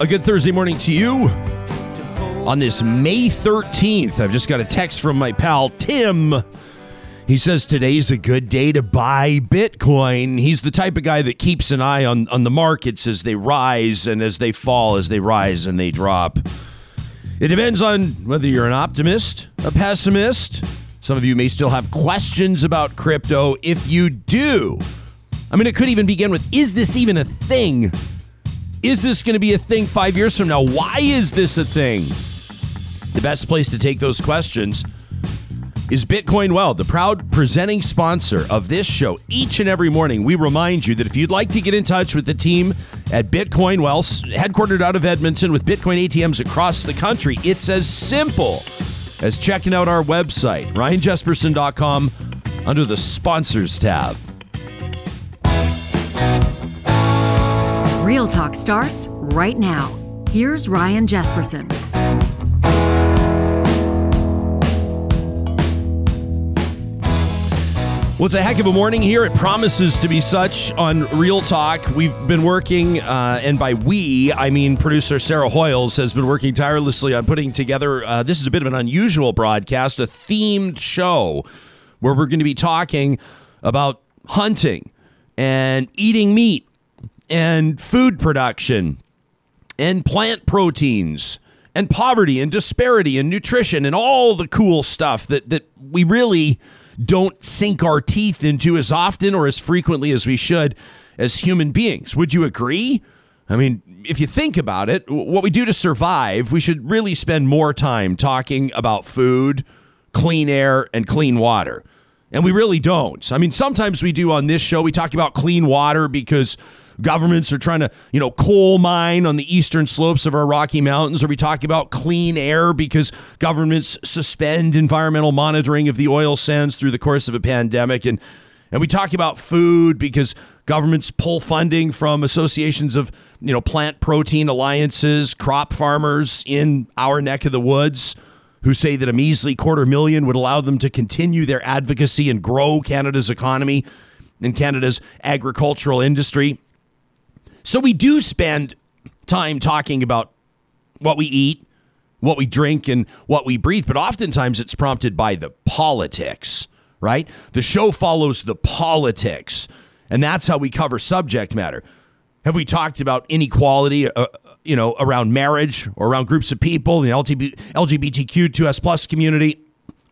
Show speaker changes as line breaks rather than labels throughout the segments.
A good Thursday morning to you on this May 13th. I've just got a text from my pal Tim. He says today's a good day to buy Bitcoin. He's the type of guy that keeps an eye on, on the markets as they rise and as they fall, as they rise and they drop. It depends on whether you're an optimist, a pessimist. Some of you may still have questions about crypto. If you do, I mean, it could even begin with Is this even a thing? Is this going to be a thing five years from now? Why is this a thing? The best place to take those questions is Bitcoin Well, the proud presenting sponsor of this show. Each and every morning, we remind you that if you'd like to get in touch with the team at Bitcoin Well, headquartered out of Edmonton with Bitcoin ATMs across the country, it's as simple as checking out our website, ryanjesperson.com, under the sponsors tab.
Real Talk starts right now. Here's Ryan Jesperson.
Well, it's a heck of a morning here. It promises to be such on Real Talk. We've been working, uh, and by we, I mean producer Sarah Hoyles has been working tirelessly on putting together. Uh, this is a bit of an unusual broadcast, a themed show where we're going to be talking about hunting and eating meat and food production and plant proteins and poverty and disparity and nutrition and all the cool stuff that that we really don't sink our teeth into as often or as frequently as we should as human beings. Would you agree? I mean, if you think about it, what we do to survive, we should really spend more time talking about food, clean air, and clean water. And we really don't. I mean, sometimes we do on this show, we talk about clean water because governments are trying to, you know, coal mine on the eastern slopes of our Rocky Mountains, Are we talking about clean air because governments suspend environmental monitoring of the oil sands through the course of a pandemic. And and we talk about food because governments pull funding from associations of, you know, plant protein alliances, crop farmers in our neck of the woods who say that a measly quarter million would allow them to continue their advocacy and grow Canada's economy and Canada's agricultural industry. So we do spend time talking about what we eat, what we drink, and what we breathe, but oftentimes it's prompted by the politics, right? The show follows the politics, and that's how we cover subject matter. Have we talked about inequality, uh, you know, around marriage or around groups of people, the LGBTQ2S plus community,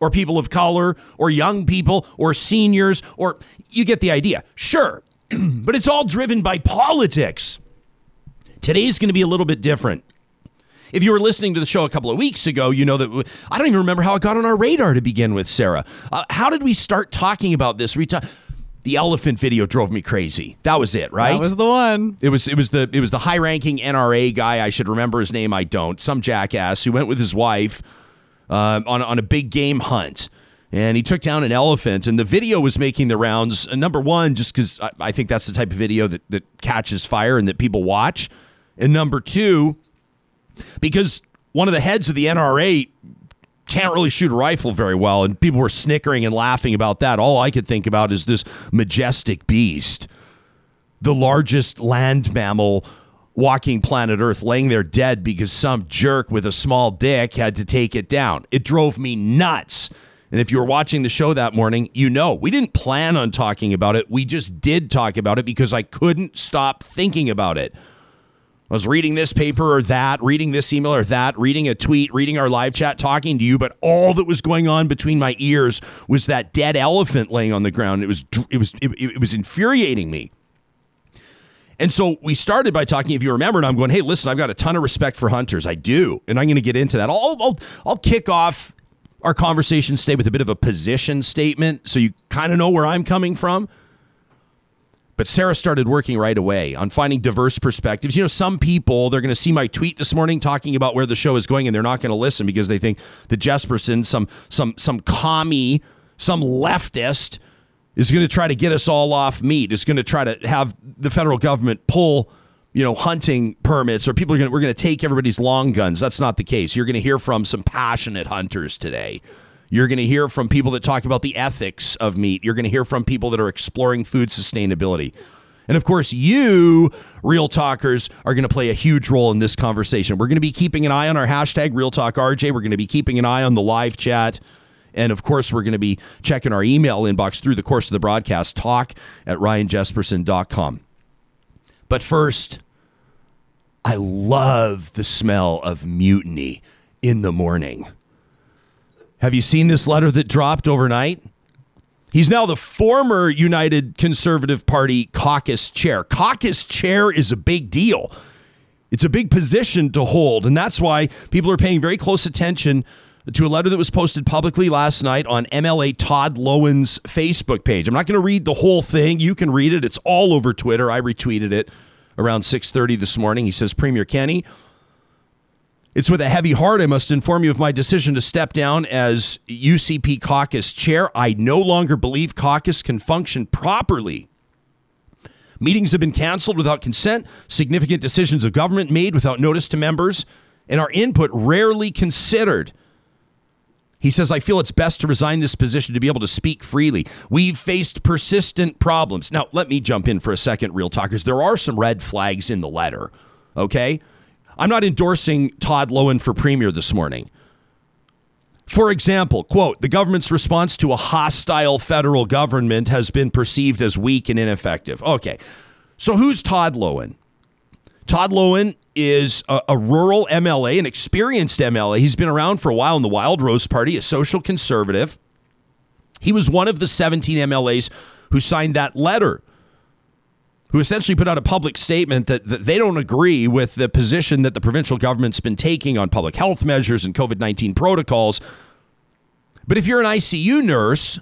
or people of color, or young people, or seniors, or you get the idea. Sure, but it's all driven by politics. Today's going to be a little bit different. If you were listening to the show a couple of weeks ago, you know that I don't even remember how it got on our radar to begin with, Sarah. Uh, how did we start talking about this? We ta- the elephant video drove me crazy. That was it, right?
That was the one.
It was it was the it was the high-ranking NRA guy. I should remember his name. I don't. Some jackass who went with his wife uh, on on a big game hunt and he took down an elephant. And the video was making the rounds. Uh, number one, just because I, I, think that's the type of video that, that catches fire and that people watch. And number two, because one of the heads of the NRA can't really shoot a rifle very well, and people were snickering and laughing about that. All I could think about is this majestic beast, the largest land mammal walking planet Earth, laying there dead because some jerk with a small dick had to take it down. It drove me nuts. And if you were watching the show that morning, you know we didn't plan on talking about it. We just did talk about it because I couldn't stop thinking about it. I was reading this paper or that, reading this email or that, reading a tweet, reading our live chat, talking to you, but all that was going on between my ears was that dead elephant laying on the ground. It was it was it, it was infuriating me. And so we started by talking, if you remember, and I'm going, hey, listen, I've got a ton of respect for hunters. I do. And I'm going to get into that. I'll, I'll, I'll kick off our conversation stay with a bit of a position statement so you kind of know where I'm coming from. But Sarah started working right away on finding diverse perspectives. You know, some people, they're going to see my tweet this morning talking about where the show is going and they're not going to listen because they think that Jesperson, some some some commie, some leftist is going to try to get us all off meat. Is going to try to have the federal government pull you know, hunting permits or people are going to, we're going to take everybody's long guns. That's not the case. You're going to hear from some passionate hunters today. You're going to hear from people that talk about the ethics of meat. You're going to hear from people that are exploring food sustainability. And of course, you, Real Talkers, are going to play a huge role in this conversation. We're going to be keeping an eye on our hashtag Real Talk RJ. We're going to be keeping an eye on the live chat. And of course, we're going to be checking our email inbox through the course of the broadcast, talk at ryanjesperson.com. But first, I love the smell of mutiny in the morning. Have you seen this letter that dropped overnight? He's now the former United Conservative Party caucus chair. Caucus chair is a big deal. It's a big position to hold, and that's why people are paying very close attention to a letter that was posted publicly last night on MLA Todd Loewen's Facebook page. I'm not going to read the whole thing. You can read it. It's all over Twitter. I retweeted it around 6:30 this morning. He says, "Premier Kenney, it's with a heavy heart I must inform you of my decision to step down as UCP caucus chair. I no longer believe caucus can function properly. Meetings have been canceled without consent, significant decisions of government made without notice to members, and our input rarely considered. He says, I feel it's best to resign this position to be able to speak freely. We've faced persistent problems. Now, let me jump in for a second, real talkers. There are some red flags in the letter, okay? I'm not endorsing Todd Loewen for premier this morning. For example, quote, the government's response to a hostile federal government has been perceived as weak and ineffective. Okay. So who's Todd Loewen? Todd Loewen is a, a, rural MLA, an experienced MLA. He's been around for a while in the Wild Rose Party, a social conservative. He was one of the 17 MLAs who signed that letter who essentially put out a public statement that, that they don't agree with the position that the provincial government's been taking on public health measures and COVID 19 protocols. But if you're an ICU nurse,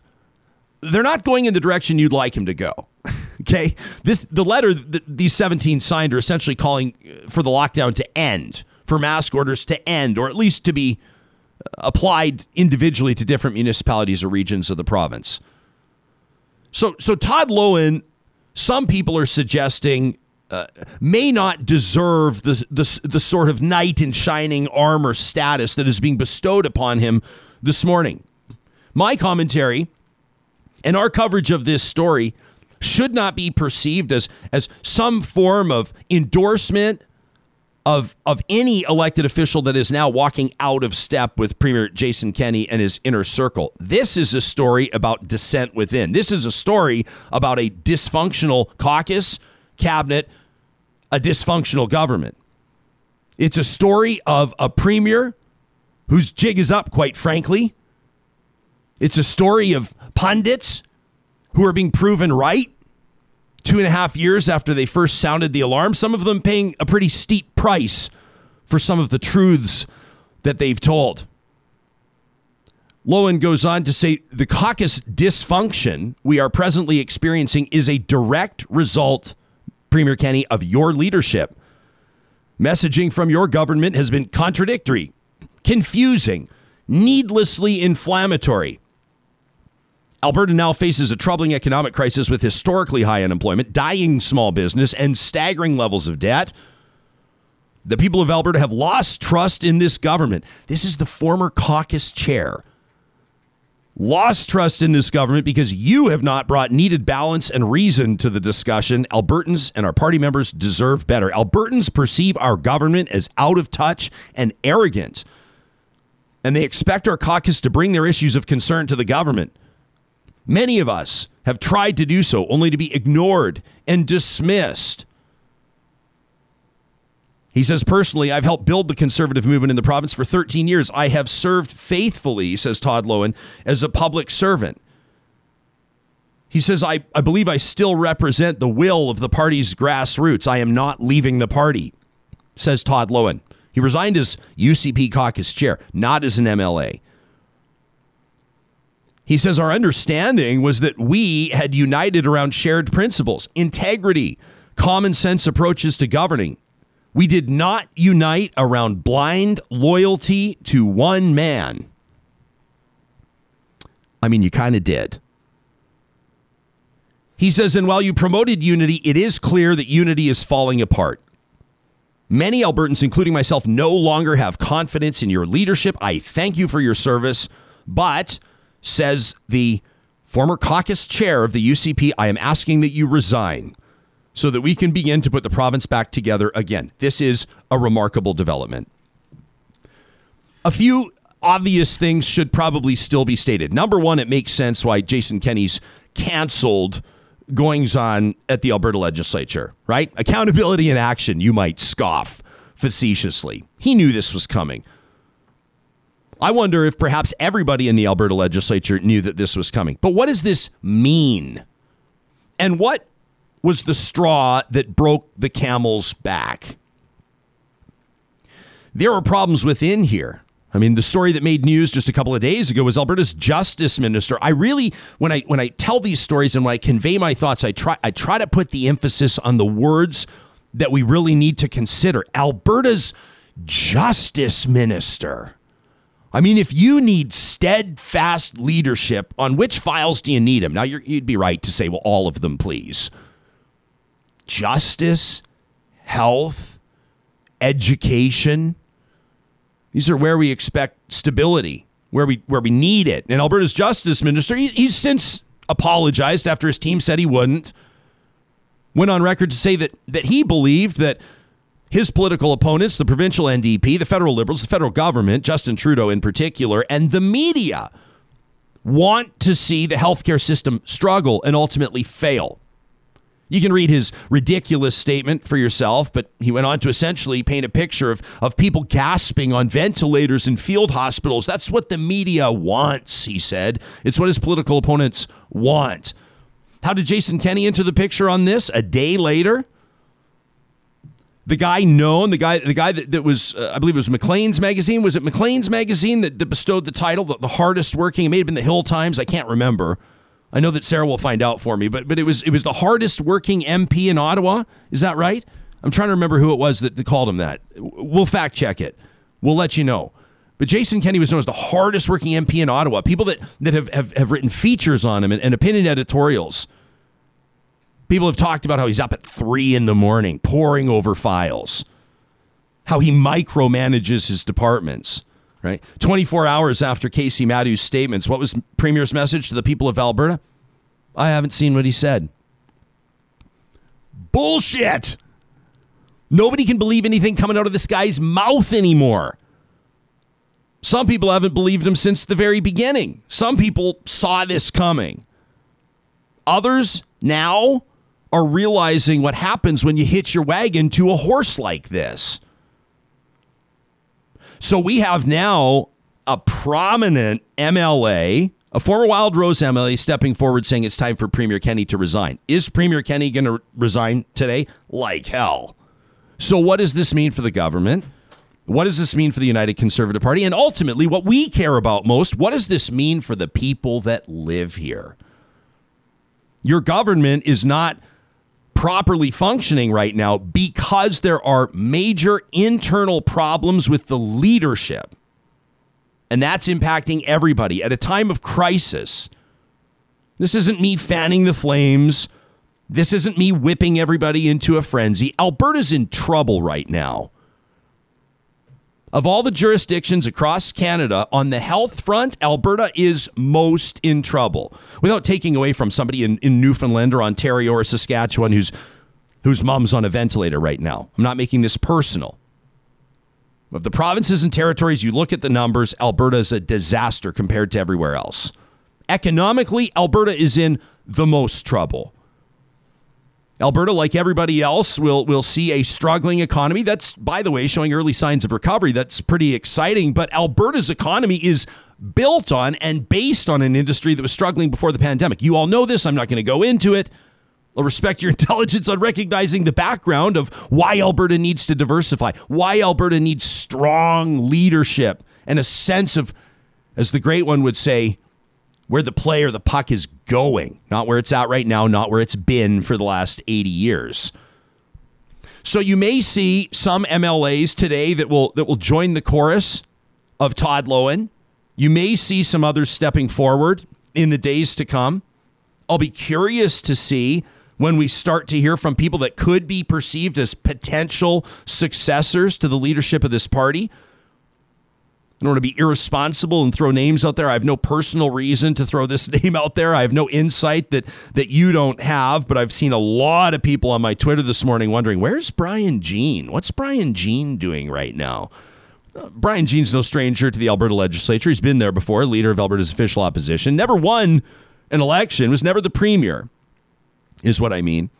they're not going in the direction you'd like him to go. okay, this the letter that these 17 signed are essentially calling for the lockdown to end, for mask orders to end, or at least to be applied individually to different municipalities or regions of the province. So, so Todd Loewen, some people are suggesting uh, may not deserve the, the, the sort of knight in shining armor status that is being bestowed upon him this morning. My commentary and our coverage of this story should not be perceived as, as some form of endorsement of of any elected official that is now walking out of step with Premier Jason Kenney and his inner circle. This is a story about dissent within. This is a story about a dysfunctional caucus, cabinet, a dysfunctional government. It's a story of a premier whose jig is up, quite frankly. It's a story of pundits who are being proven right two and a half years after they first sounded the alarm, some of them paying a pretty steep price for some of the truths that they've told. Loewen goes on to say the caucus dysfunction we are presently experiencing is a direct result, Premier Kenney, of your leadership. Messaging from your government has been contradictory, confusing, needlessly inflammatory. Alberta now faces a troubling economic crisis with historically high unemployment, dying small business, and staggering levels of debt. The people of Alberta have lost trust in this government. This is the former caucus chair. Lost trust in this government because you have not brought needed balance and reason to the discussion. Albertans and our party members deserve better. Albertans perceive our government as out of touch and arrogant, and they expect our caucus to bring their issues of concern to the government. Many of us have tried to do so only to be ignored and dismissed. He says, personally, I've helped build the conservative movement in the province for 13 years. I have served faithfully, says Todd Loewen, as a public servant. He says, I, I believe I still represent the will of the party's grassroots. I am not leaving the party, says Todd Loewen. He resigned as UCP caucus chair, not as an MLA. He says our understanding was that we had united around shared principles, integrity, common sense approaches to governing. We did not unite around blind loyalty to one man. I mean, you kind of did. He says, and while you promoted unity, it is clear that unity is falling apart. Many Albertans, including myself, no longer have confidence in your leadership. I thank you for your service, but says the former caucus chair of the UCP, I am asking that you resign. so that we can begin to put the province back together again. This is a remarkable development. A few obvious things should probably still be stated. Number one, it makes sense why Jason Kenney's canceled goings on at the Alberta legislature, right? Accountability in action, you might scoff facetiously. He knew this was coming. I wonder if perhaps everybody in the Alberta legislature knew that this was coming. But what does this mean? And what was the straw that broke the camel's back? There are problems within here. I mean, the story that made news just a couple of days ago was Alberta's justice minister. I really, when I when I tell these stories and when I convey my thoughts, I try I try to put the emphasis on the words that we really need to consider. Alberta's justice minister. I mean, if you need steadfast leadership, on which files do you need them? Now, you would be right to say, well, all of them, please. Justice, health, education these are where we expect stability, where we where we need it. And Alberta's justice minister, he, he's since apologized after his team said he wouldn't. Went on record to say that that he believed that his political opponents, the provincial NDP, the federal Liberals, the federal government, Justin Trudeau in particular, and the media want to see the healthcare system struggle and ultimately fail. You can read his ridiculous statement for yourself, but he went on to essentially paint a picture of, of people gasping on ventilators in field hospitals. That's what the media wants, he said. It's what his political opponents want. How did Jason Kenney enter the picture on this? A day later? The guy known, the guy, the guy that, that was, uh, I believe it was Maclean's magazine. Was it Maclean's magazine that, that bestowed the title, the, the hardest working? It may have been the Hill Times. I can't remember I know that Sarah will find out for me, but but it was it was the hardest working MP in Ottawa. Is that right? I'm trying to remember who it was that, that called him that. We'll fact check it. We'll let you know. But Jason Kenney was known as the hardest working MP in Ottawa. People that, that have, have, have written features on him and, and opinion editorials. People have talked about how he's up at three in the morning poring over files, how he micromanages his departments right? 24 hours after Kaycee Madu's statements, what was Premier's message to the people of Alberta? I haven't seen what he said. Bullshit. Nobody can believe anything coming out of this guy's mouth anymore. Some people haven't believed him since the very beginning. Some people saw this coming. Others now are realizing what happens when you hitch your wagon to a horse like this. So we have now a prominent MLA, a former Wild Rose MLA, stepping forward saying it's time for Premier Kenney to resign. Is Premier Kenney going to resign today? Like hell. So, what does this mean for the government? What does this mean for the United Conservative Party? And ultimately, what we care about most, what does this mean for the people that live here? Your government is not properly functioning right now because there are major internal problems with the leadership. And that's impacting everybody at a time of crisis. This isn't me fanning the flames. This isn't me whipping everybody into a frenzy. Alberta's in trouble right now. Of all the jurisdictions across Canada on the health front, Alberta is most in trouble. Without taking away from somebody in, in Newfoundland or Ontario or Saskatchewan who's whose mom's on a ventilator right now. I'm not making this personal. Of the provinces and territories, you look at the numbers, Alberta is a disaster compared to everywhere else. Economically, Alberta is in the most trouble. Alberta, like everybody else, will will see a struggling economy. That's, by the way, showing early signs of recovery. That's pretty exciting. But Alberta's economy is built on and based on an industry that was struggling before the pandemic. You all know this. I'm not going to go into it. I'll respect your intelligence on recognizing the background of why Alberta needs to diversify, why Alberta needs strong leadership and a sense of, as the great one would say, where the play or the puck is going, not where it's at right now, not where it's been for the last 80 years. So you may see some MLAs today that will that will join the chorus of Todd Loewen. You may see some others stepping forward in the days to come. I'll be curious to see when we start to hear from people that could be perceived as potential successors to the leadership of this party I don't want to be irresponsible and throw names out there. I have no personal reason to throw this name out there. I have no insight that that you don't have, but I've seen a lot of people on my Twitter this morning wondering, "Where's Brian Jean? What's Brian Jean doing right now?" Uh, Brian Jean's no stranger to the Alberta legislature. He's been there before, leader of Alberta's official opposition. Never won an election, was never the premier, is what I mean.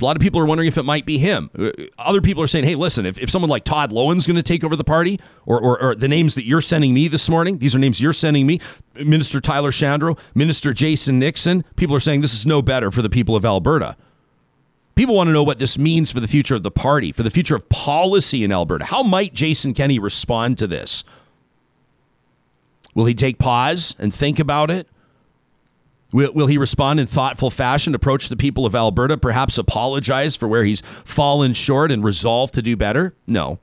A lot of people are wondering if it might be him. Uh, other people are saying, hey, listen, if, if someone like Todd Loewen's going to take over the party, or, or, or, the names that you're sending me this morning, these are names you're sending me Minister Tyler Shandro, Minister Jason Nixon, people are saying this is no better for the people of Alberta. People want to know what this means for the future of the party, for the future of policy in Alberta. How might Jason Kenney respond to this? Will he take pause and think about it? Will, will he respond in thoughtful fashion, approach the people of Alberta, perhaps apologize for where he's fallen short and resolve to do better? No.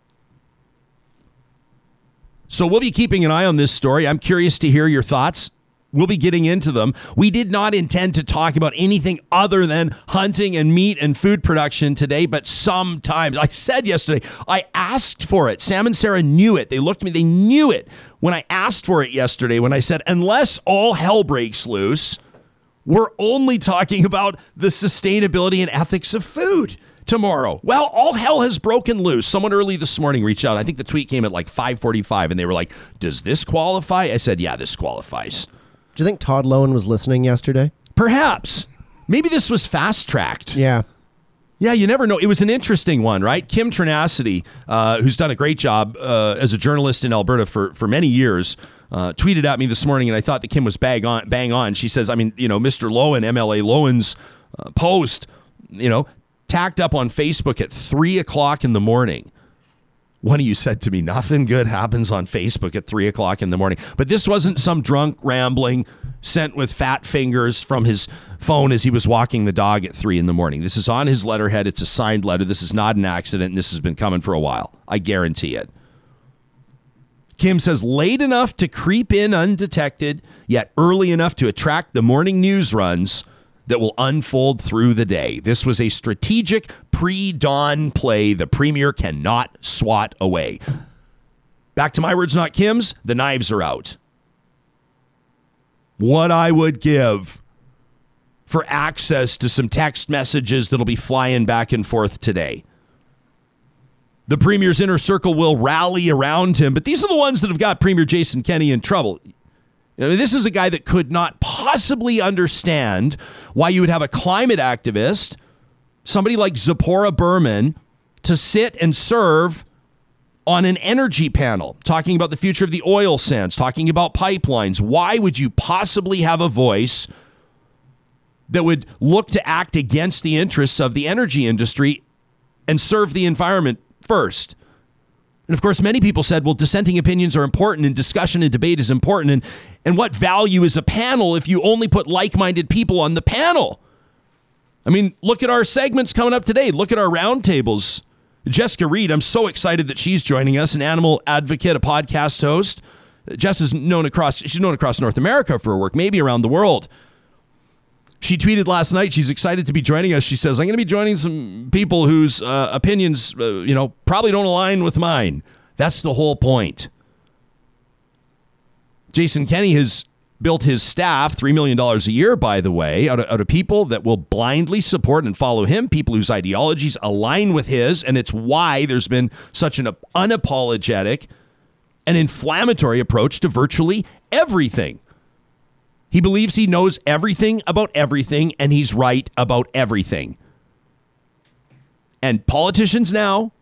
So we'll be keeping an eye on this story. I'm curious to hear your thoughts. We'll be getting into them. We did not intend to talk about anything other than hunting and meat and food production today, but sometimes I said yesterday, I asked for it. Sam and Sarah knew it. They looked at me, they knew it when I asked for it yesterday when I said, unless all hell breaks loose, we're only talking about the sustainability and ethics of food tomorrow. Well, all hell has broken loose. Someone early this morning reached out. I think the tweet came at like 5:45 and they were like, "Does this qualify?" I said, "Yeah, this qualifies."
Do you think Todd Loewen was listening yesterday?
Perhaps. Maybe this was fast-tracked.
Yeah.
Yeah, you never know. It was an interesting one, right? Kim Trynacity, uh, who's done a great job uh, as a journalist in Alberta for, for many years, uh, tweeted at me this morning, and I thought that Kim was bang on. Bang on. She says, I mean, you know, Mr. Loewen, MLA Loewen's uh, post, you know, tacked up on Facebook at three o'clock in the morning. One of you said to me, nothing good happens on Facebook at three o'clock in the morning. But this wasn't some drunk rambling sent with fat fingers from his phone as he was walking the dog at three in the morning. This is on his letterhead. It's a signed letter. This is not an accident. This has been coming for a while. I guarantee it. Kim says late enough to creep in undetected, yet early enough to attract the morning news runs that will unfold through the day. This was a strategic pre dawn play the Premier cannot swat away. Back to my words, not Kim's, the knives are out. What I would give for access to some text messages that'll be flying back and forth today the Premier's inner circle will rally around him. But these are the ones that have got Premier Jason Kenney in trouble. I mean, this is a guy that could not possibly understand why you would have a climate activist, somebody like Tzeporah Berman, to sit and serve on an energy panel talking about the future of the oil sands, talking about pipelines. Why would you possibly have a voice that would look to act against the interests of the energy industry and serve the environment first. And of course, many people said, well, dissenting opinions are important and discussion and debate is important. And, and what value is a panel if you only put like minded people on the panel? I mean, look at our segments coming up today. Look at our roundtables. Jessica Reid, I'm so excited that she's joining us, an animal advocate, a podcast host. Jess is known across she's known across North America for her work, maybe around the world. She tweeted last night she's excited to be joining us. She says, I'm going to be joining some people whose uh, opinions, uh, you know, probably don't align with mine. That's the whole point. Jason Kenney has built his staff $3 million a year, by the way, out of, out of, people that will blindly support and follow him, people whose ideologies align with his. And it's why there's been such an unapologetic and inflammatory approach to virtually everything. He believes he knows everything about everything and he's right about everything. And politicians now,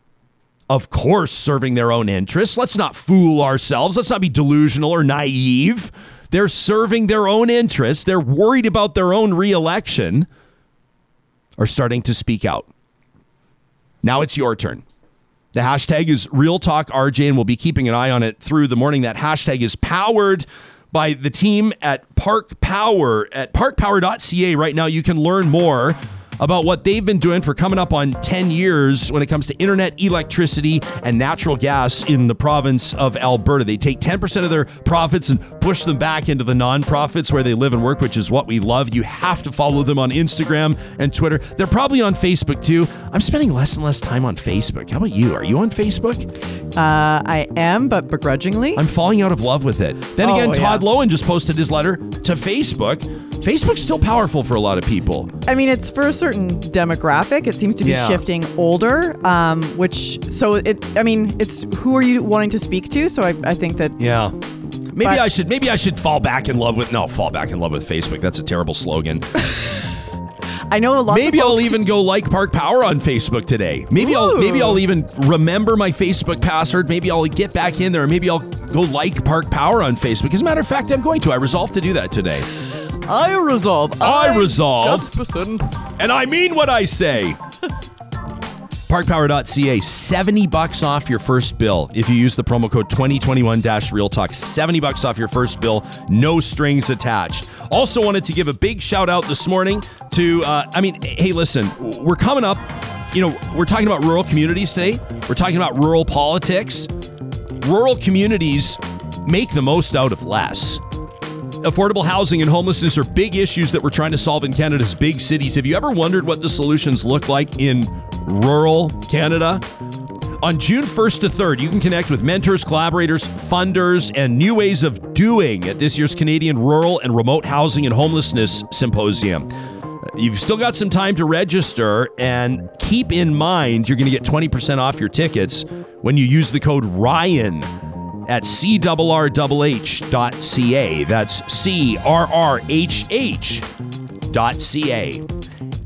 of course, serving their own interests. Let's not fool ourselves. Let's not be delusional or naive. They're serving their own interests. They're worried about their own reelection, are starting to speak out. Now it's your turn. The hashtag is Real Talk RJ, and we'll be keeping an eye on it through the morning. That hashtag is powered by the team at Park Power at parkpower.ca. Right now, you can learn more about what they've been doing for coming up on 10 years when it comes to internet, electricity, and natural gas in the province of Alberta. They take 10% of their profits and push them back into the nonprofits where they live and work, which is what we love. You have to follow them on Instagram and Twitter. They're probably on Facebook too. I'm spending less and less time on Facebook. How about you? Are you on Facebook?
Uh, I am, but begrudgingly.
I'm falling out of love with it. Then
Oh,
again, Todd
yeah.
Loewen just posted his letter to Facebook. Facebook's still powerful for a lot of people.
I mean, it's for a certain demographic. It seems to be
Yeah.
shifting older, um, which so it. I mean, it's who are you wanting to speak to? So I, I think that
Yeah. Maybe
But-
I should maybe I should fall back in love with no, fall back in love with Facebook. That's a terrible slogan.
I know a lot.
Maybe I'll even go like Park Power on Facebook today. Maybe I'll maybe I'll even remember my Facebook password. Maybe I'll get back in there. Maybe I'll go like Park Power on Facebook. As a matter of fact, I'm going to. I resolved to do that today.
I resolve.
I resolve.
Jesperson.
And I mean what I say. Parkpower.ca, 70 bucks off your first bill if you use the promo code 2021-realtalk 70 bucks off your first bill, no strings attached. Also wanted to give a big shout out this morning to, uh, I mean, hey, listen, we're coming up, you know, we're talking about rural communities today. We're talking about rural politics. Rural communities make the most out of less affordable housing and homelessness are big issues that we're trying to solve in Canada's big cities. Have you ever wondered what the solutions look like in rural Canada? On June 1st to 3rd, you can connect with mentors, collaborators, funders, and new ways of doing at this year's Canadian Rural and Remote Housing and Homelessness Symposium. You've still got some time to register, and keep in mind you're going to get 20% off your tickets when you use the code RYAN at crrhh.ca. That's C R R H H dot ca.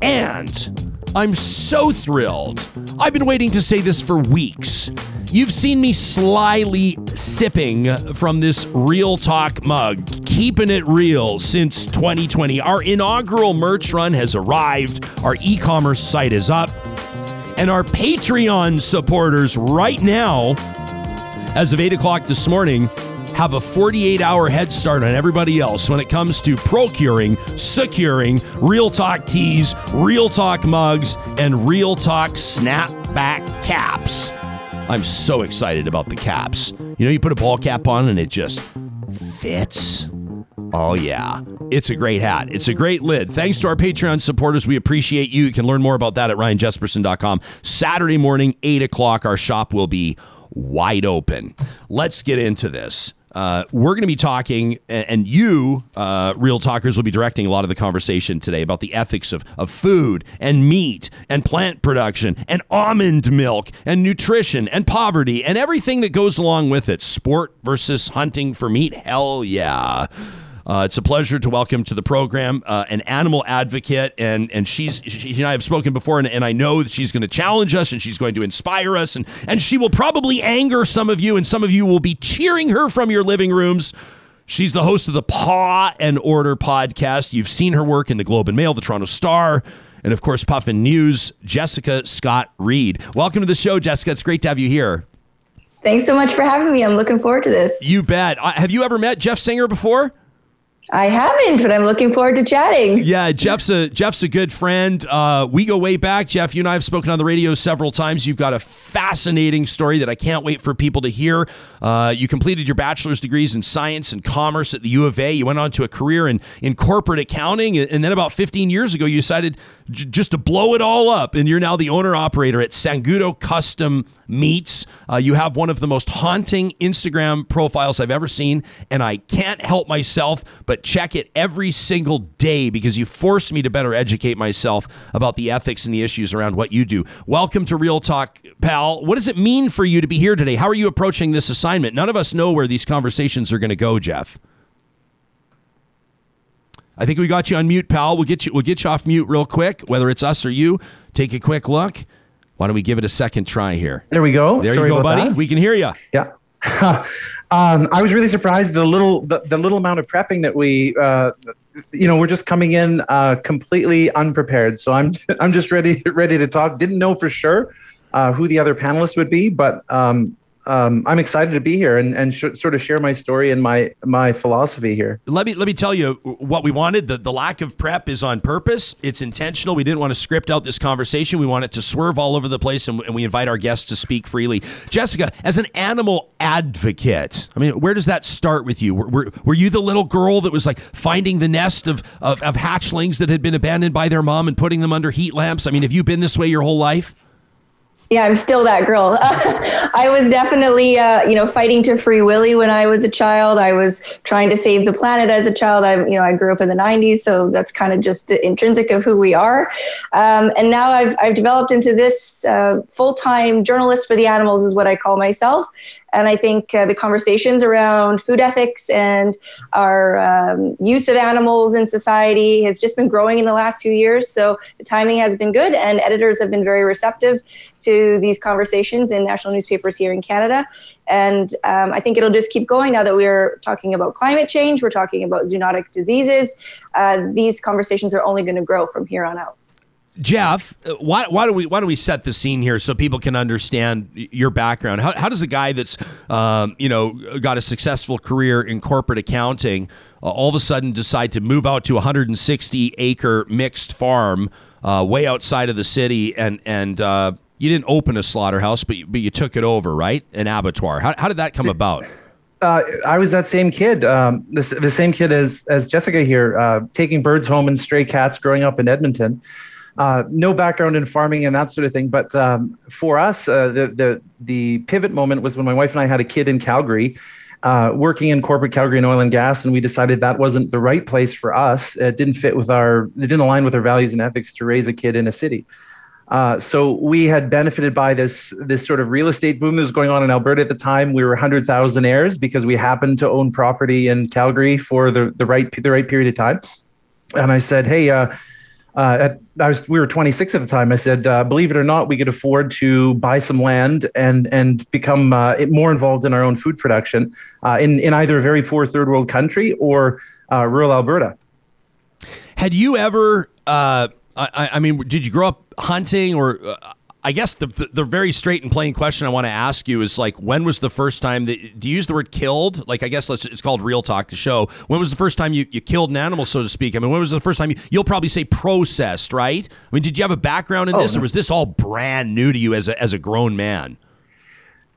And I'm so thrilled. I've been waiting to say this for weeks. You've seen me slyly sipping from this Real Talk mug, keeping it real since 2020. Our inaugural merch run has arrived, our e commerce site is up, and our Patreon supporters right now as of 8 o'clock this morning, have a 48 hour head start on everybody else when it comes to procuring, securing Real Talk tees, Real Talk mugs, and Real Talk snapback caps. I'm so excited about the caps. You know, you put a ball cap on and it just fits. Oh, yeah. It's a great hat. It's a great lid. Thanks to our Patreon supporters. We appreciate you. You can learn more about that at ryanjesperson.com. Saturday morning, 8 o'clock, our shop will be wide open. Let's get into this. Uh, we're going to be talking, and you, uh, real talkers, will be directing a lot of the conversation today about the ethics of, of food and meat and plant production and almond milk and nutrition and poverty and everything that goes along with it. Sport versus hunting for meat. Hell yeah. Uh, it's a pleasure to welcome to the program uh, an animal advocate, and and she's she and I have spoken before, and, and I know that she's going to challenge us, and she's going to inspire us, and and she will probably anger some of you, and some of you will be cheering her from your living rooms. She's the host of the Paw and Order podcast. You've seen her work in the Globe and Mail, the Toronto Star, and of course Puffin News. Jessica Scott-Reid, welcome to the show, Jessica. It's great to have you here.
Thanks so much for having me. I'm looking forward to this.
You bet. Uh, have you ever met Jeff Senger before?
I haven't, but I'm looking forward to chatting.
Yeah, Jeff's a Jeff's a good friend. Uh, we go way back. Jeff, you and I have spoken on the radio several times. You've got a fascinating story that I can't wait for people to hear. Uh, you completed your bachelor's degrees in science and commerce at the U of A. You went on to a career in in corporate accounting, and then about 15 years ago, you decided j- just to blow it all up, and you're now the owner operator at Sangudo Custom Meats. Uh, you have one of the most haunting Instagram profiles I've ever seen, and I can't help myself but check it every single day because you forced me to better educate myself about the ethics and the issues around what you do. Welcome to Real Talk, pal. What does it mean for you to be here today? How are you approaching this assignment? None of us know where these conversations are going to go, Jeff. I think we got you on mute, pal. We'll get you. We'll get you off mute real quick. Whether it's us or you, take a quick look. Why don't we give it a second try here?
There we go.
There
Sorry
you go, buddy.
that.
We can hear you.
Yeah. um, I was really surprised the little the, the little amount of prepping that we uh, you know we're just coming in uh, completely unprepared. So I'm I'm just ready ready to talk. Didn't know for sure uh, who the other panelists would be, but um, um, I'm excited to be here and, and sh- sort of share my story and my my philosophy here.
Let me let me tell you what we wanted. The, the lack of prep is on purpose. It's intentional. We didn't want to script out this conversation. We want it to swerve all over the place, and, and we invite our guests to speak freely. Jessica, as an animal advocate, I mean, where does that start with you? Were, were, were you the little girl that was like finding the nest of, of of hatchlings that had been abandoned by their mom and putting them under heat lamps? I mean, have you been this way your whole life?
Yeah, I'm still that girl. I was definitely, uh, you know, fighting to free Willy when I was a child. I was trying to save the planet as a child. I, you know, I grew up in the '90s, so that's kind of just intrinsic of who we are. Um, and now I've I've developed into this uh, full-time journalist for the animals, is what I call myself. And I think uh, the conversations around food ethics and our um, use of animals in society has just been growing in the last few years. So the timing has been good, and editors have been very receptive to these conversations in national newspapers here in Canada. And um, I think it'll just keep going now that we're talking about climate change, we're talking about zoonotic diseases. Uh, these conversations are only going to grow from here on out.
Jeff, why, why do we why do we set the scene here so people can understand your background? How, how does a guy that's um, you know got a successful career in corporate accounting uh, all of a sudden decide to move out to a 160 acre mixed farm uh, way outside of the city and and uh, you didn't open a slaughterhouse but you, but you took it over right an abattoir? How, how did that come about?
Uh, I was that same kid, um, the, the same kid as as Jessica here, uh, taking birds home and stray cats growing up in Edmonton uh, no background in farming and that sort of thing. But um, for us, uh, the, the the pivot moment was when my wife and I had a kid in Calgary. Uh, working in corporate Calgary and oil and gas, and we decided that wasn't the right place for us. It didn't fit with our, it didn't align with our values and ethics to raise a kid in a city. Uh, so we had benefited by this this sort of real estate boom that was going on in Alberta at the time. We were hundred heirs because we happened to own property in Calgary for the the right the right period of time. And I said, "Hey, uh, uh, at, I was we were 26 at the time. I said, uh, believe it or not, we could afford to buy some land and and become uh, more involved in our own food production uh, in in either a very poor third world country or uh, rural Alberta.
Had you ever? Uh, I, I, mean, did you grow up hunting or? I guess the, the, the very straight and plain question I want to ask you is like, when was the first time that do you use the word killed? Like, I guess let's, it's called Real Talk, the show. When was the first time you, you killed an animal, so to speak? I mean, when was the first time you, you'll probably say processed, right? I mean, did you have a background in oh, this, no. or was this all brand new to you as a, as a grown man?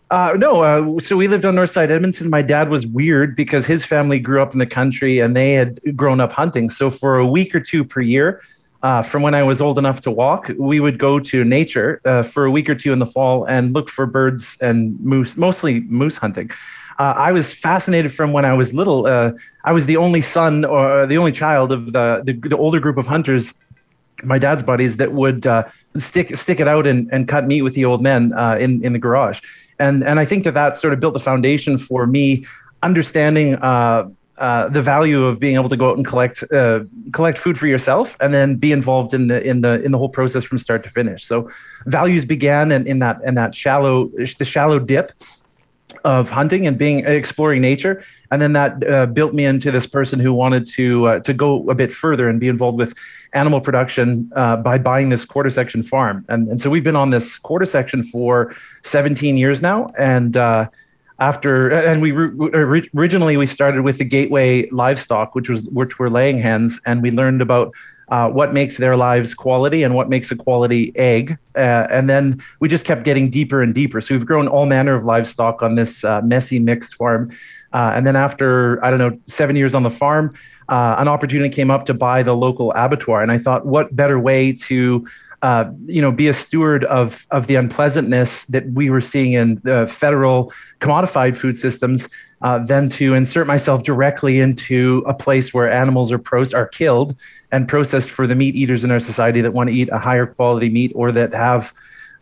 Uh, no, uh, so we lived on North Side Edmonton. My dad was weird because his family grew up in the country and they had grown up hunting. So for a week or two per year, uh, from when I was old enough to walk, we would go to nature uh, for a week or two in the fall and look for birds and moose, mostly moose hunting. Uh, I was fascinated from when I was little. Uh, I was the only son or the only child of the, the, the older group of hunters, my dad's buddies, that would uh, stick stick it out and, and cut meat with the old men uh, in in the garage. And and I think that that sort of built the foundation for me understanding uh, the value of being able to go out and collect uh, collect food for yourself and then be involved in the in the in the whole process from start to finish. So values began in, in that in that shallow the shallow dip of hunting and being exploring nature, and then that uh, built me into this person who wanted to uh, to go a bit further and be involved with animal production uh, by buying this quarter section farm. And and so we've been on this quarter section for 17 years now, and after and we originally we started with the gateway livestock which was which were laying hens and we learned about uh, what makes their lives quality and what makes a quality egg uh, and then we just kept getting deeper and deeper. So we've grown all manner of livestock on this uh, messy mixed farm uh, and then after i don't know seven years on the farm uh, an opportunity came up to buy the local abattoir and i thought what better way to uh, you know, be a steward of of the unpleasantness that we were seeing in the federal commodified food systems, uh, than to insert myself directly into a place where animals are pros are killed and processed for the meat eaters in our society that want to eat a higher quality meat or that have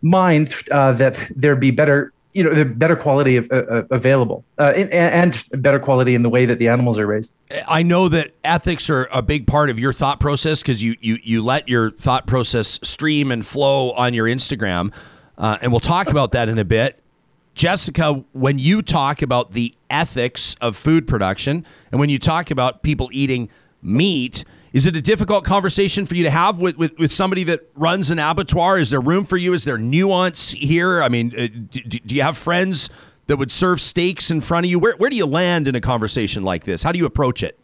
mind uh, that there be better you know the better quality of, uh, uh available uh, and, and, better quality in the way that the animals are raised.
I know that ethics are a big part of your thought process because you, you you let your thought process stream and flow on your instagram uh, and we'll talk about that in a bit. Jessica when you talk about the ethics of food production and when you talk about people eating meat is it a difficult conversation for you to have with, with, with somebody that runs an abattoir? Is there room for you? Is there nuance here? I mean, uh, do, do you have friends that would serve steaks in front of you? Where, where do you land in a conversation like this? How do you approach it?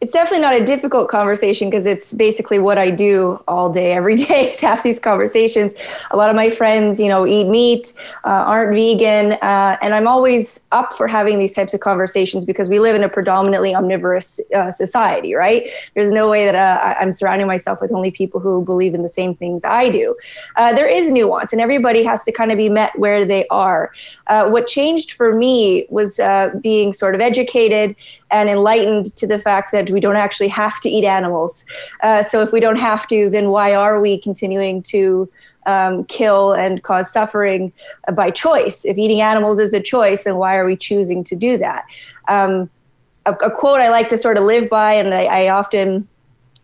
It's definitely not a difficult conversation because it's basically what I do all day, every day is have these conversations. A lot of my friends, you know, eat meat, uh, aren't vegan, uh, and I'm always up for having these types of conversations because we live in a predominantly omnivorous uh, society, right? There's no way that uh, I'm surrounding myself with only people who believe in the same things I do. Uh, there is nuance, and everybody has to kind of be met where they are. Uh, what changed for me was being sort of educated and enlightened to the fact that we don't actually have to eat animals. Uh, so if we don't have to, then why are we continuing to um, kill and cause suffering uh, by choice? If eating animals is a choice, then why are we choosing to do that? Um, a, a, quote I like to sort of live by, and I, I often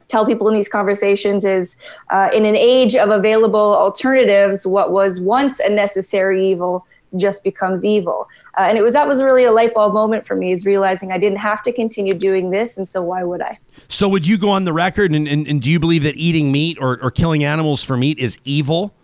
tell people in these conversations is uh, in an age of available alternatives, what was once a necessary evil just becomes evil. Uh, and it was that was really a light bulb moment for me is realizing I didn't have to continue doing this, and so why would I?
So would you go on the record and, and, and do you believe that eating meat or, or killing animals for meat is evil?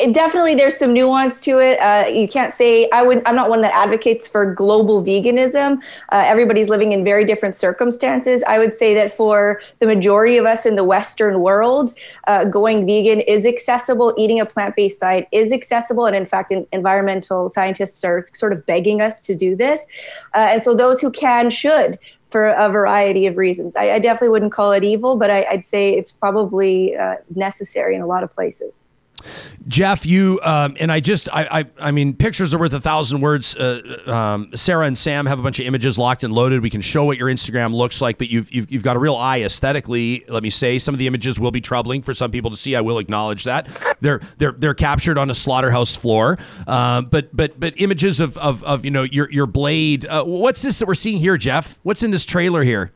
It definitely there's some nuance to it. Uh, you can't say I would. I'm not one that advocates for global veganism. Uh, everybody's living in very different circumstances. I would say that for the majority of us in the Western world, uh, going vegan is accessible. Eating a plant-based diet is accessible, and in fact, in, environmental scientists are sort of begging us to do this. Uh, and so those who can should for a variety of reasons. I, I, definitely wouldn't call it evil, but I, would say it's probably uh, necessary in a lot of places.
Jeff, you um, and I just I, I, I mean pictures are worth a thousand words. Uh, um, Sarah and Sam have a bunch of images locked and loaded. We can show what your Instagram looks like, but you've, you've you've got a real eye aesthetically. Let me say, some of the images will be troubling for some people to see. I will acknowledge that they're they're they're captured on a slaughterhouse floor. Uh, but but but images of of, of you know your your blade. Uh, what's this that we're seeing here, Jeff? What's in this trailer here?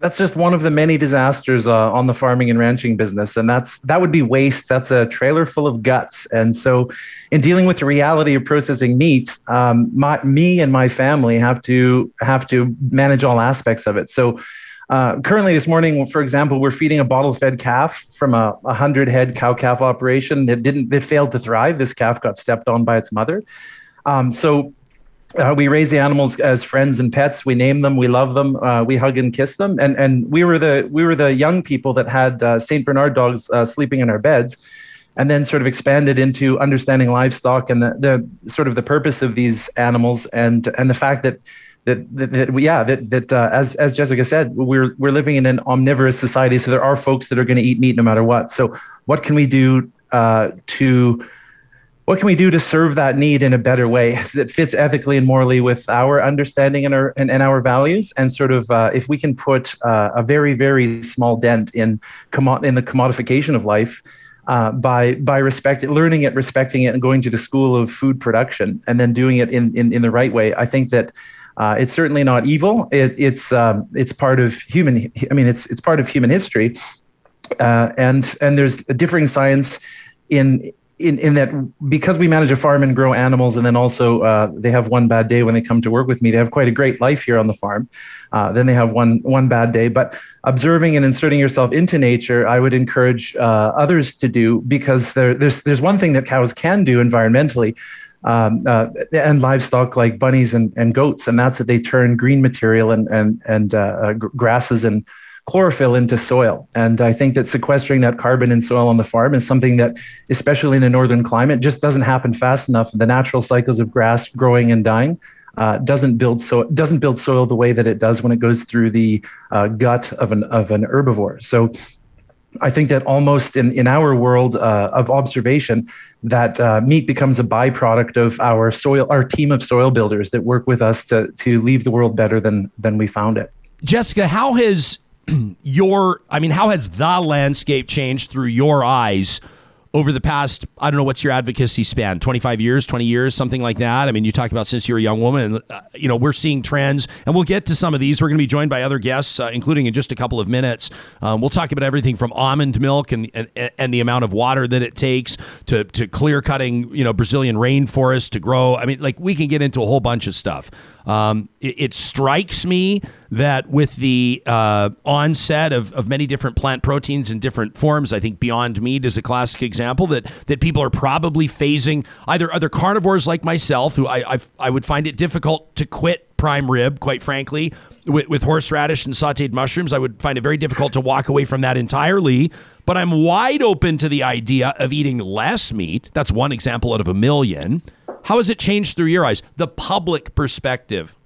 That's just one of the many disasters uh, on the farming and ranching business, and that's that would be waste. That's a trailer full of guts, and so in dealing with the reality of processing meat, um, my, me and my family have to have to manage all aspects of it. So. Uh, currently, this morning, for example, we're feeding a bottle-fed calf from a, a hundred-head cow-calf operation that didn't that failed to thrive. This calf got stepped on by its mother. Um, so uh, we raise the animals as friends and pets. We name them, we love them, uh, we hug and kiss them, and and we were the we were the young people that had uh, Saint Bernard dogs uh, sleeping in our beds, and then sort of expanded into understanding livestock and the, the sort of the purpose of these animals and and the fact that. That, that, that yeah that that uh, as as Jessica said we're we're living in an omnivorous society so there are folks that are going to eat meat no matter what so what can we do uh, to what can we do to serve that need in a better way that fits ethically and morally with our understanding and our and, and our values? And sort of uh, if we can put uh, a very very small dent in commo- in the commodification of life uh, by by respect learning it respecting it and going to the school of food production and then doing it in in, in the right way i think that uh, it's certainly not evil. It, it's um, it's part of human i mean it's it's part of human history. Uh, and and there's a differing science in in, in that because we manage a farm and grow animals and then also uh, they have one bad day when they come to work with me they have quite a great life here on the farm. Uh, then they have one one bad day. But observing and inserting yourself into nature i would encourage uh, others to do because there, there's there's one thing that cows can do environmentally um, uh, and livestock like bunnies and, and goats and that's that they turn green material and and and uh, uh, grasses and chlorophyll into soil. And I think that sequestering that carbon in soil on the farm is something that, especially in a northern climate, just doesn't happen fast enough. The natural cycles of grass growing and dying uh, doesn't build so doesn't build soil the way that it does when it goes through the uh, gut of an of an herbivore. So. I think that almost in, in our world uh, of observation, that uh, meat becomes a byproduct of our soil, our team of soil builders that work with us to to leave the world better than than we found it.
Jessica, how has your, I mean, how has the landscape changed through your eyes over the past, I don't know, what's your advocacy span? 25 years, 20 years, something like that? I mean, you talk about since you're a young woman, and, uh, you know, we're seeing trends, and we'll get to some of these. We're going to be joined by other guests, uh, including in just a couple of minutes. Um, we'll talk about everything from almond milk and, and, and the amount of water that it takes to, to clear cutting, you know, Brazilian rainforest to grow. I mean, like, we can get into a whole bunch of stuff. Um, it, it, strikes me that with the uh, onset of, of many different plant proteins in different forms, I think Beyond Meat is a classic example that that people are probably phasing either other carnivores like myself, who I I've, I would find it difficult to quit prime rib, quite frankly, with, with horseradish and sautéed mushrooms. I would find it very difficult to walk away from that entirely. But I'm wide open to the idea of eating less meat. That's one example out of a million. How has it changed through your eyes? The public perspective.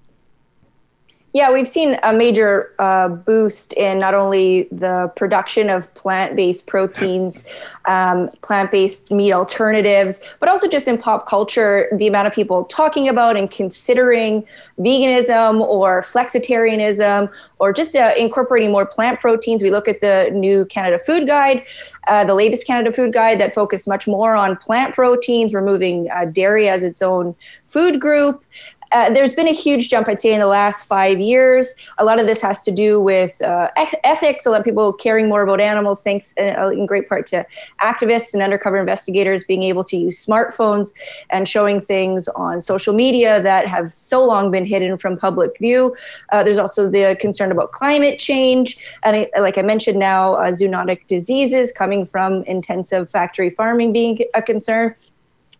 Yeah, we've seen a major uh, boost in not only the production of plant based proteins, um, plant based meat alternatives, but also just in pop culture, the amount of people talking about and considering veganism or flexitarianism or just uh, incorporating more plant proteins. We look at the new Canada Food Guide, uh, the latest Canada Food Guide that focused much more on plant proteins, removing uh, dairy as its own food group. Uh, there's been a huge jump, I'd say, in the last five years. A lot of this has to do with uh, ethics. A lot of people caring more about animals, thanks uh, in great part to activists and undercover investigators being able to use smartphones and showing things on social media that have so long been hidden from public view. Uh, there's also the concern about climate change. And like I mentioned now, uh, zoonotic diseases coming from intensive factory farming being a concern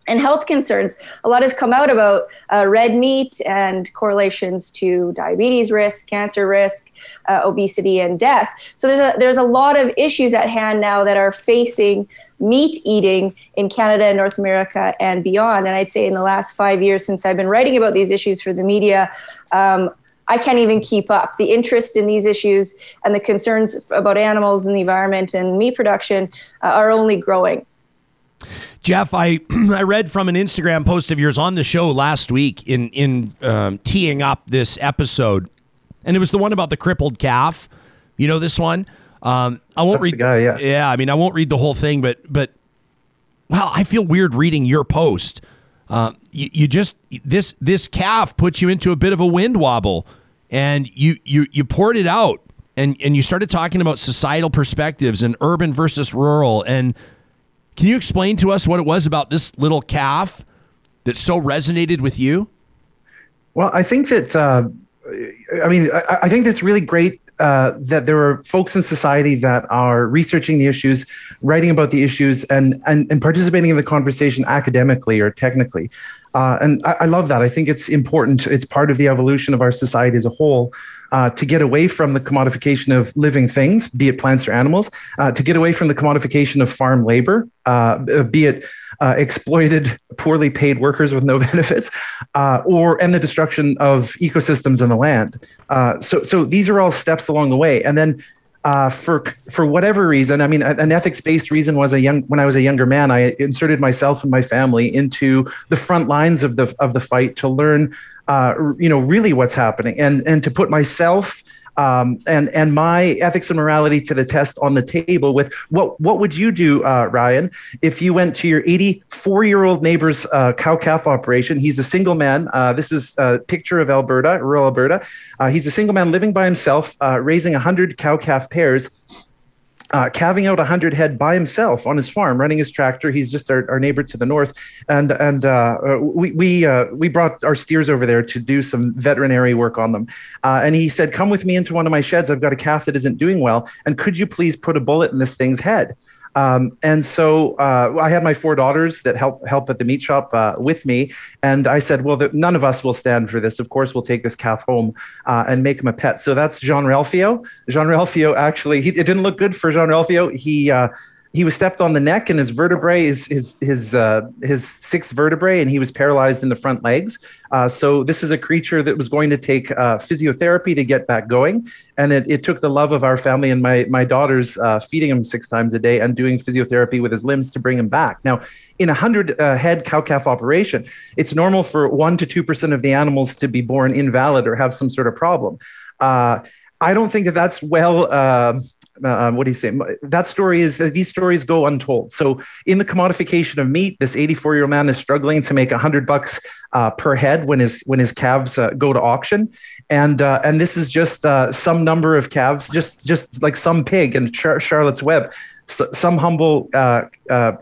and health concerns. A lot has come out about uh, red meat and correlations to diabetes risk, cancer risk, uh, obesity, and death. So there's a there's a lot of issues at hand now that are facing meat eating in Canada and North America and beyond. And I'd say in the last five years since I've been writing about these issues for the media. Um, I can't even keep up. The interest in these issues and the concerns about animals and the environment and meat production uh, are only growing.
Jeff, I I read from an Instagram post of yours on the show last week in in um, teeing up this episode, and it was the one about the crippled calf. You know this one. Um, I won't
That's
read.
The guy, yeah.
Yeah, I mean, I won't read the whole thing, but but well, I feel weird reading your post. Uh, you, you just this this calf puts you into a bit of a wind wobble, and you you you poured it out, and and you started talking about societal perspectives and urban versus rural and can you explain to us what it was about this little calf that so resonated with you?
Well, I think that, uh, I mean, I, I, think that's really great uh, that there are folks in society that are researching the issues, writing about the issues, and, and, and participating in the conversation academically or technically. Uh, and I, I, love that. I think it's important. It's part of the evolution of our society as a whole uh, to get away from the commodification of living things, be it plants or animals, uh, to get away from the commodification of farm labor, uh, be it uh, exploited, poorly paid workers with no benefits, uh, or and the destruction of ecosystems in the land. So, so these are all steps along the way, and then uh, for for whatever reason, I mean, an ethics based reason was a young when I was a younger man, I inserted myself and my family into the front lines of the of the fight to learn, uh, you know, really what's happening, and and to put myself um, and and my ethics and morality to the test on the table with what what would you do, uh, Ryan, if you went to your 84 year old neighbor's uh, cow calf operation? He's a single man. Uh, this is a picture of Alberta, rural Alberta. Uh, he's a single man living by himself, uh, raising 100 cow calf pairs uh, calving out 100 head by himself on his farm, running his tractor. He's just our, our neighbor to the north. And, and uh, we, we, uh, we brought our steers over there to do some veterinary work on them. Uh, and he said, Come with me into one of my sheds. I've got a calf that isn't doing well. And could you please put a bullet in this thing's head? Um, and so uh, I had my four daughters that help help at the meat shop uh, with me, and I said, "Well, the, none of us will stand for this. Of course, we'll take this calf home uh, and make him a pet." So that's Jean Ralphio. Jean Ralphio actually, he, it didn't look good for Jean Ralphio. He uh, he was stepped on the neck and his vertebrae is his his uh, his sixth vertebrae and he was paralyzed in the front legs. Uh, so this is a creature that was going to take uh, physiotherapy to get back going, and it, it took the love of our family and my my daughters uh, feeding him six times a day and doing physiotherapy with his limbs to bring him back. Now, in a hundred uh, head cow calf operation, it's normal for one to two percent of the animals to be born invalid or have some sort of problem. Uh, I don't think that that's well uh, uh, what do you say? That story is these stories go untold. So in the commodification of meat, this 84 year old man is struggling to make hundred bucks uh, per head when his when his calves uh, go to auction, and uh, and this is just uh, some number of calves, just just like some pig in Char- Charlotte's Web. So, some humble uh,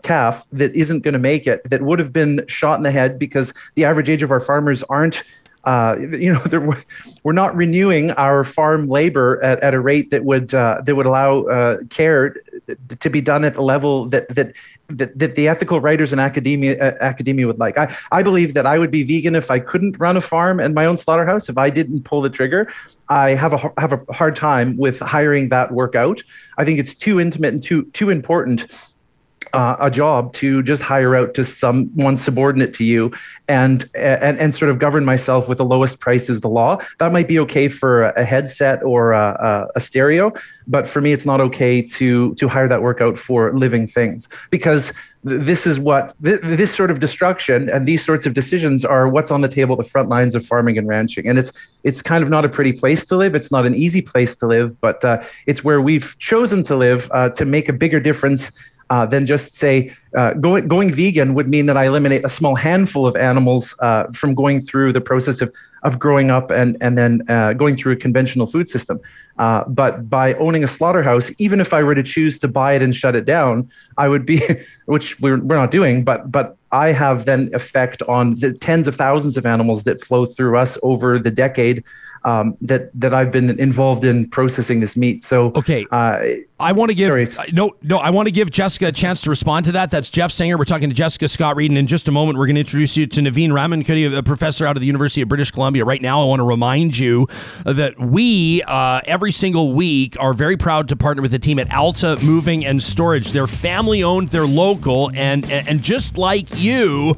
calf that isn't going to make it, that would have been shot in the head because the average age of our farmers aren't uh, you know, there, we're not renewing our farm labor at, at a rate that would uh, that would allow uh, care to be done at the level that that that, that the ethical writers in academia uh, academia would like. I, I believe that I would be vegan if I couldn't run a farm and my own slaughterhouse. If I didn't pull the trigger, I have a have a hard time with hiring that work out. I think it's too intimate and too too important uh, a job to just hire out to someone subordinate to you and, and and sort of govern myself with the lowest price is the law. That might be okay for a headset or a, a, a stereo, but for me, it's not okay to to hire that work out for living things because this is what this sort of destruction and these sorts of decisions are what's on the table the front lines of farming and ranching and it's it's kind of not a pretty place to live it's not an easy place to live but uh, it's where we've chosen to live uh, to make a bigger difference uh, than just say uh, going going vegan would mean that I eliminate a small handful of animals uh, from going through the process of of growing up and and then uh, going through a conventional food system. Uh, but by owning a slaughterhouse, even if I were to choose to buy it and shut it down, I would be, which we're we're not doing, but but I have then effect on the tens of thousands of animals that flow through us over the decade um, that that I've been involved in processing this meat. So
okay, uh, I want to give sorry. no no I want to give Jessica a chance to respond to that. That's Jeff Senger. We're talking to Jessica Scott Reid, and in just a moment we're going to introduce you to Navin Ramankutty, a professor out of the University of British Columbia. Right now, I want to remind you that we uh, every single week are very proud to partner with the team at Alta Moving and Storage. They're family owned, they're local, and and just like you,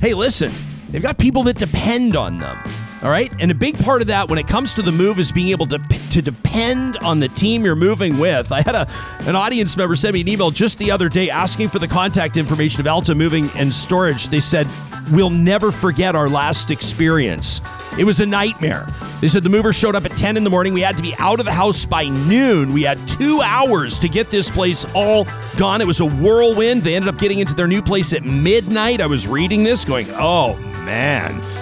hey, listen, they've got people that depend on them. All right. And a big part of that when it comes to the move is being able to, to depend on the team you're moving with. I had a, an audience member send me an email just the other day asking for the contact information of Alta Moving and Storage. They said, We'll never forget our last experience. It was a nightmare. They said the mover showed up at 10 in the morning. We had to be out of the house by noon. We had two hours to get this place all gone. It was a whirlwind. They ended up getting into their new place at midnight. I was reading this going, oh man.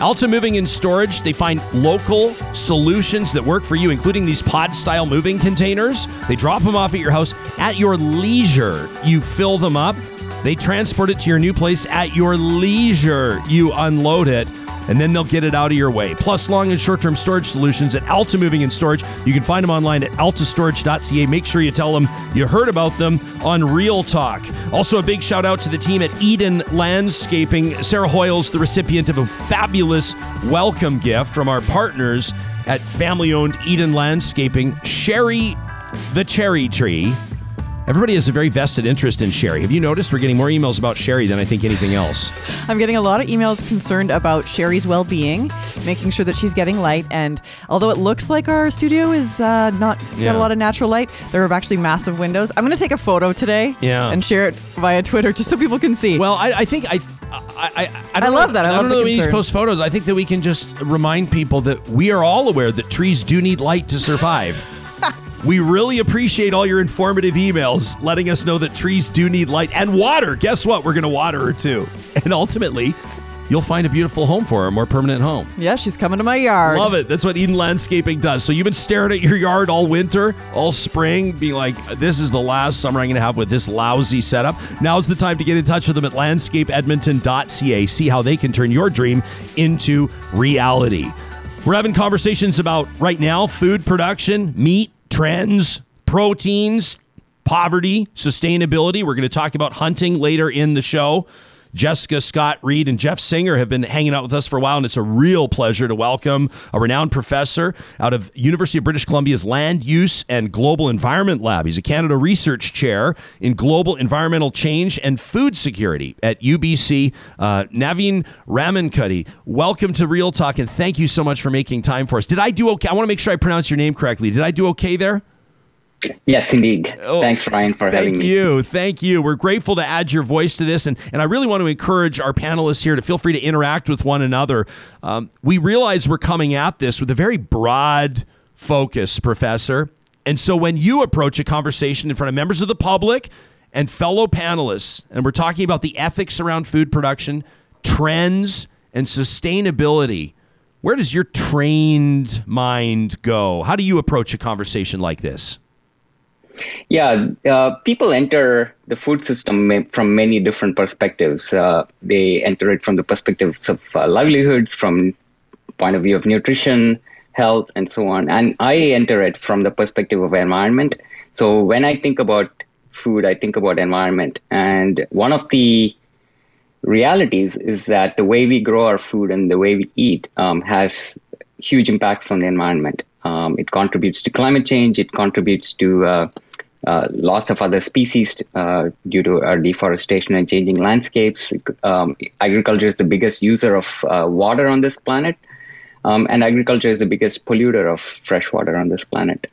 Alta Moving and Storage, they find local solutions that work for you, including these pod style moving containers. They drop them off at your house at your leisure. You fill them up, they transport it to your new place at your leisure. You unload it and then they'll get it out of your way. Plus, long and short term storage solutions at Alta Moving and Storage. You can find them online at altastorage.ca. Make sure you tell them you heard about them on Real Talk. Also, a big shout out to the team at Eden Landscaping. Sarah Hoyles, the recipient of a fabulous welcome gift from our partners at family owned Eden Landscaping. Sherry the cherry tree Everybody has a very vested interest in Sherry. Have you noticed we're getting more emails about Sherry than I think anything else?
I'm getting a lot of emails concerned about Sherry's well being, making sure that she's getting light. And although it looks like our studio is uh, not yeah. got a lot of natural light, there are actually massive windows. I'm going to take a photo today
yeah.
and share it via Twitter just so people can see.
Well, I, I think I. I, I, I,
I love that. I,
I
don't
know
that
we need to post photos. I think that we can just remind people that we are all aware that trees do need light to survive. We really appreciate all your informative emails letting us know that trees do need light and water. Guess what? We're going to water her too. And ultimately, you'll find a beautiful home for her, a more permanent home.
Yeah, she's coming to my yard.
Love it. That's what Eden Landscaping does. So you've been staring at your yard all winter, all spring, being like, this is the last summer I'm going to have with this lousy setup. Now's the time to get in touch with them at landscapeedmonton.ca. See how they can turn your dream into reality. We're having conversations about right now food production, meat, trends, proteins, poverty, sustainability. We're going to talk about hunting later in the show. Jessica Scott Reid and Jeff Senger have been hanging out with us for a while, and it's a real pleasure to welcome a renowned professor out of University of British Columbia's Land Use and Global Environment Lab. He's a Canada Research Chair in Global Environmental Change and Food Security at UBC. Uh, Navin Ramankutty, welcome to Real Talk, and thank you so much for making time for us. Did I do okay? I want to make sure I pronounce your name correctly. Did I do okay there?
Yes, indeed. Oh, Thanks, Ryan, for having
me. Thank you. Thank you. We're grateful to add your voice to this. And, and I really want to encourage our panelists here to feel free to interact with one another. Um, we realize we're coming at this with a very broad focus, Professor. And so when you approach a conversation in front of members of the public and fellow panelists, and we're talking about the ethics around food production, trends, and sustainability, where does your trained mind go? How do you approach a conversation like this?
Yeah, uh, people enter the food system from many different perspectives. Uh, they enter it from the perspectives of uh, livelihoods, from point of view of nutrition, health, and so on. And I enter it from the perspective of environment. So when I think about food, I think about environment. And one of the realities is that the way we grow our food and the way we eat um, has huge impacts on the environment. Um, it contributes to climate change. It contributes to uh, uh, loss of other species uh, due to deforestation and changing landscapes. Um, agriculture is the biggest user of uh, water on this planet, um, and agriculture is the biggest polluter of fresh water on this planet.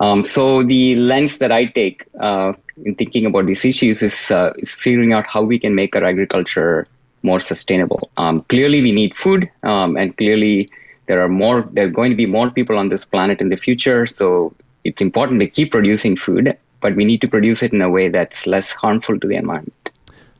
Um, so the lens that I take uh, in thinking about these issues is, uh, is figuring out how we can make our agriculture more sustainable. Um, clearly, we need food, um, and clearly there are more. There are going to be more people on this planet in the future. So it's important to keep producing food, but we need to produce it in a way that's less harmful to the environment.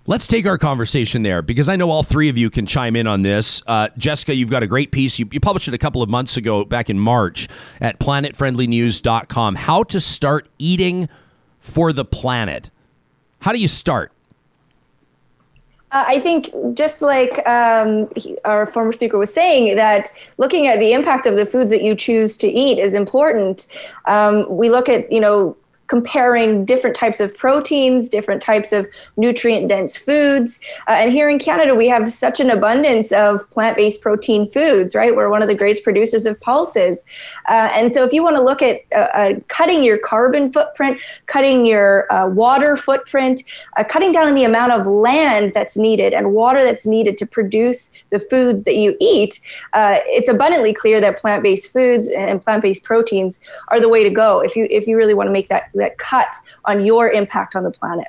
Let's take our conversation there because I know all three of you can chime in on this. Uh, Jessica, you've got a great piece. You, you, published it a couple of months ago, back in March, at planetfriendlynews.com. How to start eating for the planet. How do you start?
Uh, I think just like um, he, our former speaker was saying, that looking at the impact of the foods that you choose to eat is important. Um, we look at, you know, comparing different types of proteins, different types of nutrient dense foods. Uh, and here in Canada, we have such an abundance of plant based protein foods, right? We're one of the greatest producers of pulses. Uh, and so if you want to look at uh, uh cutting your carbon footprint, cutting your uh, water footprint, uh, cutting down on the amount of land that's needed and water that's needed to produce the foods that you eat, it's abundantly clear that plant based foods and plant based proteins are the way to go if you, if you really want to make that that cut on your impact on the planet.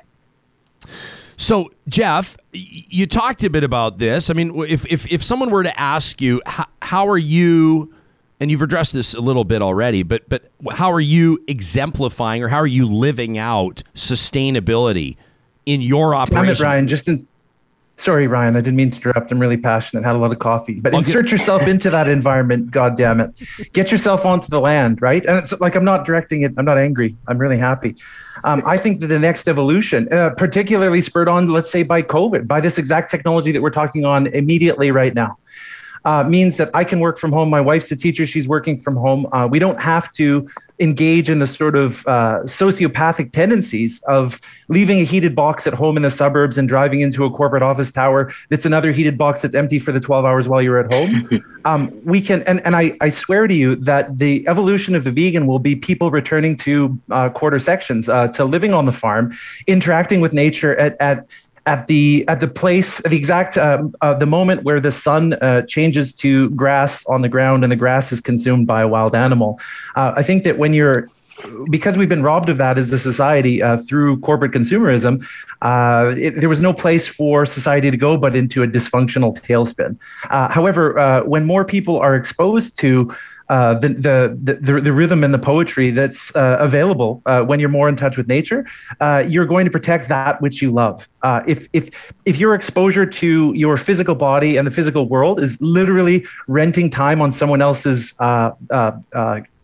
So, Jeff, you talked a bit about this. I mean, if if, if someone were to ask you, how, how are you, and you've addressed this a little bit already, but but how are you exemplifying or how are you living out sustainability in your operation?
Damn it, Ryan, just in, Sorry, Ryan, I didn't mean to interrupt. I'm really passionate, had a lot of coffee. But insert yourself into that environment, God damn it. Get yourself onto the land, right? And it's like I'm not directing it, I'm not angry. I'm really happy. Um, I think that the next evolution, uh, particularly spurred on, let's say, by COVID, by this exact technology that we're talking on immediately right now, uh, means that I can work from home. My wife's a teacher; she's working from home. Uh, we don't have to engage in the sort of uh, sociopathic tendencies of leaving a heated box at home in the suburbs and driving into a corporate office tower that's another heated box that's empty for the 12 hours while you're at home. um, we can, and, and I, I swear to you that the evolution of the vegan will be people returning to uh, quarter sections, uh, to living on the farm, interacting with nature at, at at the at the place the exact uh, uh, the moment where the sun uh, changes to grass on the ground and the grass is consumed by a wild animal uh, i think that when you're because we've been robbed of that as a society uh, through corporate consumerism, uh, it, there was no place for society to go but into a dysfunctional tailspin. however, when more people are exposed to uh, the, the, the, the, rhythm and the poetry that's uh, available uh, when you're more in touch with nature, uh, you're going to protect that which you love. Uh, if, if, if your exposure to your physical body and the physical world is literally renting time on someone else's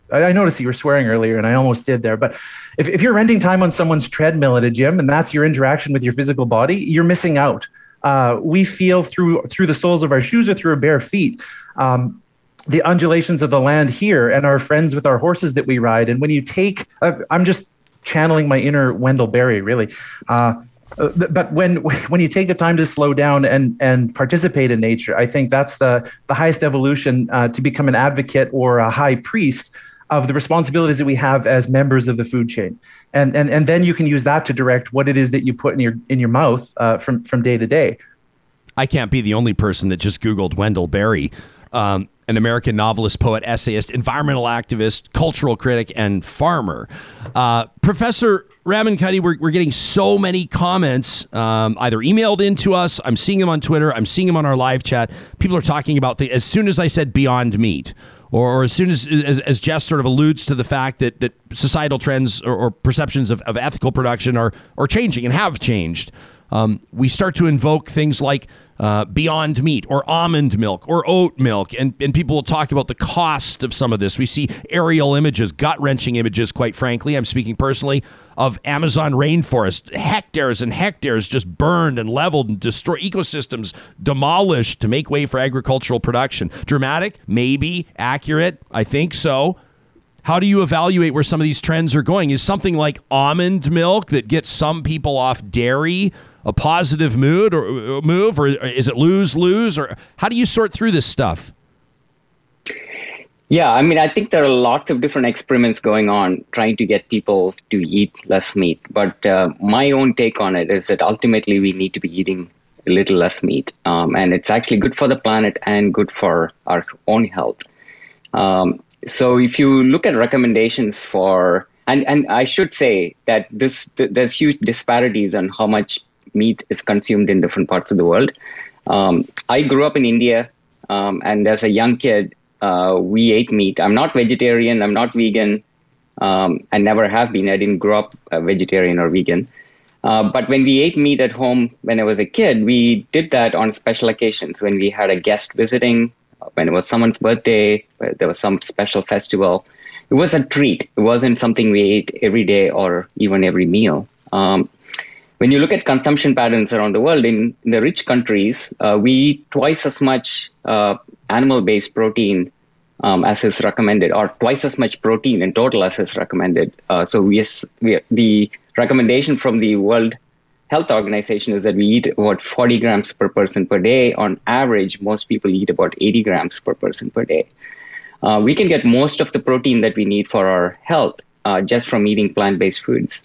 I noticed you were swearing earlier, and I almost did there. But if, if you're renting time on someone's treadmill at a gym, and that's your interaction with your physical body, you're missing out. Uh, we feel through through the soles of our shoes or through our bare feet. Um, the undulations of the land here and our friends with our horses that we ride. And when you take, uh, I'm just channeling my inner Wendell Berry, really. Uh, but when when you take the time to slow down and and participate in nature, I think that's the the highest evolution uh, to become an advocate or a high priest of the responsibilities that we have as members of the food chain, and and and then you can use that to direct what it is that you put in your in your mouth uh, from from day to day.
I can't be the only person that just Googled Wendell Berry. Um, an American novelist, poet, essayist, environmental activist, cultural critic, and farmer. Uh, Professor Ramankutty, we're, we're getting so many comments, um, either emailed into us. I'm seeing them on Twitter. I'm seeing them on our live chat. People are talking about the, as soon as I said Beyond Meat, or, or as soon as, as, as Jess sort of alludes to the fact that, that societal trends or, or perceptions of, of ethical production are, are changing and have changed, um, we start to invoke things like uh, Beyond Meat or almond milk or oat milk, and, and people will talk about the cost of some of this. We see aerial images, gut wrenching images, quite frankly. I'm speaking personally of Amazon rainforest, hectares and hectares just burned and leveled and destroyed, ecosystems demolished to make way for agricultural production. Dramatic, maybe, accurate, I think so. How do you evaluate where some of these trends are going? Is something like almond milk that gets some people off dairy a positive mood or uh, move, or is it lose lose, or how do you sort through this stuff?
Yeah, I mean, I think there are lots of different experiments going on trying to get people to eat less meat. But uh, my own take on it is that ultimately we need to be eating a little less meat. Um, and it's actually good for the planet and good for our own health. Um, so if you look at recommendations for, and, and I should say that this th- there's huge disparities on how much meat is consumed in different parts of the world. Um, I grew up in India, um, and as a young kid, uh, we ate meat. I'm not vegetarian. I'm not vegan. Um, I never have been. I didn't grow up a vegetarian or vegan. Uh, but when we ate meat at home when I was a kid, we did that on special occasions when we had a guest visiting, when it was someone's birthday, there was some special festival. It was a treat. It wasn't something we ate every day or even every meal. Um, when you look at consumption patterns around the world, in, in the rich countries, uh, we eat twice as much uh, animal based protein um, as is recommended, or twice as much protein in total as is recommended. Uh, so, we, we, the recommendation from the World Health Organization is that we eat about 40 grams per person per day. On average, most people eat about 80 grams per person per day. Uh, we can get most of the protein that we need for our health uh, just from eating plant based foods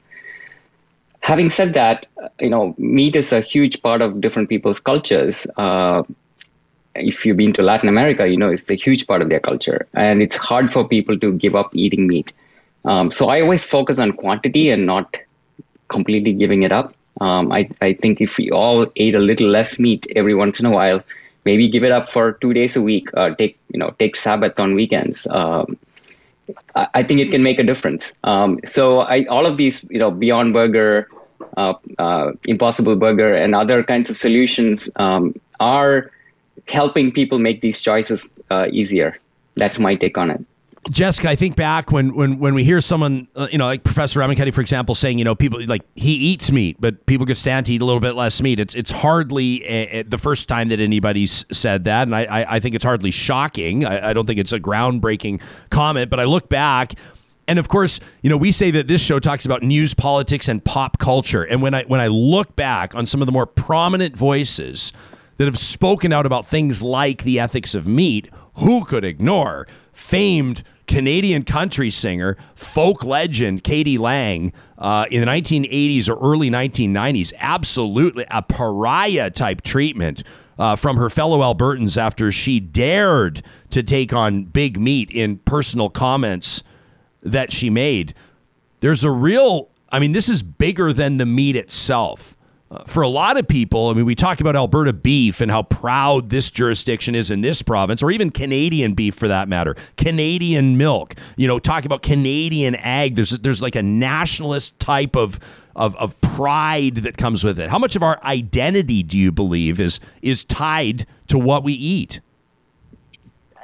having said that, you know, meat is a huge part of different people's cultures. Uh, if you've been to Latin America, you know it's a huge part of their culture, and it's hard for people to give up eating meat. Um, so I always focus on quantity and not completely giving it up. Um, I, I think if we all ate a little less meat every once in a while, maybe give it up for two days a week, uh, take you know take Sabbath on weekends. Um, I think it can make a difference. Um, so I, all of these, you know, Beyond Burger, uh, uh, Impossible Burger, and other kinds of solutions um, are helping people make these choices uh, easier. That's my take on it.
Jessica, I think back when when when we hear someone, uh, you know, like Professor Ramankutty, for example, saying, you know, people like he eats meat, but people could stand to eat a little bit less meat. It's it's hardly a, a, the first time that anybody's said that, and I I, I think it's hardly shocking. I, I don't think it's a groundbreaking comment, but I look back. And of course, you know, we say that this show talks about news, politics, and pop culture. And when I when I look back on some of the more prominent voices that have spoken out about things like the ethics of meat, who could ignore famed Canadian country singer, folk legend k.d. lang uh, in the 1980s or early 1990s. Absolutely a pariah type treatment uh, from her fellow Albertans after she dared to take on big meat in personal comments that she made. There's a real, I mean, this is bigger than the meat itself for a lot of people, I mean, we talk about Alberta beef and how proud this jurisdiction is in this province, or even Canadian beef for that matter, Canadian milk. You know, talk about Canadian ag. There's there's like a nationalist type of of, of pride that comes with it. How much of our identity do you believe is is tied to what we eat?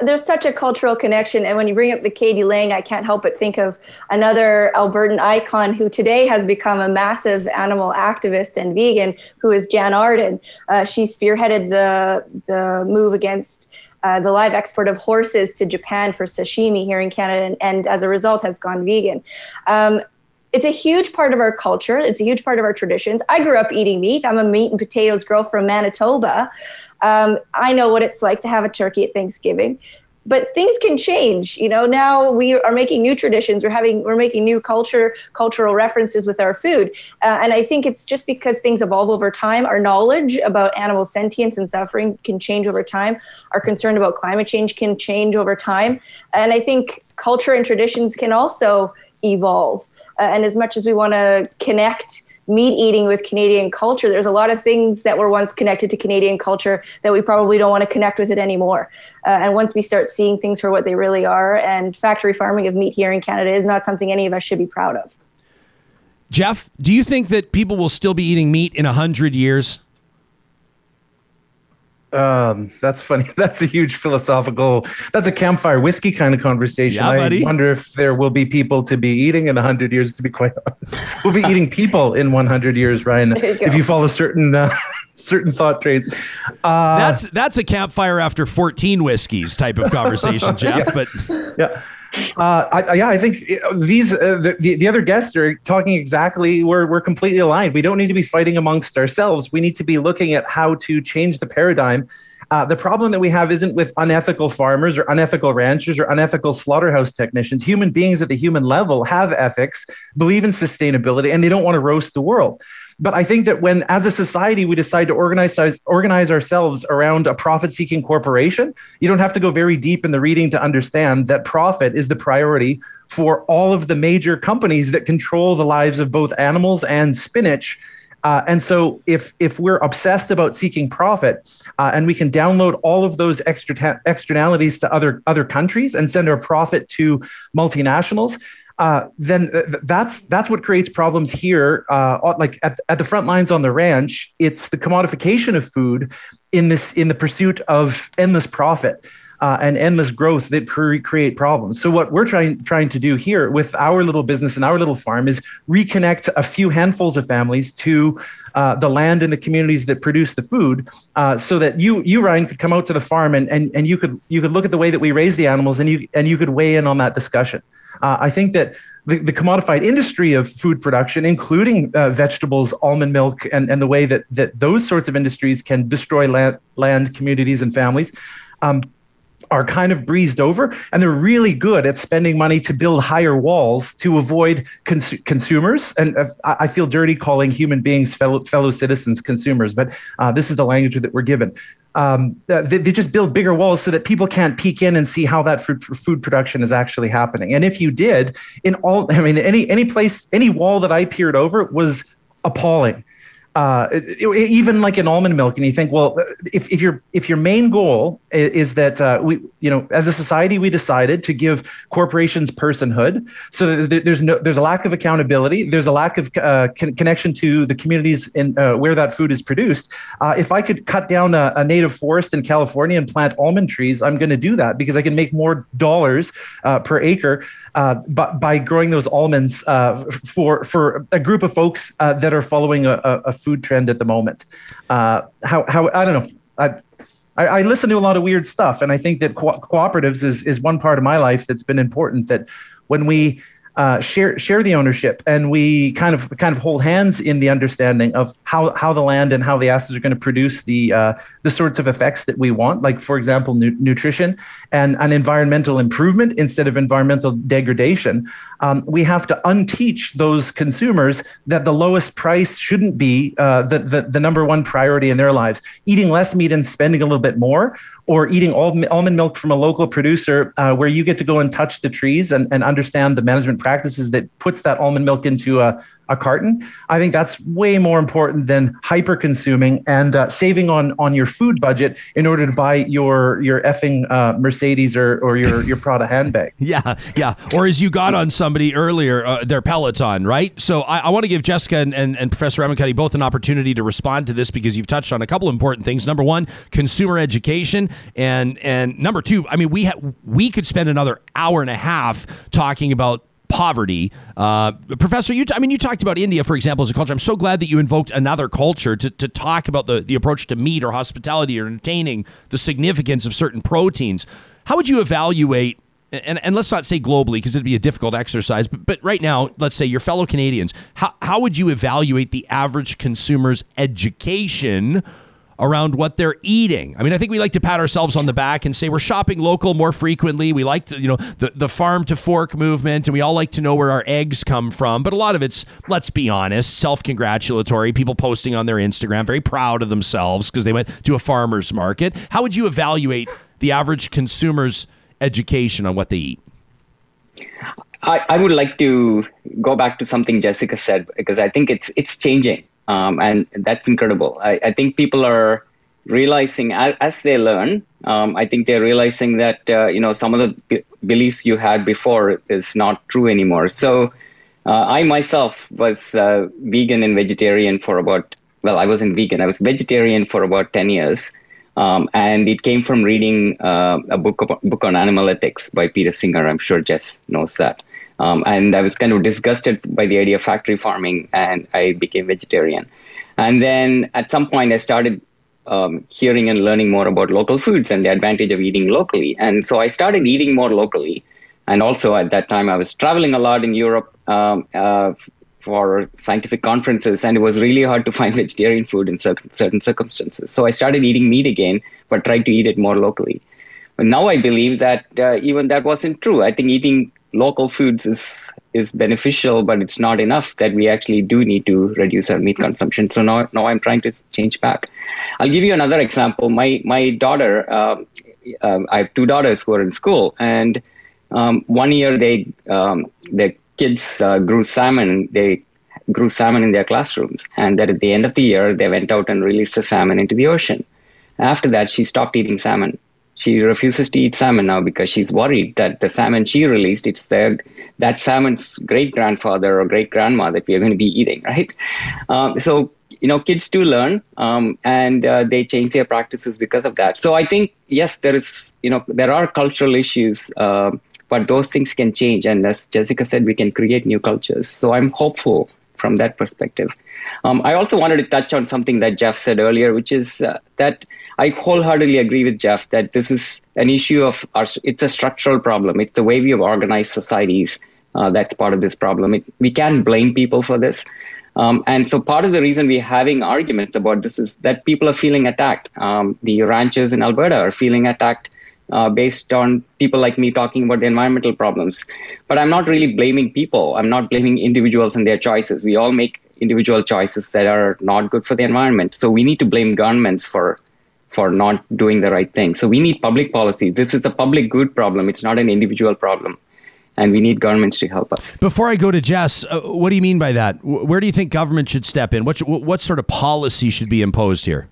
There's such a cultural connection. And when you bring up the k.d. lang, I can't help but think of another Albertan icon who today has become a massive animal activist and vegan, who is Jann Arden. Uh, she spearheaded the, the move against uh, the live export of horses to Japan for sashimi here in Canada, and, and as a result has gone vegan. Um, it's a huge part of our culture. It's a huge part of our traditions. I grew up eating meat. I'm a meat and potatoes girl from Manitoba. Um, I know what it's like to have a turkey at Thanksgiving, but things can change. You know, now we are making new traditions. We're having we're making new culture cultural references with our food, uh, and I think it's just because things evolve over time. Our knowledge about animal sentience and suffering can change over time. Our concern about climate change can change over time, and I think culture and traditions can also evolve. Uh, and as much as we want to connect meat eating with Canadian culture. There's a lot of things that were once connected to Canadian culture that we probably don't want to connect with it anymore. Uh, and once we start seeing things for what they really are, and factory farming of meat here in Canada is not something any of us should be proud of.
Jeff, do you think that people will still be eating meat in 100 years?
Um, that's funny. That's a huge philosophical. That's a campfire whiskey kind of conversation.
Yeah, buddy.
I wonder if there will be people to be eating in hundred years. To be quite honest, we'll be eating people in one hundred years, Ryan.
You
if you follow certain uh, certain thought traits. Uh,
That's that's a campfire after 14 whiskeys type of conversation, Jeff. But
yeah. Uh, I, yeah, I think uh, these uh, the, the the other guests are talking exactly. We're we're completely aligned. We don't need to be fighting amongst ourselves. We need to be looking at how to change the paradigm. Uh, the problem that we have isn't with unethical farmers or unethical ranchers or unethical slaughterhouse technicians. Human beings at the human level have ethics, believe in sustainability, and they don't want to roast the world. But I think that when, as a society, we decide to organize organize ourselves around a profit-seeking corporation, you don't have to go very deep in the reading to understand that profit is the priority for all of the major companies that control the lives of both animals and spinach. Uh, and so, if if we're obsessed about seeking profit, uh, and we can download all of those extra externalities to other other countries and send our profit to multinationals, uh, then th- that's that's what creates problems here. Uh, like at, at the front lines on the ranch, it's the commodification of food in this in the pursuit of endless profit. Uh, and endless growth that cre- create problems. So what we're trying trying to do here with our little business and our little farm is reconnect a few handfuls of families to uh, the land and the communities that produce the food, uh, so that you you Ryan could come out to the farm and and and you could you could look at the way that we raise the animals and you and you could weigh in on that discussion. Uh, I think that the, the commodified industry of food production, including uh, vegetables, almond milk, and, and the way that, that those sorts of industries can destroy land, land communities, and families, um, are kind of breezed over. And they're really good at spending money to build higher walls to avoid cons- consumers. And uh, I feel dirty calling human beings, fellow, fellow citizens, consumers, but uh, this is the language that we're given um, they, they just build bigger walls so that people can't peek in and see how that food, food production is actually happening. And if you did, in all, I mean, any any place, any wall that I peered over was appalling. Uh, it- it- even like in almond milk, and you think, well, if, if your if your main goal i- is, that uh, we, you know, as a society, we decided to give corporations personhood, so there- there's no there's a lack of accountability, there's a lack of uh, con- connection to the communities in uh, where that food is produced. Uh, if I could cut down a, a native forest in California and plant almond trees, I'm going to do that because I can make more dollars uh, per acre uh, by, by growing those almonds uh, for for a group of folks uh, that are following a, a, food trend at the moment. Uh, how how I don't know. I, I, I listen to a lot of weird stuff, and I think that co- cooperatives is is one part of my life that's been important. That when we uh, share share the ownership and we kind of kind of hold hands in the understanding of how how the land and how the assets are going to produce the uh, the sorts of effects that we want, like for example nu- nutrition and an environmental improvement instead of environmental degradation. Um, we have to unteach those consumers that the lowest price shouldn't be uh, the, the the number one priority in their lives. Eating less meat and spending a little bit more, or eating alm- almond milk from a local producer uh, where you get to go and touch the trees and, and understand the management practices that puts that almond milk into a, a carton. I think that's way more important than hyper consuming and uh, saving on on your food budget in order to buy your your effing uh, Mercedes or, or your, your Prada handbag.
Yeah, yeah. Or as you got on somebody earlier, uh, their Peloton, right? So I, I want to give Jessica and, and, and Professor Ramankutty both an opportunity to respond to this because you've touched on a couple important things. Number one, consumer education, and and number two, I mean, we ha- we could spend another hour and a half talking about poverty. Uh, Professor, you, t- I mean, you talked about India, for example, as a culture. I'm so glad that you invoked another culture to, to talk about the, the approach to meat or hospitality or entertaining the significance of certain proteins. How would you evaluate, and, and let's not say globally because it'd be a difficult exercise, but, but right now, let's say your fellow Canadians, how, how would you evaluate the average consumer's education? Around what they're eating. I mean, I think we like to pat ourselves on the back and say we're shopping local more frequently. We like to, you know, the, the farm to fork movement, and we all like to know where our eggs come from. But a lot of it's, let's be honest, self congratulatory. People posting on their Instagram, very proud of themselves because they went to a farmer's market. How would you evaluate the average consumer's education on what they eat?
I, I would like to go back to something Jessica said because I think it's it's changing, um, and that's incredible. I, I think people are realizing as, as they learn. Um, I think they're realizing that uh, you know some of the b- beliefs you had before is not true anymore. So uh, I myself was uh, vegan and vegetarian for about well, I wasn't vegan. I was vegetarian for about ten years. Um, and it came from reading uh, a book book on animal ethics by Peter Singer. I'm sure Jess knows that. Um, and I was kind of disgusted by the idea of factory farming, and I became vegetarian. And then at some point, I started um, hearing and learning more about local foods and the advantage of eating locally. And so I started eating more locally. And also at that time, I was traveling a lot in Europe um, uh, for scientific conferences, and it was really hard to find vegetarian food in certain circumstances. So I started eating meat again, but tried to eat it more locally. But now I believe that uh, even that wasn't true. I think eating local foods is is beneficial, but it's not enough. That we actually do need to reduce our meat consumption. So now, now I'm trying to change back. I'll give you another example. My my daughter, uh, uh, I have two daughters who are in school, and um, one year they um, the kids uh, grew salmon. They grew salmon in their classrooms, and that at the end of the year they went out and released the salmon into the ocean. After that, she stopped eating salmon she refuses to eat salmon now because she's worried that the salmon she released, it's the, that salmon's great grandfather or great grandma that we are going to be eating, right? Um, so, you know, kids do learn um, and uh, they change their practices because of that. So I think, yes, there is, you know, there are cultural issues, uh, but those things can change. And as Jessica said, we can create new cultures. So I'm hopeful from that perspective. Um, I also wanted to touch on something that Jeff said earlier, which is uh, that I wholeheartedly agree with Jeff that this is an issue of our, it's a structural problem. It's the way we have organized societies uh, that's part of this problem. It, we can't blame people for this. Um, and so part of the reason we're having arguments about this is that people are feeling attacked. Um, the ranchers in Alberta are feeling attacked uh, based on people like me talking about the environmental problems. But I'm not really blaming people. I'm not blaming individuals and their choices. We all make individual choices that are not good for the environment. So we need to blame governments for for not doing the right thing. So we need public policy. This is a public good problem. It's not an individual problem. And we need governments to help us.
Before I go to Jess, uh, what do you mean by that? Where do you think government should step in? What, what sort of policy should be imposed here?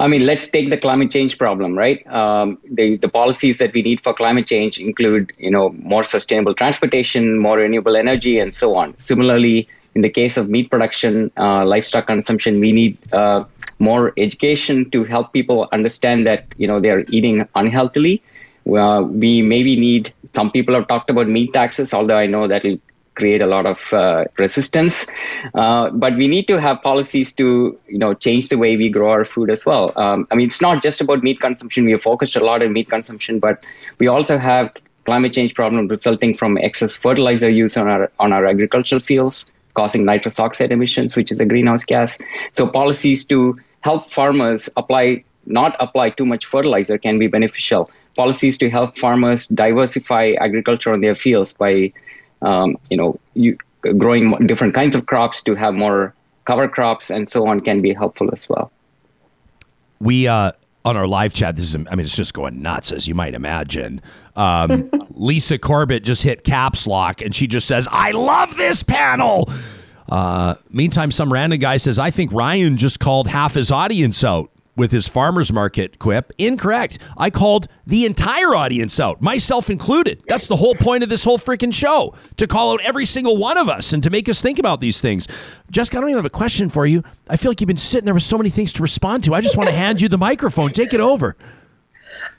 I mean, let's take the climate change problem, right? Um, the, the policies that we need for climate change include, you know, more sustainable transportation, more renewable energy, and so on. Similarly, in the case of meat production, uh, livestock consumption, we need uh, more education to help people understand that you know they're eating unhealthily. Uh, we maybe need some people have talked about meat taxes, although I know that will create a lot of uh, resistance. Uh, but we need to have policies to you know change the way we grow our food as well. Um, I mean, it's not just about meat consumption. We have focused a lot on meat consumption, but we also have climate change problem resulting from excess fertilizer use on our on our agricultural fields causing nitrous oxide emissions, which is a greenhouse gas. So policies to help farmers apply, not apply too much fertilizer can be beneficial. Policies to help farmers diversify agriculture on their fields by, um, you know, you, growing different kinds of crops to have more cover crops and so on can be helpful as well.
We uh, on our live chat, this is, I mean, it's just going nuts, as you might imagine. Um, Lisa Corbett just hit caps lock and she just says, I love this panel. Uh, meantime, some random guy says, I think Ryan just called half his audience out with his farmer's market quip. Incorrect. I called the entire audience out, myself included. That's the whole point of this whole freaking show to call out every single one of us and to make us think about these things. Jessica, I don't even have a question for you. I feel like you've been sitting there with so many things to respond to. I just want to hand you the microphone. Take it over.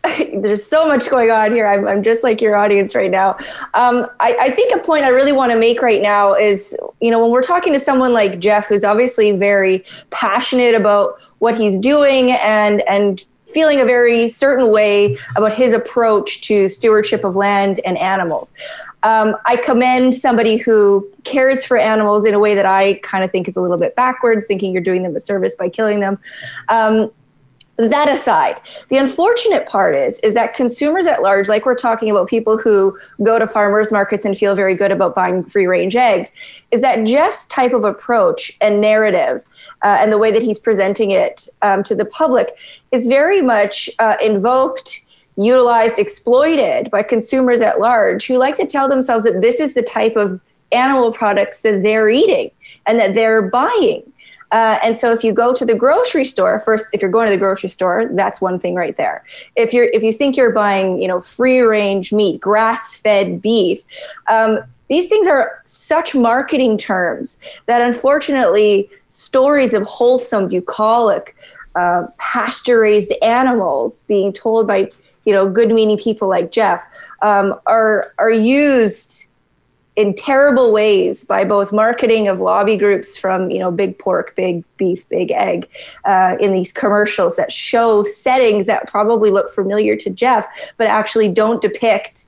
there's so much going on here. I'm, I'm just like your audience right now. Um, I, I, think a point I really want to make right now is, you know, when we're talking to someone like Jeff, who's obviously very passionate about what he's doing and and feeling a very certain way about his approach to stewardship of land and animals. Um, I commend somebody who cares for animals in a way that I kind of think is a little bit backwards, thinking you're doing them a service by killing them. Um, that aside the unfortunate part is is that consumers at large like we're talking about people who go to farmers markets and feel very good about buying free range eggs is that jeff's type of approach and narrative uh, and the way that he's presenting it um, to the public is very much uh, invoked utilized exploited by consumers at large who like to tell themselves that this is the type of animal products that they're eating and that they're buying uh, and so if you go to the grocery store first, if you're going to the grocery store, that's one thing right there. If you're if you think you're buying, you know, free range meat, grass fed beef, um, these things are such marketing terms that unfortunately stories of wholesome, bucolic, uh, pasture raised animals being told by you know good meaning people like Jeff um, are are used in terrible ways by both marketing of lobby groups from you know big pork big beef big egg uh, in these commercials that show settings that probably look familiar to jeff but actually don't depict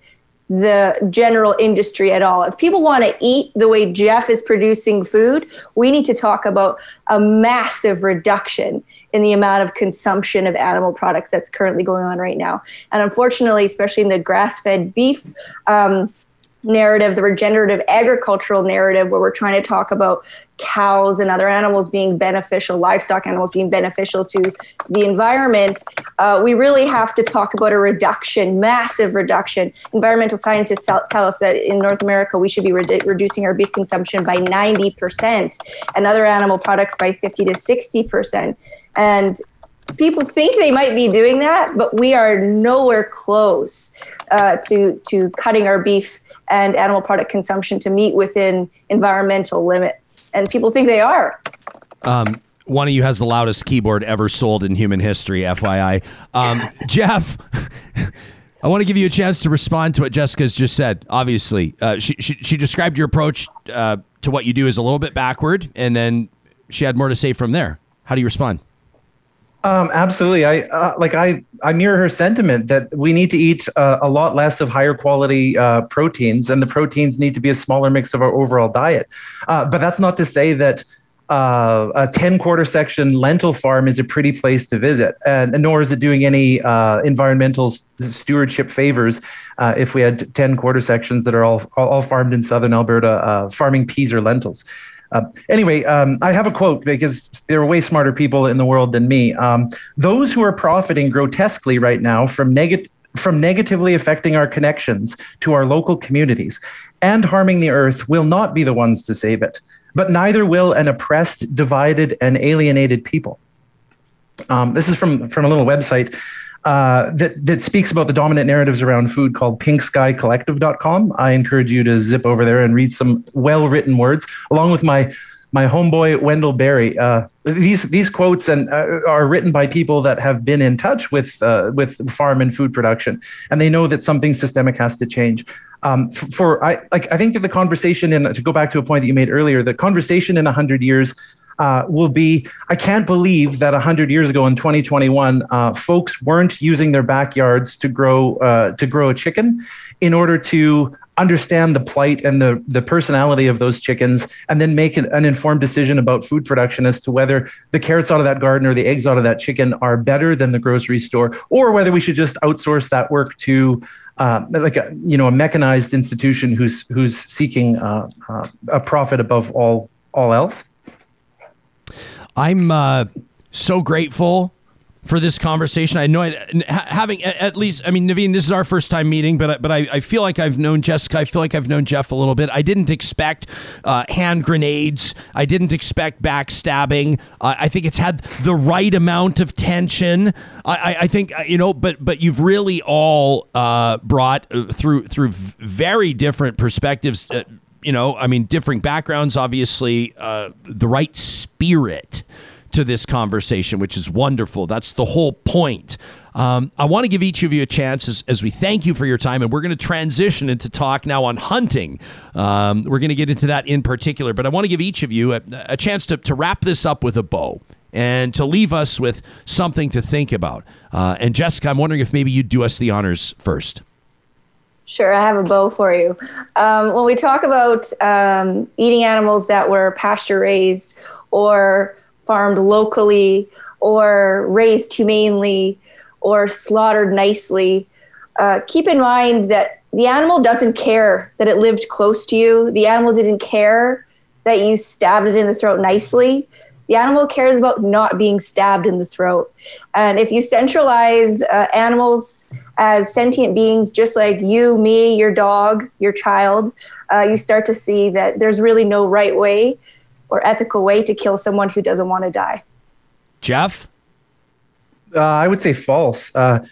the general industry at all. If people want to eat the way jeff is producing food we need to talk about a massive reduction in the amount of consumption of animal products that's currently going on right now. And unfortunately especially in the grass-fed beef um, narrative, the regenerative agricultural narrative, where we're trying to talk about cows and other animals being beneficial, livestock animals being beneficial to the environment, uh, we really have to talk about a reduction, massive reduction. Environmental scientists tell us that in North America, we should be re- reducing our beef consumption by 90% and other animal products by 50 to 60%. And people think they might be doing that, but we are nowhere close uh, to, to cutting our beef and animal product consumption to meet within environmental limits. And people think they are.
Um, one of you has the loudest keyboard ever sold in human history, FYI. Um, Jeff, I want to give you a chance to respond to what Jessica's just said. Obviously, uh, she, she, she, described your approach uh, to what you do as a little bit backward, and then she had more to say from there. How do you respond?
Um, absolutely. I uh, like I I mirror her sentiment that we need to eat uh, a lot less of higher quality uh, proteins, and the proteins need to be a smaller mix of our overall diet. Uh, but that's not to say that uh, a 10 quarter section lentil farm is a pretty place to visit, and, and nor is it doing any uh, environmental stewardship favors if we had 10 quarter sections that are all all farmed in southern Alberta, farming peas or lentils. Uh, anyway, um, I have a quote because there are way smarter people in the world than me. Um, Those who are profiting grotesquely right now from negative from negatively affecting our connections to our local communities and harming the earth will not be the ones to save it, but neither will an oppressed, divided, and alienated people. Um, this is from from a little website uh, that that speaks about the dominant narratives around food called pinkskycollective.com. I encourage you to zip over there and read some well-written words along with my my homeboy Wendell Berry. Uh, these these quotes and uh, are written by people that have been in touch with uh, with farm and food production, and they know that something systemic has to change. Um, for I like I think that the conversation in to go back to a point that you made earlier, the conversation in hundred years uh, will be I can't believe that 100 years ago in 2021, uh, folks weren't using their backyards to grow uh, to grow a chicken in order to understand the plight and the, the personality of those chickens and then make an, an, informed decision about food production as to whether the carrots out of that garden or the eggs out of that chicken are better than the grocery store or whether we should just outsource that work to uh, like a you know a mechanized institution who's who's seeking uh, uh, a profit above all all else
I'm uh, so grateful for this conversation. I know I, having at least, I mean, Navin, this is our first time meeting, but but I, I, feel like I've known Jessica. I feel like I've known Jeff a little bit. I didn't expect uh, hand grenades. I didn't expect backstabbing. Uh, I think it's had the right amount of tension. I, I think uh, you know, but but you've really all uh, brought uh, through through very different perspectives uh, you know, I mean, differing backgrounds, obviously, uh, the right spirit to this conversation, which is wonderful. That's the whole point. Um, I want to give each of you a chance as, as, we thank you for your time, and we're going to transition into talk now on hunting. Um, we're going to get into that in particular, but I want to give each of you a, a chance to, to wrap this up with a bow and to leave us with something to think about. Uh, and Jessica, I'm wondering if maybe you'd do us the honors first.
Sure, I have a bow for you. Um, when we talk about um, eating animals that were pasture raised or farmed locally or raised humanely or slaughtered nicely, uh, keep in mind that the animal doesn't care that it lived close to you. The animal didn't care that you stabbed it in the throat nicely. The animal cares about not being stabbed in the throat. And if you centralize uh, animals as sentient beings, just like you, me, your dog, your child, uh, you start to see that there's really no right way or ethical way to kill someone who doesn't want to die.
Jeff?
Uh, I would say false. Uh,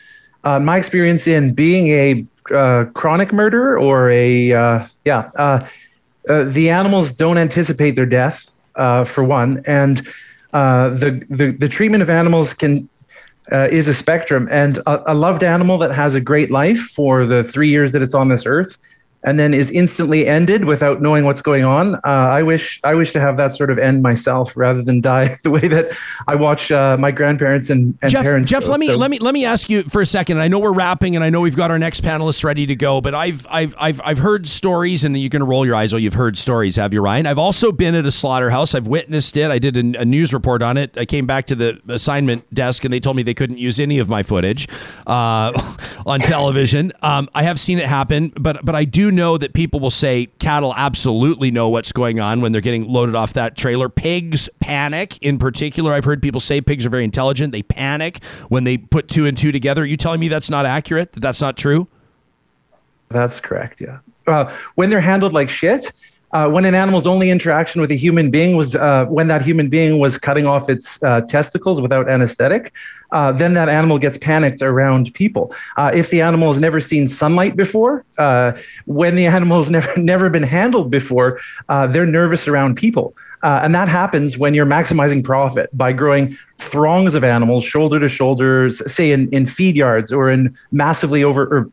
uh, my experience in being a uh, chronic murderer or a, yeah, the animals don't anticipate their death, for one. And uh, the, the the treatment of animals can uh, is a spectrum, and a, a loved animal that has a great life for the three years that it's on this earth and then is instantly ended without knowing what's going on. Uh, I wish I wish to have that sort of end myself rather than die the way that I watch uh, my grandparents and, and
Jeff,
parents.
Jeff,
go.
let me
So-
let me let me ask you for a second. I know we're wrapping, and I know we've got our next panelists ready to go. But I've I've I've I've heard stories, and you're going to roll your eyes. Oh, you've heard stories, have you, Ryan? I've also been at a slaughterhouse. I've witnessed it. I did a, a news report on it. I came back to the assignment desk, and they told me they couldn't use any of my footage uh, on television. Um, I have seen it happen, but but I do know that people will say cattle absolutely know what's going on when they're getting loaded off that trailer. Pigs panic. In particular, I've heard people say pigs are very intelligent. They panic when they put two and two together. Are you telling me that's not accurate? That that's not true?
That's correct. Yeah. Uh, when they're handled like shit, uh, when an animal's only interaction with a human being was uh, when that human being was cutting off its uh, testicles without anesthetic, uh, then that animal gets panicked around people. Uh, if the animal has never seen sunlight before, uh, when the animal has never never been handled before, they're nervous around people. And that happens when you're maximizing profit by growing throngs of animals shoulder to shoulders, say in, in feed yards or in massively over or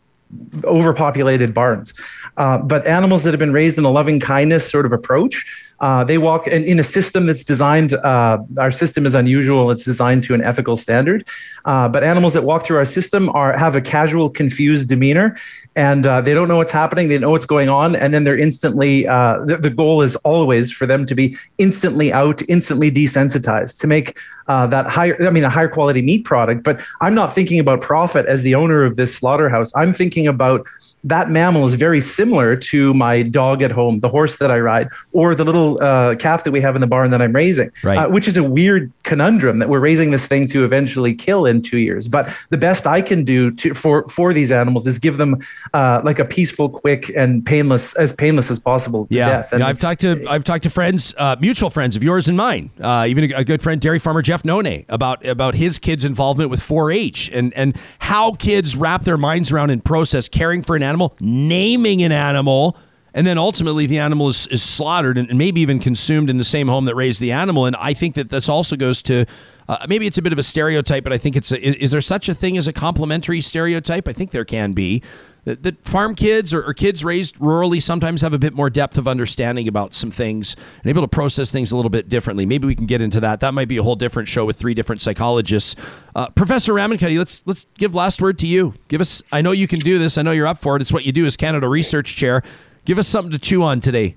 overpopulated barns. Uh, but animals that have been raised in a loving kindness sort of approach, uh, they walk in, in a system that's designed. Uh, our system is unusual; it's designed to an ethical standard. Uh, but animals that walk through our system are have a casual, confused demeanor, and uh, they don't know what's happening. They know what's going on, and then they're instantly. Uh, the, goal is always for them to be instantly out, instantly desensitized to make uh, that higher. I mean, a higher quality meat product. But I'm not thinking about profit as the owner of this slaughterhouse. I'm thinking about that mammal is very similar to my dog at home, the horse that I ride, or the little uh, calf that we have in the barn that I'm raising,
Right.
uh, which is a weird conundrum that we're raising this thing to eventually kill in two years. But the best I can do to, for for these animals is give them uh, like a peaceful, quick, and painless as painless as possible
Yeah,
death. And
Yeah, I've talked to I've talked to friends, uh, mutual friends of yours and mine, uh, even a, a good friend, dairy farmer Jeff None, about about his kids' involvement with 4-H and and how kids wrap their minds around and process caring for an animal, naming an animal, and then ultimately the animal is, is slaughtered and, maybe even consumed in the same home that raised the animal. And I think that this also goes to. Uh, maybe it's a bit of a stereotype, but I think it's a, is there such a thing as a complementary stereotype? I think there can be that, farm kids or, or kids raised rurally sometimes have a bit more depth of understanding about some things and able to process things a little bit differently. Maybe we can get into that. That might be a whole different show with three different psychologists. Uh, Professor Ramankutty, let's let's give last word to you. Give us. I know you can do this. I know you're up for it. It's what you do as Canada Research Chair. Give us something to chew on today.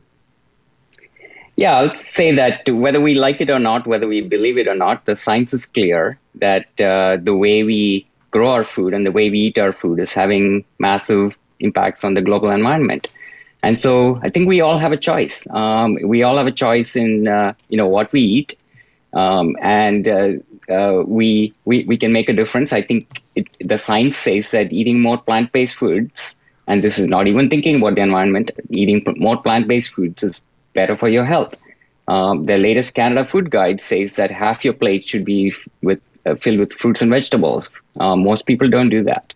Yeah, I'll say that whether we like it or not, whether we believe it or not, the science is clear that uh, the way we grow our food and the way we eat our food is having massive impacts on the global environment. And so I think we all have a choice. Um, we all have a choice in uh, you know what we eat, um, and uh, uh, we, we we can make a difference. I think it, the science says that eating more plant-based foods, and this is not even thinking about the environment, eating more plant-based foods is better for your health. Um, the latest Canada Food Guide says that half your plate should be with filled with fruits and vegetables. Um, most people don't do that.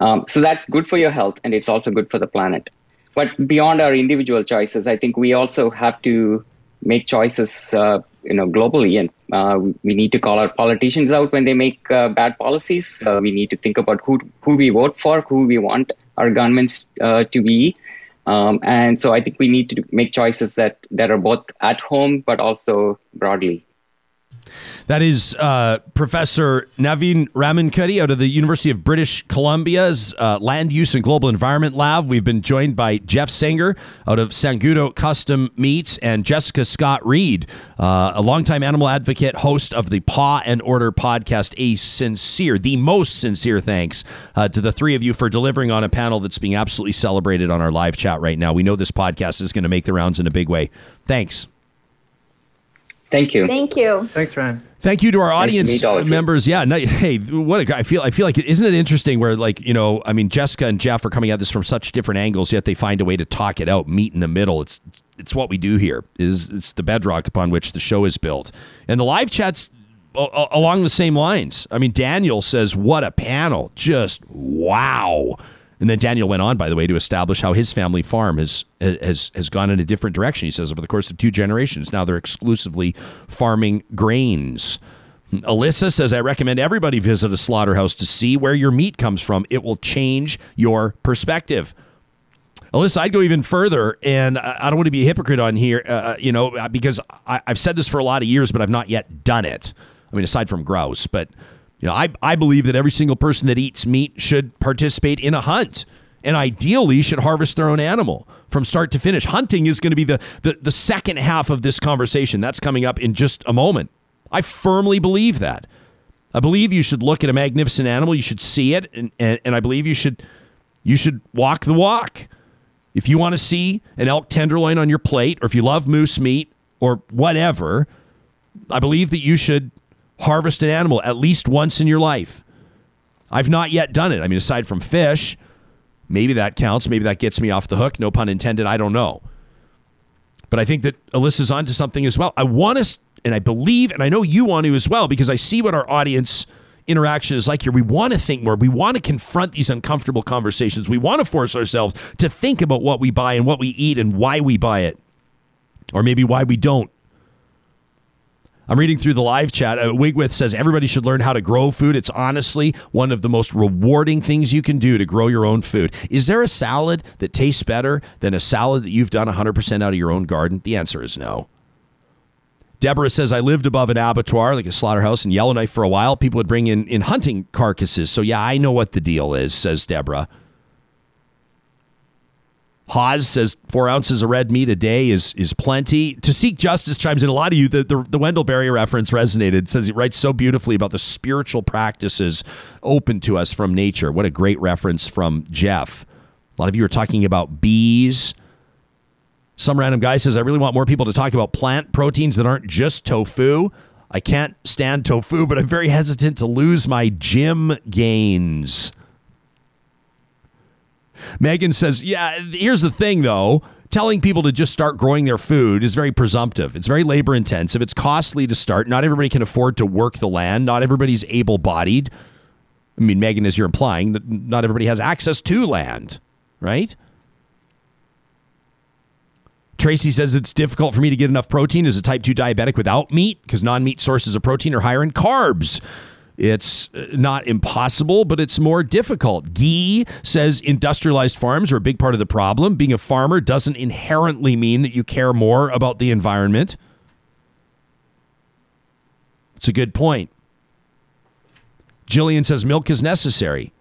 Um, so that's good for your health, and it's also good for the planet. But beyond our individual choices, I think we also have to make choices, uh, you know, globally, and uh, we need to call our politicians out when they make uh, bad policies. Uh, we need to think about who who we vote for, who we want our governments uh, to be, um, and so I think we need to make choices that that are both at home but also broadly.
That is uh, Professor Navin Ramankutty out of the University of British Columbia's uh, Land Use and Global Environment Lab. We've been joined by Jeff Senger out of Sangudo Custom Meats and Jessica Scott-Reid, uh, a longtime animal advocate, host of the Paw and Order podcast. A sincere, the most sincere thanks uh, to the three of you for delivering on a panel that's being absolutely celebrated on our live chat right now. We know this podcast is going to make the rounds in a big way. Thanks.
Thank you.
Thank you.
Thanks, Ryan.
Thank you to our
Nice to
audience
meet all of you.
members. Yeah, no, hey, what a guy! I feel, I feel like isn't it interesting where like you know, I mean, Jessica and Jeff are coming at this from such different angles, yet they find a way to talk it out, meet in the middle. It's it's what we do here. Is it's the bedrock upon which the show is built, and the live chats a- a- along the same lines. I mean, Daniel says, "What a panel! Just wow." And then Daniel went on, by the way, to establish how his family farm has has has gone in a different direction. He says over the course of two generations, now they're exclusively farming grains. Alyssa says, I recommend everybody visit a slaughterhouse to see where your meat comes from. It will change your perspective. Alyssa, I'd go even further, and I don't want to be a hypocrite on here, uh, uh you know, because I, have said this for a lot of years, but I've not yet done it. I mean, aside from grouse, but you know, I, I believe that every single person that eats meat should participate in a hunt, and ideally should harvest their own animal from start to finish. Hunting is going to be the, the the second half of this conversation. That's coming up in just a moment. I firmly believe that. I believe you should look at a magnificent animal, you should see it, and, and, and I believe you should you should walk the walk. If you want to see an elk tenderloin on your plate, or if you love moose meat or whatever, I believe that you should harvest an animal at least once in your life. I've not yet done it. I mean, aside from fish, maybe that counts. Maybe that gets me off the hook. No pun intended. I don't know. But I think that Alyssa's onto something as well. I want to, and I believe, and I know you want to as well, because I see what our audience interaction is like here. We want to think more. We want to confront these uncomfortable conversations. We want to force ourselves to think about what we buy and what we eat and why we buy it, or maybe why we don't. I'm reading through the live chat. Uh, Wigwith says everybody should learn how to grow food. It's honestly one of the most rewarding things you can do to grow your own food. Is there a salad that tastes better than a salad that you've done 100% out of your own garden? The answer is no. Deborah says, I lived above an abattoir, like a slaughterhouse in Yellowknife for a while. People would bring in, in hunting carcasses. So, yeah, I know what the deal is, says Deborah. Hawes says four ounces of red meat a day is is plenty. To seek justice chimes in. A lot of you, the, the, the Wendell Berry reference resonated. says he writes so beautifully about the spiritual practices open to us from nature. What a great reference from Jeff. A lot of you are talking about bees some random guy says, I really want more people to talk about plant proteins that aren't just tofu. I can't stand tofu, but I'm very hesitant to lose my gym gains. Megan says, Yeah, here's the thing though. Telling people to just start growing their food is very presumptive. It's very labor intensive. It's costly to start. Not everybody can afford to work the land. Not everybody's able bodied. I mean, Megan, as you're implying, not everybody has access to land, right? Tracy says it's difficult for me to get enough protein as a type 2 diabetic without meat because non meat sources of protein are higher in carbs. It's uh, not impossible, but it's more difficult. Gee says industrialized farms are a big part of the problem. Being a farmer doesn't inherently mean that you care more about the environment. It's a good point. Jillian says milk is necessary.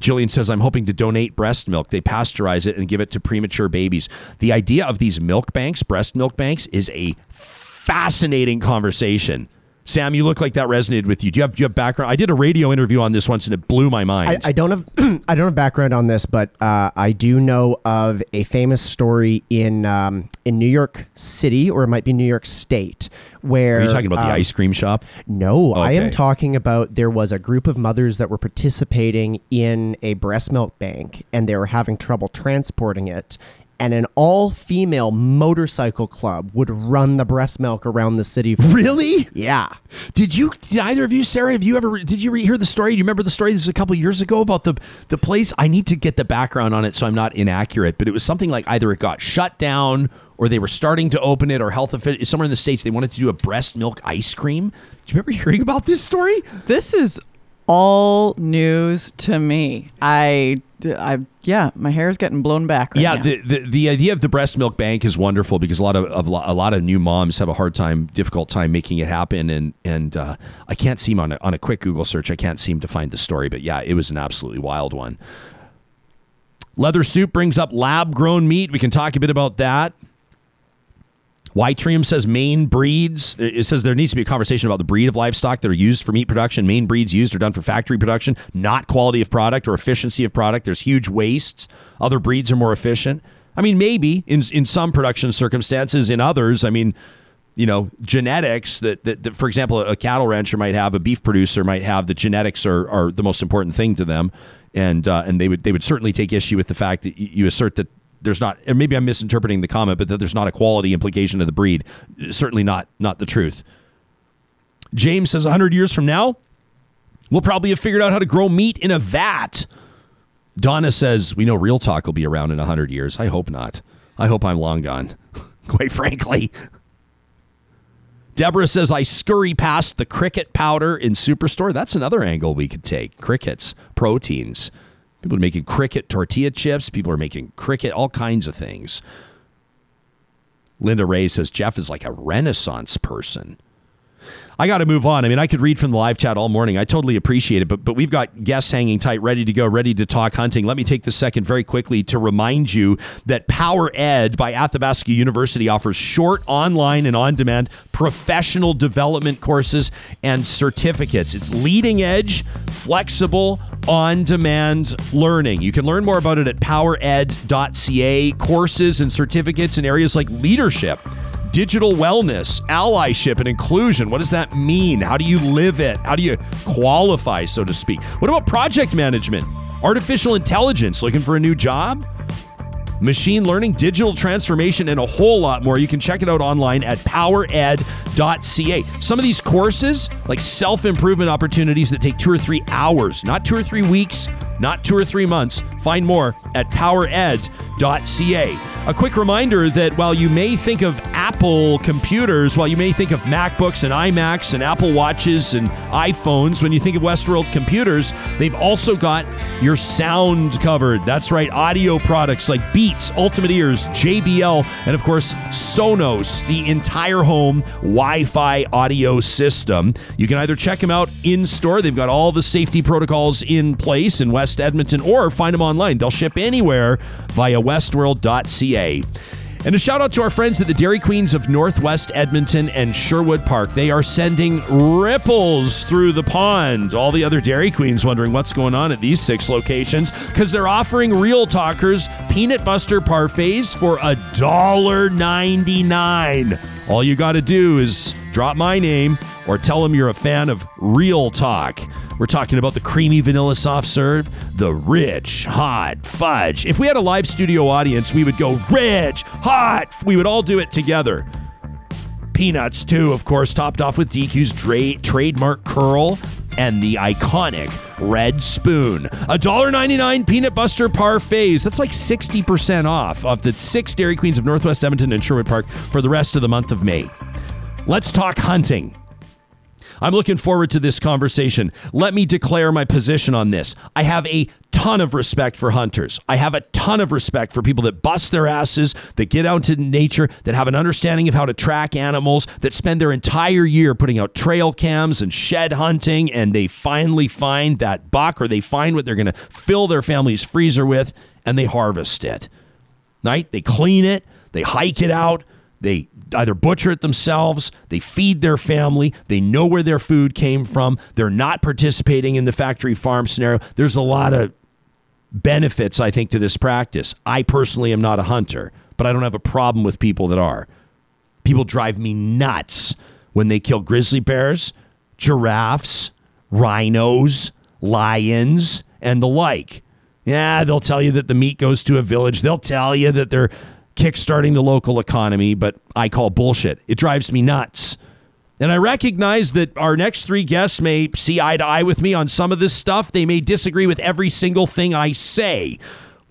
Jillian says, I'm hoping to donate breast milk. They pasteurize it and give it to premature babies. The idea of these milk banks, breast milk banks, is a fascinating conversation. Sam, you look like that resonated with you. Do you have, do you have background? I did a radio interview on this once and it blew my mind.
I, I don't have I don't have background on this, but uh, I do know of a famous story in um, in New York City, or it might be New York State, where
are you talking about um, the ice cream shop?
No, okay. I am talking about there was a group of mothers that were participating in a breast milk bank, and they were having trouble transporting it, and an all-female motorcycle club would run the breast milk around the city.
Really?
Yeah.
Did you? Did either of you, Sarah? Have you ever? Did you hear the story? Do you remember the story? This was a couple years ago about the the place. I need to get the background on it so I'm not inaccurate. But it was something like either it got shut down or they were starting to open it, or health officials somewhere in the states they wanted to do a breast milk ice cream. Do you remember hearing about this story?
This is all news to me. I, I, yeah, my hair is getting blown back. Right
yeah, the, the the idea of the breast milk bank is wonderful because a lot of, of a lot of new moms have a hard time, difficult time making it happen, and and uh, I can't seem on a, on a quick Google search, I can't seem to find the story, but yeah, it was an absolutely wild one. Leather Soup brings up lab grown meat. We can talk a bit about that. Yttrium says main breeds. It says there needs to be a conversation about the breed of livestock that are used for meat production. main breeds used are done for factory production, not quality of product or efficiency of product. There's huge wastes. Other breeds are more efficient. I mean, maybe in in some production circumstances. In others, I mean, you know, genetics that, that, that for example, a cattle rancher might have, a beef producer might have. The genetics are, are the most important thing to them, and uh, and they would they would certainly take issue with the fact that you assert that there's not and maybe I'm misinterpreting the comment, but that there's not a quality implication of the breed. Certainly not not the truth. James says 100 years from now, we'll probably have figured out how to grow meat in a vat. Donna says, We know Real Talk will be around in 100 years. I hope not. I hope I'm long gone, quite frankly. Deborah says, I scurry past the cricket powder in Superstore. That's another angle we could take. Crickets, proteins. People are making cricket tortilla chips. People are making cricket, all kinds of things. Linda Ray says, Jeff is like a renaissance person. I got to move on. I mean, I could read from the live chat all morning. I totally appreciate it, but but we've got guests hanging tight, ready to go, ready to talk hunting. Let me take the second very quickly to remind you that Power Ed by Athabasca University offers short online and on-demand professional development courses and certificates. It's leading edge, flexible, on-demand learning. You can learn more about it at powered.ca. Courses and certificates in areas like leadership digital wellness, allyship, and inclusion. What does that mean? How do you live it? How do you qualify, so to speak? What about project management? Artificial intelligence, looking for a new job? Machine learning, digital transformation, and a whole lot more. You can check it out online at powered.ca. Some of these courses, like self improvement opportunities that take two or three hours, not two or three weeks, not two or three months. Find more at powered.ca. A quick reminder that while you may think of Apple computers, while you may think of MacBooks and iMacs and Apple Watches and iPhones, when you think of Westworld computers, they've also got your sound covered. That's right, audio products like Beats, Ultimate Ears, JBL, and of course, Sonos, the entire home Wi Fi audio system. You can either check them out in store, they've got all the safety protocols in place in West Edmonton, or find them online. They'll ship anywhere via westworld.ca. And a shout out to our friends at the Dairy Queens of Northwest Edmonton and Sherwood Park. They are sending ripples through the pond. All the other Dairy Queens wondering what's going on at these six locations because they're offering Real Talkers peanut buster parfaits for a dollar ninety nine. All you got to do is drop my name or tell them you're a fan of Real Talk. We're talking about the creamy vanilla soft serve, the rich, hot fudge. If we had a live studio audience, we would go rich, hot. We would all do it together. Peanuts, too, of course, topped off with DQ's dra- trademark curl and the iconic red spoon. $1.99 peanut buster parfaits. That's like 60% off of the six Dairy Queens of Northwest Edmonton and Sherwood Park for the rest of the month of May. Let's talk hunting. I'm looking forward to this conversation. Let me declare my position on this. I have a ton of respect for hunters. I have a ton of respect for people that bust their asses, that get out into nature, that have an understanding of how to track animals, that spend their entire year putting out trail cams and shed hunting, and they finally find that buck or they find what they're going to fill their family's freezer with and they harvest it. Right? They clean it, they hike it out, they either butcher it themselves, they feed their family, they know where their food came from, they're not participating in the factory farm scenario. There's a lot of benefits, I think, to this practice. I personally am not a hunter, but I don't have a problem with people that are. People drive me nuts when they kill grizzly bears, giraffes, rhinos, lions, and the like. Yeah, they'll tell you that the meat goes to a village. They'll tell you that they're kickstarting the local economy, but I call bullshit. It drives me nuts. And I recognize that our next three guests may see eye to eye with me on some of this stuff. They may disagree with every single thing I say.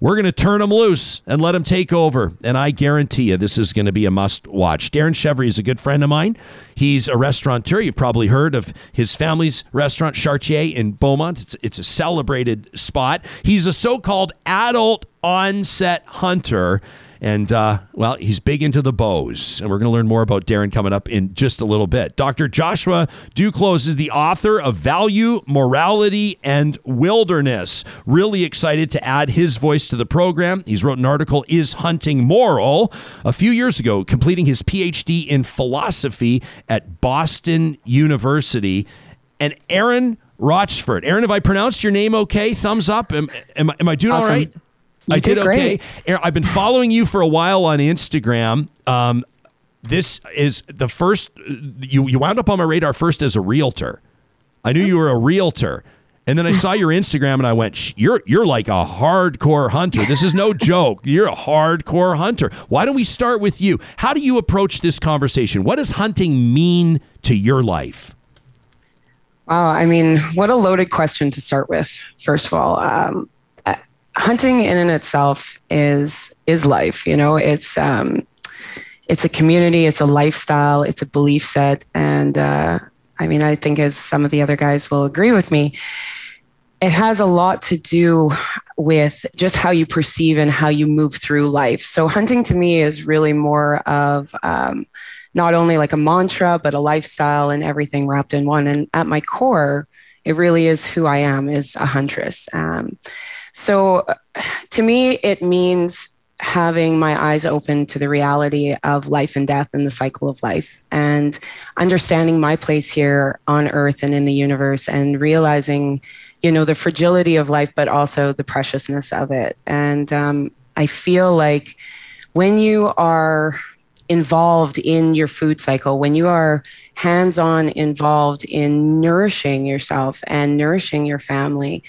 We're going to turn them loose and let them take over. And I guarantee you, this is going to be a must watch. Darren Cheverie is a good friend of mine. He's a restaurateur. You've probably heard of his family's restaurant, Chartier in Beaumont. It's, it's a celebrated spot. He's a so called adult onset hunter and uh, well, he's big into the bows. And we're going to learn more about Darren coming up in just a little bit. Dr. Joshua Duclos is the author of Value, Morality, and Wilderness. Really excited to add his voice to the program. He's wrote an article, Is Hunting Moral? a few years ago, completing his PhD in philosophy at Boston University. And Eireann Rochefort. Eireann, have I pronounced your name okay? Thumbs up. Am, am, am I doing
awesome.
all right?
You
I did,
did
okay. I've been following you for a while on Instagram. Um, this is the first you you wound up on my radar first as a realtor. I knew you were a realtor. And then I saw your Instagram and I went, "You're you're like a hardcore hunter. This is no joke. You're a hardcore hunter. Why don't we start with you? How do you approach this conversation? What does hunting mean to your life?"
Wow, I mean, what a loaded question to start with. First of all, um, hunting in and itself is is life. You know, it's um, it's a community, it's a lifestyle, it's a belief set, and uh, I mean, I think as some of the other guys will agree with me, it has a lot to do with just how you perceive and how you move through life. So hunting to me is really more of um, not only like a mantra, but a lifestyle and everything wrapped in one. And at my core, it really is who I am is a huntress. Um, so to me, it means having my eyes open to the reality of life and death and the cycle of life and understanding my place here on earth and in the universe and realizing you know the fragility of life but also the preciousness of it. And um, i feel like when you are involved in your food cycle when you are hands-on involved in nourishing yourself and nourishing your family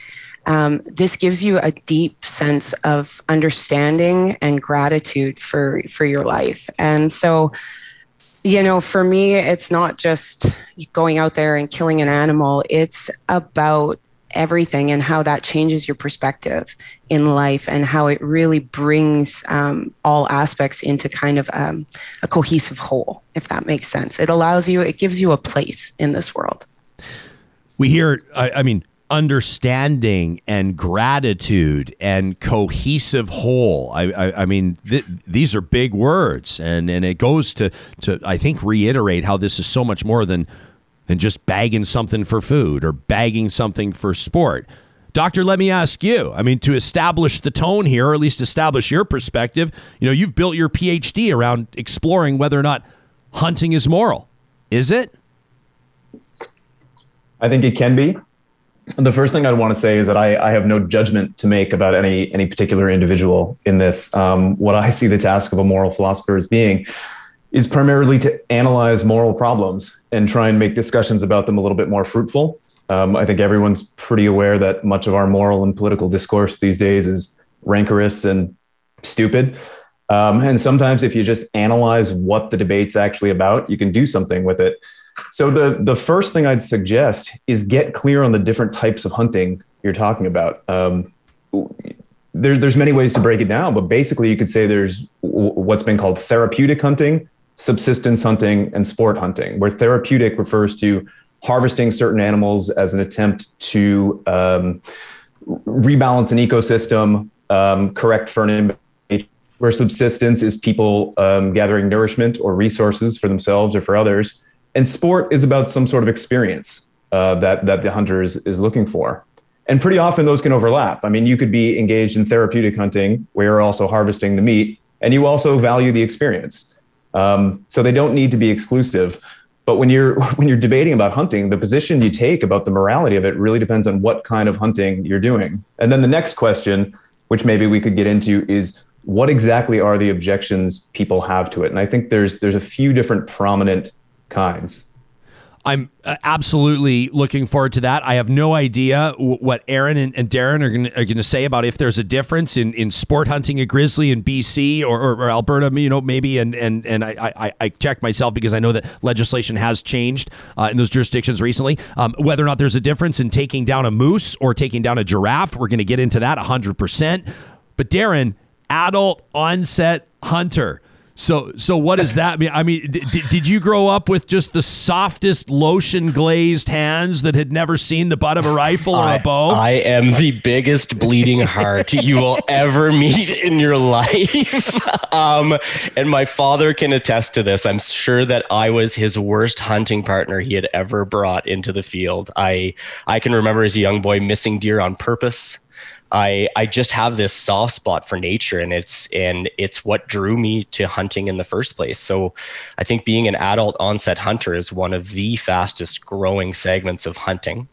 um, this gives you a deep sense of understanding and gratitude for for your life. And so you know for me it's not just going out there and killing an animal. It's about everything and how that changes your perspective in life and how it really brings um, all aspects into kind of um, a cohesive whole if that makes sense. It allows you it gives you a place in this world.
We hear I, I mean understanding and gratitude and cohesive whole. I, I, I mean, th- these are big words, and, and it goes to, to I think reiterate how this is so much more than than just bagging something for food or bagging something for sport. Doctor, let me ask you. I mean, to establish the tone here, or at least establish your perspective, you know, you've built your PhD around exploring whether or not hunting is moral. Is it?
I think it can be the first thing I'd want to say is that I, I, have no judgment to make about any any particular individual in this. Um, what I see the task of a moral philosopher as being is primarily to analyze moral problems and try and make discussions about them a little bit more fruitful. Um, I think everyone's pretty aware that much of our moral and political discourse these days is rancorous and stupid. Um, and sometimes, if you just analyze what the debate's actually about, you can do something with it. So the the first thing I'd suggest is get clear on the different types of hunting you're talking about. Um, there's there's many ways to break it down, but basically you could say there's what's been called therapeutic hunting, subsistence hunting, and sport hunting. Where therapeutic refers to harvesting certain animals as an attempt to um, rebalance an ecosystem, um, correct for an where subsistence is people um, gathering nourishment or resources for themselves or for others and sport is about some sort of experience uh, that that the hunter is, is looking for. And pretty often those can overlap. I mean, you could be engaged in therapeutic hunting where you're also harvesting the meat, and you also value the experience. Um, so they don't need to be exclusive. But when you're when you're debating about hunting, the position you take about the morality of it really depends on what kind of hunting you're doing. And then the next question, which maybe we could get into, is what exactly are the objections people have to it? And I think there's there's a few different prominent kinds.
I'm uh, absolutely looking forward to that. I have no idea what Eireann and, and Darren are going to say about if there's a difference in, in sport hunting a grizzly in BC or, or, or Alberta, you know, maybe. And and and I, I, I checked myself because I know that legislation has changed uh, in those jurisdictions recently. Um, whether or not there's a difference in taking down a moose or taking down a giraffe, we're going to get into that 100%. But Darren, adult onset hunter so, so what does that mean? I mean, did, did you grow up with just the softest lotion glazed hands that had never seen the butt of a rifle or
I,
a bow?
I am the biggest bleeding heart you will ever meet in your life. um, and my father can attest to this. I'm sure that I was his worst hunting partner he had ever brought into the field. I, I can remember as a young boy missing deer on purpose. I I just have this soft spot for nature and it's and it's what drew me to hunting in the first place. So I think being an adult onset hunter is one of the fastest growing segments of hunting.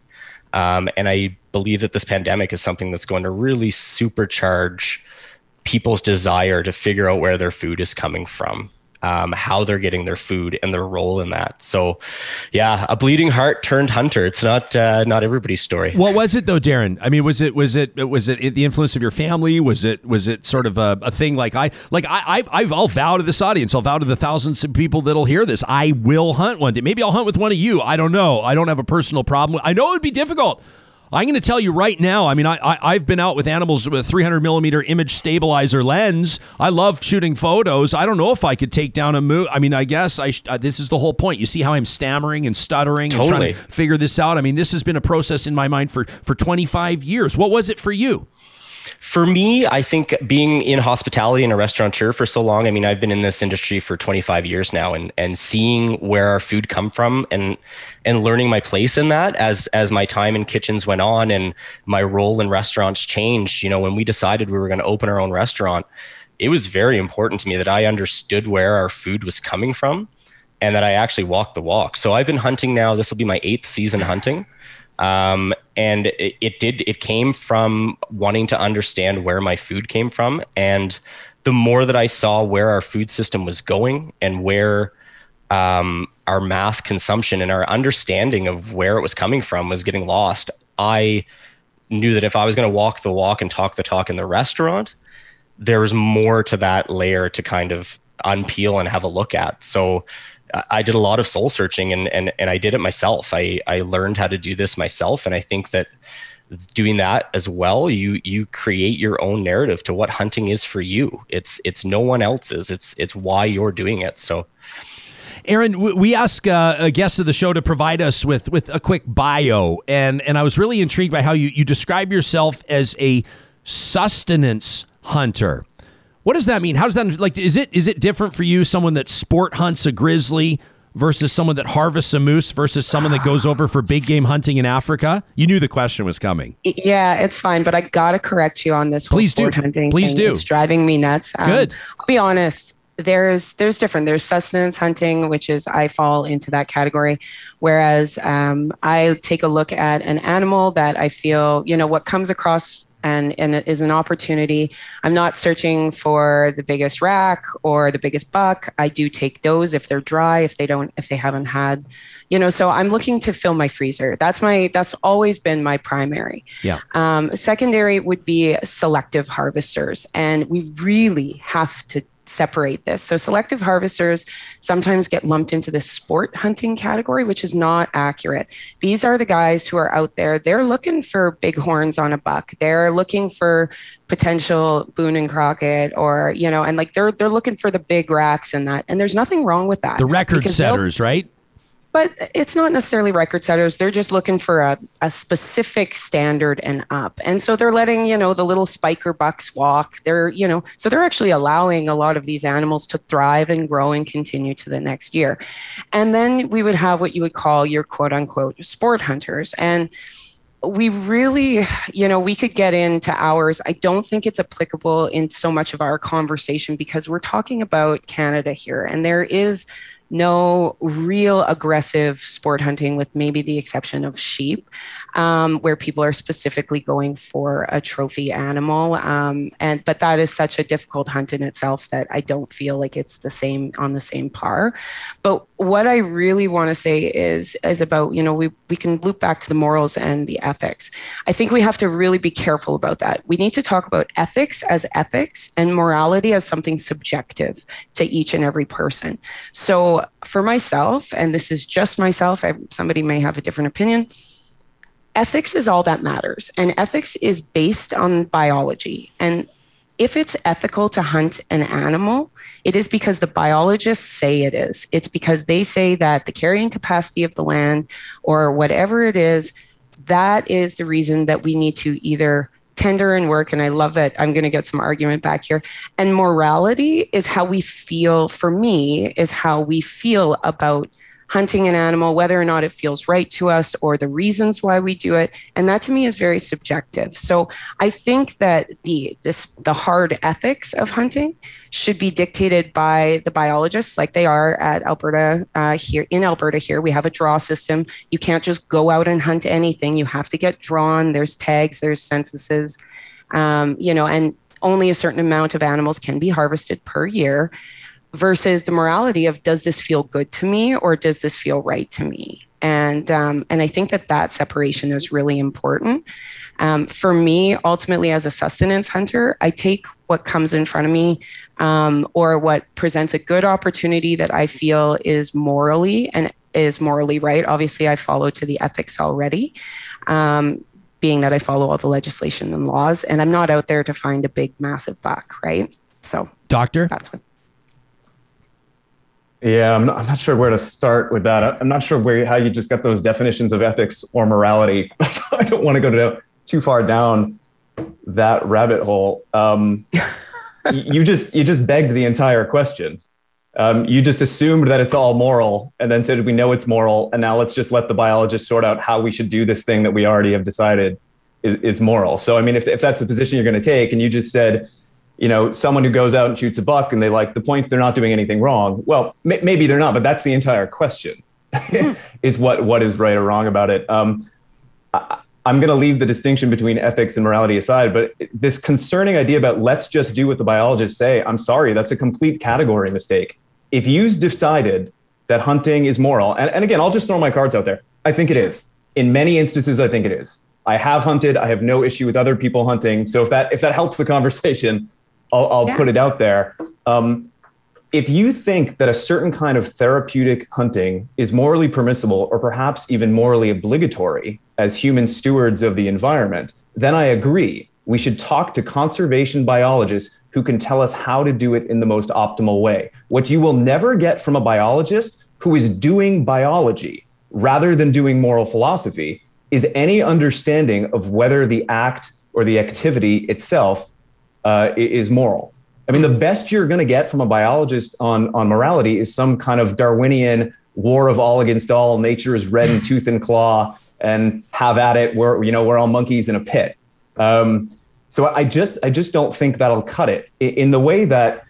Um, and I believe that this pandemic is something that's going to really supercharge people's desire to figure out where their food is coming from um, how they're getting their food and their role in that. So, yeah, a bleeding heart turned hunter. It's not uh, not everybody's story.
What was it though, Darren? I mean, was it was it was it the influence of your family? Was it was it sort of a, a thing like I like I, I I'll vow to this audience. I'll vow to the thousands of people that'll hear this. I will hunt one day. Maybe I'll hunt with one of you. I don't know. I don't have a personal problem. I know it would be difficult. I'm going to tell you right now. I mean, I, I have been out with animals with a 300 millimeter image stabilizer lens. I love shooting photos. I don't know if I could take down a moose. I mean, I guess I. Uh, this is the whole point. You see how I'm stammering and stuttering
totally.
and trying to figure this out. I mean, this has been a process in my mind for for 25 years. What was it for you?
For me, I think being in hospitality and a restaurateur for so long, I mean, I've been in this industry for 25 years now and and seeing where our food come from and and learning my place in that as as my time in kitchens went on and my role in restaurants changed, you know, when we decided we were going to open our own restaurant, it was very important to me that I understood where our food was coming from and that I actually walked the walk. So I've been hunting now, this will be my 8th season hunting. Um, and it, it did it came from wanting to understand where my food came from. And the more that i saw where our food system was going and where um, our mass consumption and our understanding of where it was coming from was getting lost i knew that if i was going to walk the walk and talk the talk in the restaurant there was more to that layer to kind of unpeel and have a look at. So I did a lot of soul searching and, and, and I did it myself. I, I learned how to do this myself. And I think that doing that as well, you, you create your own narrative to what hunting is for you. It's, it's no one else's. It's, it's why you're doing it. So,
Eireann, we ask uh, a guest of the show to provide us with with a quick bio, and and I was really intrigued by how you you describe yourself as a sustenance hunter. What does that mean? How does that like? Is it is it different for you? Someone that sport hunts a grizzly versus someone that harvests a moose versus someone that goes over for big game hunting in Africa? You knew the question was coming.
Yeah, it's fine, but I gotta correct you on this whole
Please
sport
do.
hunting.
Please
thing.
do.
It's driving me nuts. Um,
Good.
I'll be honest. There's there's different. There's sustenance hunting, which is I fall into that category, whereas um, I take a look at an animal that I feel you know what comes across and and it is an opportunity. I'm not searching for the biggest rack or the biggest buck. I do take those if they're dry, if they don't, if they haven't had, you know. So I'm looking to fill my freezer. That's my that's always been my primary.
Yeah.
Um, secondary would be selective harvesters, and we really have to separate this. So selective harvesters sometimes get lumped into the sport hunting category, which is not accurate. These are the guys who are out there, they're looking for big horns on a buck. They're looking for potential Boone and Crockett or, you know, and like they're they're looking for the big racks and that. And there's nothing wrong with that.
The record setters, right?
But it's not necessarily record setters. They're just looking for a, a specific standard and up. And so they're letting, you know, the little spiker bucks walk. They're, you know, so they're actually allowing a lot of these animals to thrive and grow and continue to the next year. And then we would have what you would call your quote unquote sport hunters. And we really, you know, we could get into hours. I don't think it's applicable in so much of our conversation because we're talking about Canada here. And there is no real aggressive sport hunting, with maybe the exception of sheep, um, where people are specifically going for a trophy animal. Um, and but that is such a difficult hunt in itself that I don't feel like it's the same on the same par. But what I really want to say is is about you know we we can loop back to the morals and the ethics. I think we have to really be careful about that. We need to talk about ethics as ethics and morality as something subjective to each and every person. So for myself, and this is just myself, I, somebody may have a different opinion. Ethics is all that matters, and ethics is based on biology. And if it's ethical to hunt an animal, it is because the biologists say it is. It's because they say that the carrying capacity of the land or whatever it is, that is the reason that we need to either tender and work. And I love that I'm going to get some argument back here. And morality is how we feel, for me, is how we feel about hunting an animal, whether or not it feels right to us or the reasons why we do it. And that to me is very subjective. So I think that the this the hard ethics of hunting should be dictated by the biologists, like they are at Alberta uh, here in Alberta. Here we have a draw system. You can't just go out and hunt anything. You have to get drawn. There's tags. There's censuses. Um, you know, and only a certain amount of animals can be harvested per year versus the morality of does this feel good to me or does this feel right to me and um, and i think that that separation is really important um, for me ultimately as a sustenance hunter i take what comes in front of me um, or what presents a good opportunity that i feel is morally and is morally right obviously i follow to the ethics already um, being that I follow all the legislation and laws, and I'm not out there to find a big, massive buck, right? So,
doctor,
that's what.
Yeah, I'm not, I'm not sure where to start with that. I'm not sure where how you just got those definitions of ethics or morality. I don't want to go to, too far down that rabbit hole. Um, you just you just begged the entire question. Um, you just assumed that it's all moral, and then said we know it's moral, and now let's just let the biologist sort out how we should do this thing that we already have decided is, is moral. So, I mean, if if that's the position you're going to take, and you just said you know, someone who goes out and shoots a buck and they like the point they're not doing anything wrong. Well, m- maybe they're not, but that's the entire question is what, what is right or wrong about it. Um, I, I'm going to leave the distinction between ethics and morality aside, but this concerning idea about let's just do what the biologists say, I'm sorry, that's a complete category mistake. If you've decided that hunting is moral, and, and again, I'll just throw my cards out there. I think it is. In many instances, I think it is. I have hunted. I have no issue with other people hunting. So if that if that helps the conversation, I'll, I'll yeah. put it out there. Um, if you think that a certain kind of therapeutic hunting is morally permissible or perhaps even morally obligatory as human stewards of the environment, then I agree. We should talk to conservation biologists who can tell us how to do it in the most optimal way. What you will never get from a biologist who is doing biology rather than doing moral philosophy is any understanding of whether the act or the activity itself uh, is moral. I mean, the best you're going to get from a biologist on on morality is some kind of Darwinian war of all against all. Nature is red in tooth and claw, and have at it. We're you know we're all monkeys in a pit. Um, so I just I just don't think that'll cut it in the way that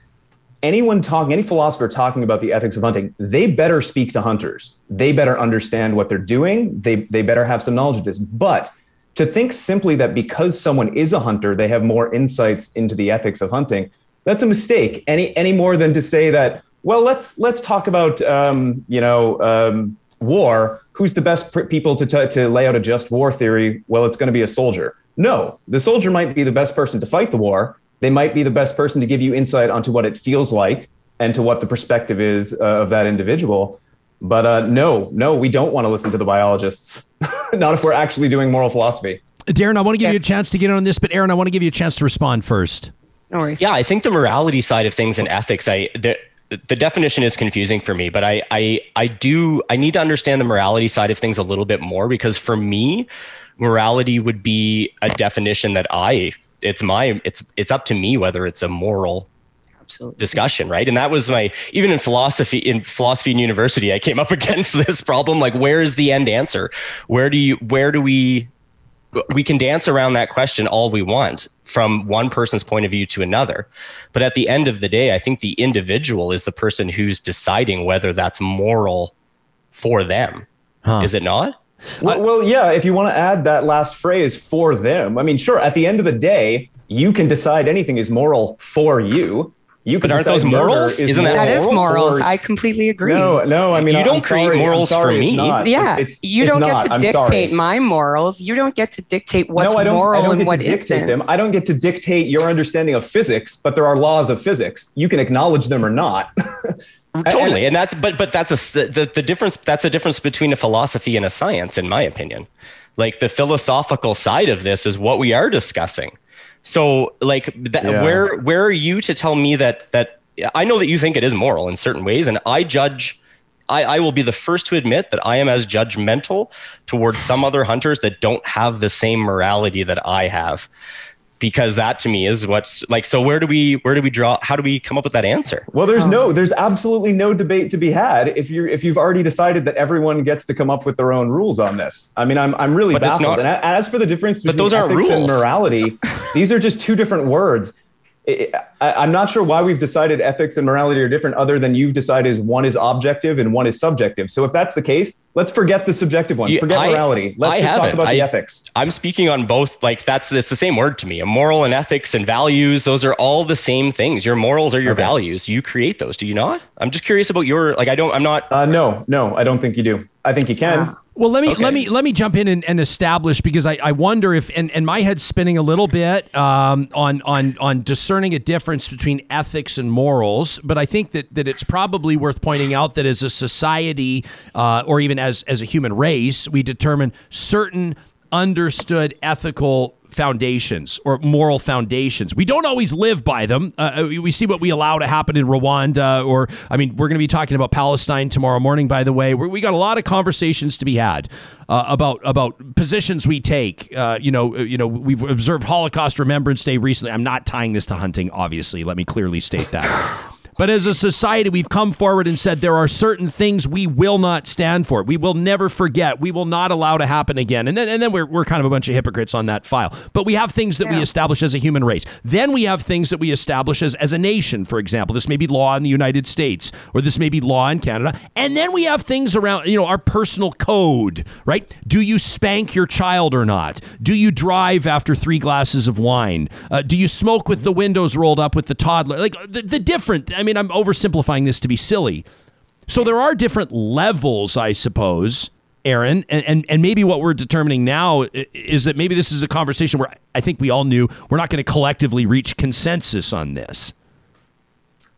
anyone talking, any philosopher talking about the ethics of hunting, they better speak to hunters. They better understand what they're doing. They they better have some knowledge of this. But to think simply that because someone is a hunter, they have more insights into the ethics of hunting, that's a mistake. Any any more than to say that, well, let's let's talk about um, you know um, war. Who's the best pr- people to t- to lay out a just war theory? Well, it's going to be a soldier. No, the soldier might be the best person to fight the war. They might be the best person to give you insight onto what it feels like and to what the perspective is uh, of that individual. But uh, no, no, we don't want to listen to the biologists. Not if we're actually doing moral philosophy.
Darren, I want to give you a chance to get on this, but Eireann, I want to give you a chance to respond first.
No worries.
Yeah, I think the morality side of things and ethics, I the, the definition is confusing for me, but I, I I do I need to understand the morality side of things a little bit more because for me, morality would be a definition that I it's my it's it's up to me whether it's a moral Absolutely. discussion, right? And that was my even in philosophy in philosophy in university, I came up against this problem. Like, where is the end answer? Where do you where do we we can dance around that question all we want from one person's point of view to another. But at the end of the day, I think the individual is the person who's deciding whether that's moral for them. Huh. Is it not?
Well, well, yeah, if you want to add that last phrase for them, I mean, sure, at the end of the day, you can decide anything is moral for you. You
but aren't those morals?
Is Isn't that, that moral? is morals? I completely agree.
No, no. I mean,
you
I'm
don't create
sorry,
morals
sorry,
for me.
Yeah, it's, it's, you don't get to dictate my morals. You don't get to dictate what's no, I don't, moral I don't get and what to dictate isn't.
Them. I don't get to dictate your understanding of physics, but there are laws of physics. You can acknowledge them or not.
totally, and, and that's but but that's a the, the difference. That's a difference between a philosophy and a science, in my opinion. Like the philosophical side of this is what we are discussing. So, like, that, yeah. where where are you to tell me that that I know that you think it is moral in certain ways, and I judge. I, I will be the first to admit that I am as judgmental towards some other hunters that don't have the same morality that I have because that to me is what's like so where do we where do we draw how do we come up with that answer?
Well there's um, no there's absolutely no debate to be had if you're if you've already decided that everyone gets to come up with their own rules on this. I mean i'm, I'm really but baffled. not, and as for the difference between but those aren't rules. and morality these are just two different words I, am not sure why we've decided ethics and morality are different, other than you've decided one is objective and one is subjective. So if that's the case, let's forget the subjective one. Forget I, morality. Let's I just talk about I, the ethics.
I'm speaking on both. Like that's it's the same word to me. A moral and ethics and values. Those are all the same things. Your morals are your okay. values. You create those. Do you not? I'm just curious about your like. I don't. I'm not.
Uh, no, no, I don't think you do. I think you can.
Well, let me okay. let me let me jump in and, and establish because I, I wonder if and, and my head's spinning a little bit um, on on on discerning a difference between ethics and morals. But I think that that it's probably worth pointing out that as a society uh, or even as as a human race, we determine certain understood ethical foundations or moral foundations. We don't always live by them. Uh, we see what we allow to happen in Rwanda, or I mean, we're going to be talking about Palestine tomorrow morning. By the way, we we got a lot of conversations to be had uh, about about positions we take. Uh, you know, you know, we've observed Holocaust Remembrance Day recently. I'm not tying this to hunting, obviously. Let me clearly state that. But as a society, we've come forward and said there are certain things we will not stand for. We will never forget. We will not allow to happen again. And then, and then we're, we're kind of a bunch of hypocrites on that file. But we have things that yeah. we establish as a human race. Then we have things that we establish as, as a nation, for example. This may be law in the United States, or this may be law in Canada. And then we have things around, you know, our personal code, right? Do you spank your child or not? Do you drive after three glasses of wine? Uh, do you smoke with the windows rolled up with the toddler? Like the, the different, I mean, mean, I'm oversimplifying this to be silly. So there are different levels, I suppose, Eireann, and, and, and maybe what we're determining now is that maybe this is a conversation where I think we all knew we're not going to collectively reach consensus on this.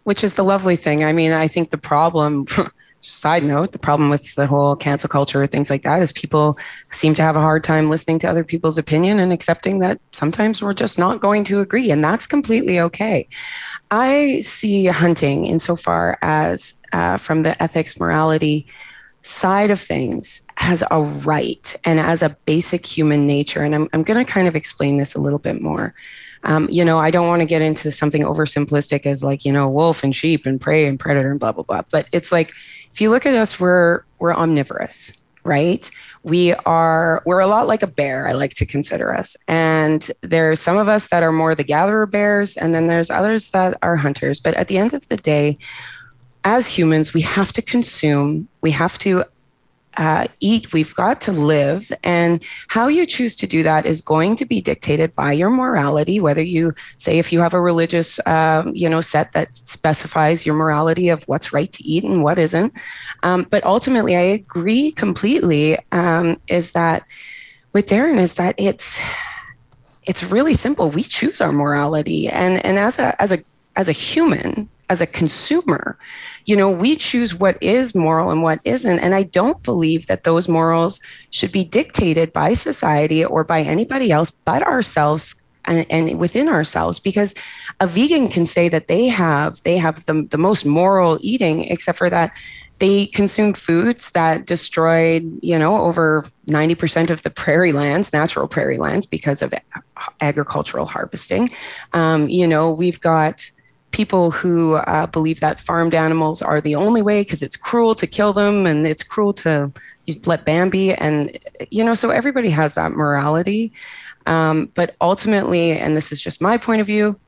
Which is the lovely thing. I mean, I think the problem side note, the problem with the whole cancel culture, things like that, is people seem to have a hard time listening to other people's opinion and accepting that sometimes we're just not going to agree. And that's completely okay. I see hunting insofar as uh, from the ethics, morality, side of things as a right and as a basic human nature. And I'm, I'm going to kind of explain this a little bit more. Um, you know, I don't want to get into something oversimplistic as like, you know, wolf and sheep and prey and predator and blah, blah, blah. But it's like, if you look at us, we're we're omnivorous, right? We are we're a lot like a bear. I like to consider us, and there's some of us that are more the gatherer bears, and then there's others that are hunters. But at the end of the day, as humans, we have to consume. We have to uh, eat, we've got to live. And how you choose to do that is going to be dictated by your morality, whether you say if you have a religious, um, you know, set that specifies your morality of what's right to eat and what isn't. Um, but ultimately, I agree completely. Um, is that with Darren? Is that it's it's really simple. We choose our morality, and and as a as a as a human, as a consumer, you know, we choose what is moral and what isn't. And I don't believe that those morals should be dictated by society or by anybody else but ourselves and, and, within ourselves because a vegan can say that they have they have the, the most moral eating except for that they consumed foods that destroyed you know over 90% of the prairie lands natural prairie lands because of agricultural harvesting um, you know we've got people who uh, believe that farmed animals are the only way because it's cruel to kill them and it's cruel to let Bambi. And, you know, so everybody has that morality. Um, but ultimately, and this is just my point of view,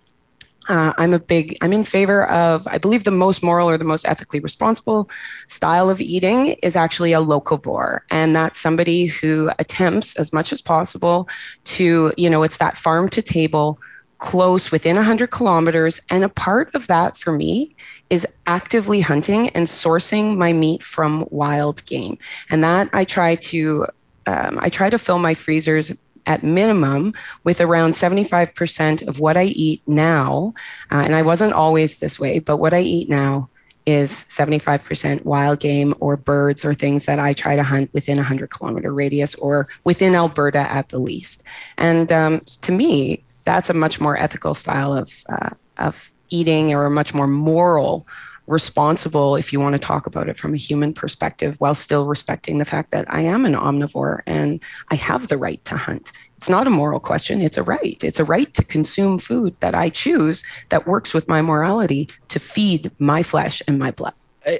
uh, I'm a big, I'm in favor of, I believe the most moral or the most ethically responsible style of eating is actually a locavore. And that's somebody who attempts as much as possible to, you know, it's that farm to table close within 100 kilometers. And a part of that for me is actively hunting and sourcing my meat from wild game. And that I try to, um, I try to fill my freezers at minimum with around 75% of what I eat now. Uh, and I wasn't always this way, but what I eat now is 75% wild game or birds or things that I try to hunt within a 100 kilometer radius or within Alberta at the least. And um, to me, that's a much more ethical style of uh, of eating or a much more moral responsible if you want to talk about it from a human perspective while still respecting the fact that I am an omnivore and I have the right to hunt. It's not a moral question, it's a right. It's a right to consume food that I choose that works with my morality to feed my flesh and my blood.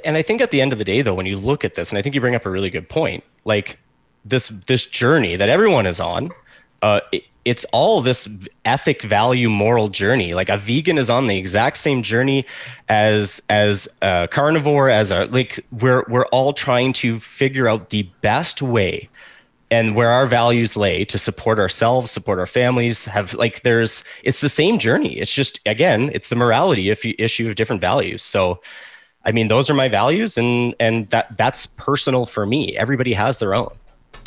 And I think at the end of the day though when you look at this and I think you bring up a really good point, like this this journey that everyone is on uh, it, it's all this ethic value moral journey. Like a vegan is on the exact same journey as as a carnivore as a like we're we're all trying to figure out the best way and where our values lay to support ourselves support our families have like there's it's the same journey. It's just again it's the morality if you issue of different values. So i mean those are my values and and that that's personal for me. Everybody has their own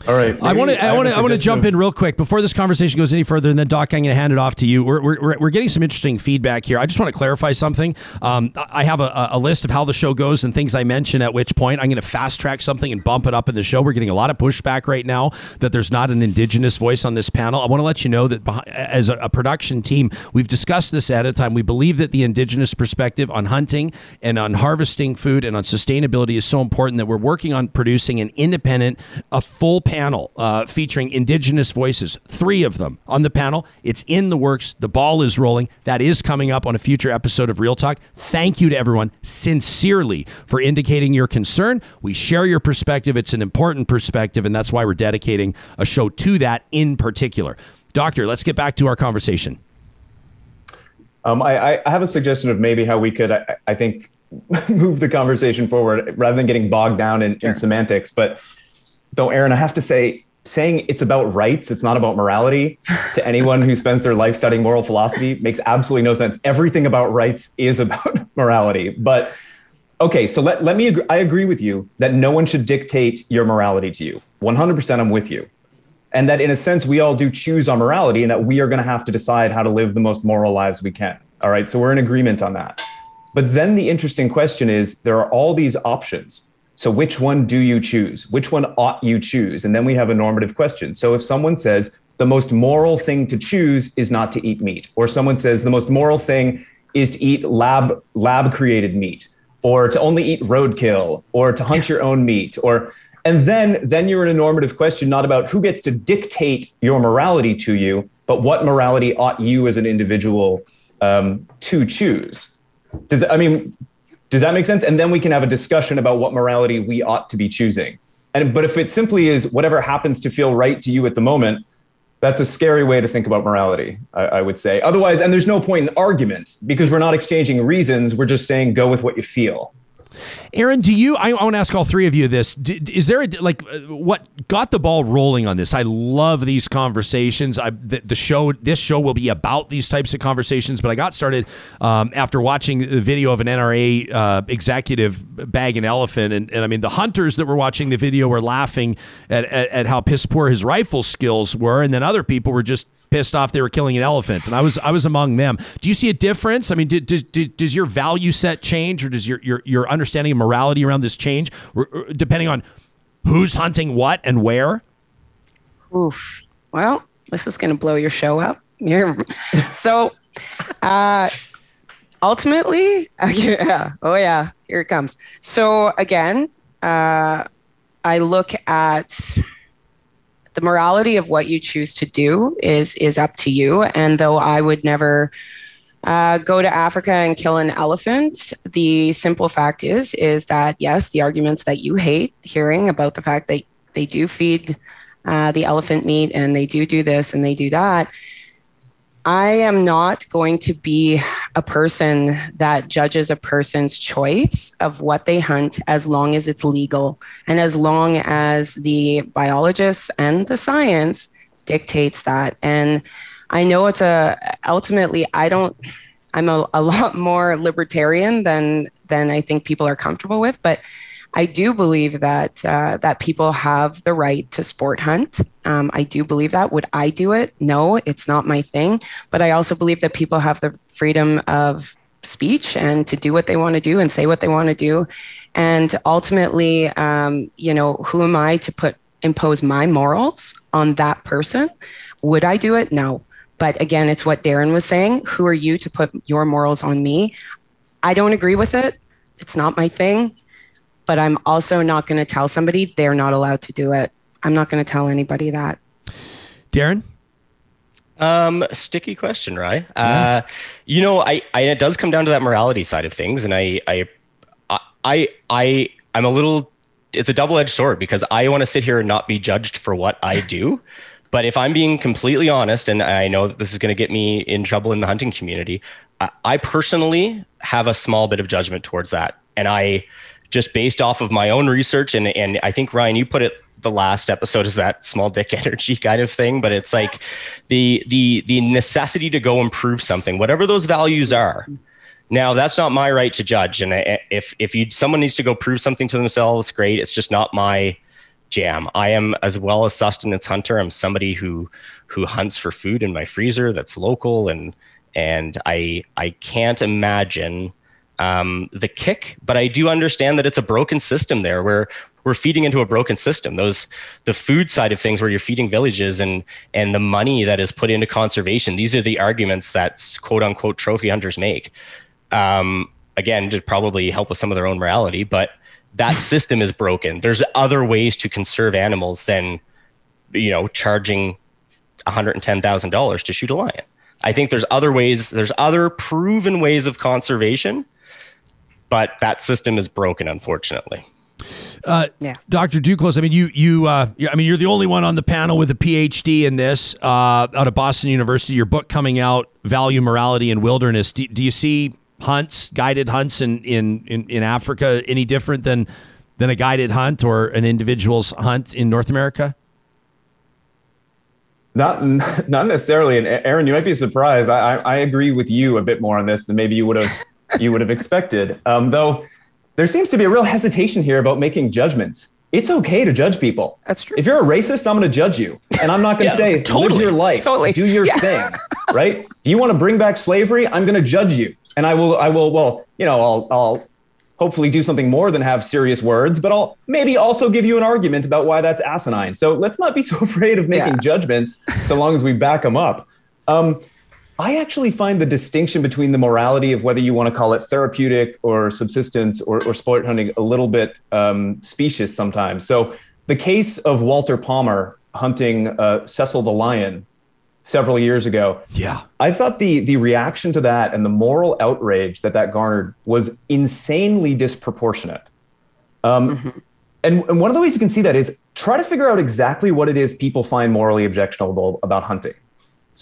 All right.
I want to. I want to. I want to jump in real quick before this conversation goes any further, and then Doc, I'm going to hand it off to you. We're, we're, we're getting some interesting feedback here. I just want to clarify something. Um, I have a, a list of how the show goes and things I mention at which point I'm going to fast track something and bump it up in the show. We're getting a lot of pushback right now that there's not an Indigenous voice on this panel. I want to let you know that as a, a production team, we've discussed this at a time. We believe that the Indigenous perspective on hunting and on harvesting food and on sustainability is so important that we're working on producing an independent, a full panel uh, featuring Indigenous voices, three of them on the panel. It's in the works. The ball is rolling. That is coming up on a future episode of Real Talk. Thank you to everyone sincerely for indicating your concern. We share your perspective. It's an important perspective, and that's why we're dedicating a show to that in particular. Doctor, let's get back to our conversation.
Um, I, I, have a suggestion of maybe how we could, I, I think, move the conversation forward rather than getting bogged down in, sure. in semantics. But though, Eireann, I have to say, saying it's about rights, it's not about morality to anyone who spends their life studying moral philosophy makes absolutely no sense. Everything about rights is about morality. But okay, so let, let me, agree, I agree with you that no one should dictate your morality to you. 100% I'm with you. And that in a sense, we all do choose our morality and that we are going to have to decide how to live the most moral lives we can. All right, so we're in agreement on that. But then the interesting question is there are all these options so, which one do you choose? Which one ought you choose? And then we have a normative question. So, if someone says the most moral thing to choose is not to eat meat, or someone says the most moral thing is to eat lab lab created meat, or to only eat roadkill, or to hunt your own meat, or and then then you're in a normative question not about who gets to dictate your morality to you, but what morality ought you as an individual um, to choose. Does I mean does that make sense? And then we can have a discussion about what morality we ought to be choosing. And but if it simply is whatever happens to feel right to you at the moment, that's a scary way to think about morality, I, I, would say. Otherwise, and there's no point in argument because we're not exchanging reasons. We're just saying go with what you feel.
Eireann, do you? I, I want to ask all three of you this. Is there a, like uh, what got the ball rolling on this? I love these conversations. I the, the, show this show will be about these types of conversations. But I got started um, after watching the video of an NRA uh, executive bag an elephant, and, and I mean the hunters that were watching the video were laughing at, at, at how piss poor his rifle skills were, and then other people were just pissed off they were killing an elephant, and I was I was among them. Do you see a difference? I mean, does your value set change, or does your your your understanding of morality around this change, depending on who's hunting what and where?
Oof. Well, this is going to blow your show up. You're, so, uh, ultimately, yeah. Oh yeah, here it comes. So again, uh, I look at the morality of what you choose to do is is up to you. And though I would never uh, go to Africa and kill an elephant. The simple fact is, is that yes, the arguments that you hate hearing about the fact that they do feed uh, the elephant meat and they do do this and they do that I am not going to be a person that judges a person's choice of what they hunt as long as it's legal and as long as the biologists and the science dictates that. And I know it's a ultimately I don't I'm a, a lot more libertarian than than I think people are comfortable with, but I do believe that uh, that people have the right to sport hunt. Um, I do believe that. Would I do it? No, it's not my thing. But I also believe that people have the freedom of speech and to do what they want to do and say what they want to do. And ultimately, um, you know, who am I to put impose my morals on that person? Would I do it? No. But again, it's what Darren was saying. Who are you to put your morals on me? I don't agree with it. It's not my thing but I'm also not going to tell somebody they're not allowed to do it. I'm not going to tell anybody that.
Darren?
Um, sticky question, right? Yeah. Uh, you know, I, I, it does come down to that morality side of things, and I, I, I, I, I'm a little. It's a double-edged sword because I want to sit here and not be judged for what I do, but if I'm being completely honest, and I know that this is going to get me in trouble in the hunting community, I, I personally have a small bit of judgment towards that, and I just based off of my own research and and I think Ryan you put it the last episode is that small dick energy kind of thing but it's like the the the necessity to go improve something whatever those values are now that's not my right to judge and eh, if if you someone needs to go prove something to themselves great it's just not my jam. I am as well a sustenance hunter. I'm somebody who who hunts for food in my freezer that's local and and I I can't imagine um, the kick, but I do understand that it's a broken system there where we're feeding into a broken system. Those the food side of things where you're feeding villages and and the money that is put into conservation. These are the arguments that quote unquote trophy hunters make. Um, again, to probably help with some of their own morality, but that system is broken. There's other ways to conserve animals than you know charging $110,000 to shoot a lion. I think there's other ways, there's other proven ways of conservation, but that system is broken, unfortunately.
Uh, yeah. Dr. Duclos, I mean, you, you, uh, I mean, you're the only one on the panel with a PhD in this uh, out of Boston University. Your book coming out, Value, Morality, and Wilderness. Do, do you see hunts, guided hunts in, in, in, in Africa any different than, than a guided hunt or an individual's hunt in North America?
Not, not necessarily. And Eireann, you might be surprised. I, I, agree with you a bit more on this than maybe you would have you would have expected. Um, though there seems to be a real hesitation here about making judgments. It's okay to judge people.
That's true.
If you're a racist, I'm going to judge you, and I'm not going to yeah, say totally, live your life, totally. do your yeah. thing, right? If you want to bring back slavery, I'm going to judge you, and I will. I will. Well, you know, I'll. I'll hopefully do something more than have serious words, but I'll maybe also give you an argument about why that's asinine. So let's not be so afraid of making yeah. judgments so long as we back them up. Um, I actually find the distinction between the morality of whether you want to call it therapeutic or subsistence or, or sport hunting a little bit um, specious sometimes. So the case of Walter Palmer hunting uh, Cecil the lion several years ago.
Yeah.
I thought the the reaction to that and the moral outrage that that garnered was insanely disproportionate. Um, mm-hmm. and, and one of the ways you can see that is try to figure out exactly what it is people find morally objectionable about hunting.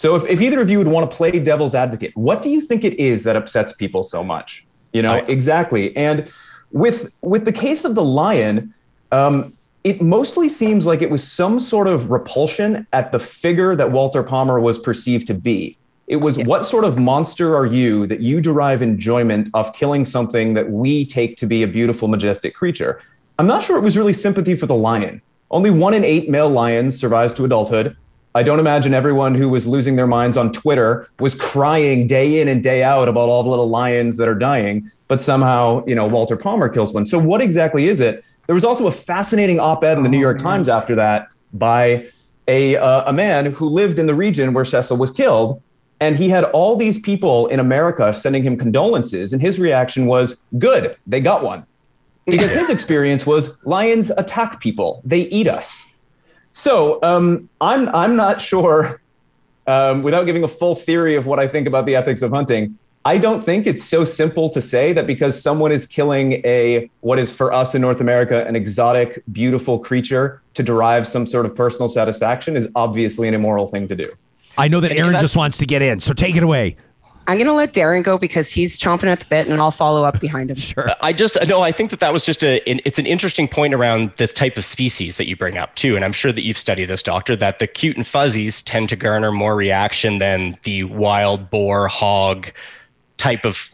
So if, if either of you would want to play devil's advocate, what do you think it is that upsets people so much? You know, I, exactly. And with with the case of the lion, um, it mostly seems like it was some sort of repulsion at the figure that Walter Palmer was perceived to be. It was yeah. what sort of monster are you that you derive enjoyment of killing something that we take to be a beautiful, majestic creature? I'm not sure it was really sympathy for the lion. Only one in eight male lions survives to adulthood. I don't imagine everyone who was losing their minds on Twitter was crying day in and day out about all the little lions that are dying, but somehow, you know, Walter Palmer kills one. So what exactly is it there was also a fascinating op-ed in the New York oh, Times after that by a uh, a man who lived in the region where Cecil was killed, and he had all these people in America sending him condolences, and his reaction was, "Good, they got one," because his experience was lions attack people, they eat us. So um, I'm I'm not sure, um, without giving a full theory of what I think about the ethics of hunting. I don't think it's so simple to say that because someone is killing a what is for us in North America an exotic, beautiful creature to derive some sort of personal satisfaction is obviously an immoral thing to do.
I know that Eireann just wants to get in, so take it away.
I'm going to let Darren go because he's chomping at the bit, and I'll follow up behind him.
sure. I just no. I think that that was just a. It's an interesting point around this type of species that you bring up too, and I'm sure that you've studied this, doctor. That the cute and fuzzies tend to garner more reaction than the wild boar, hog, type of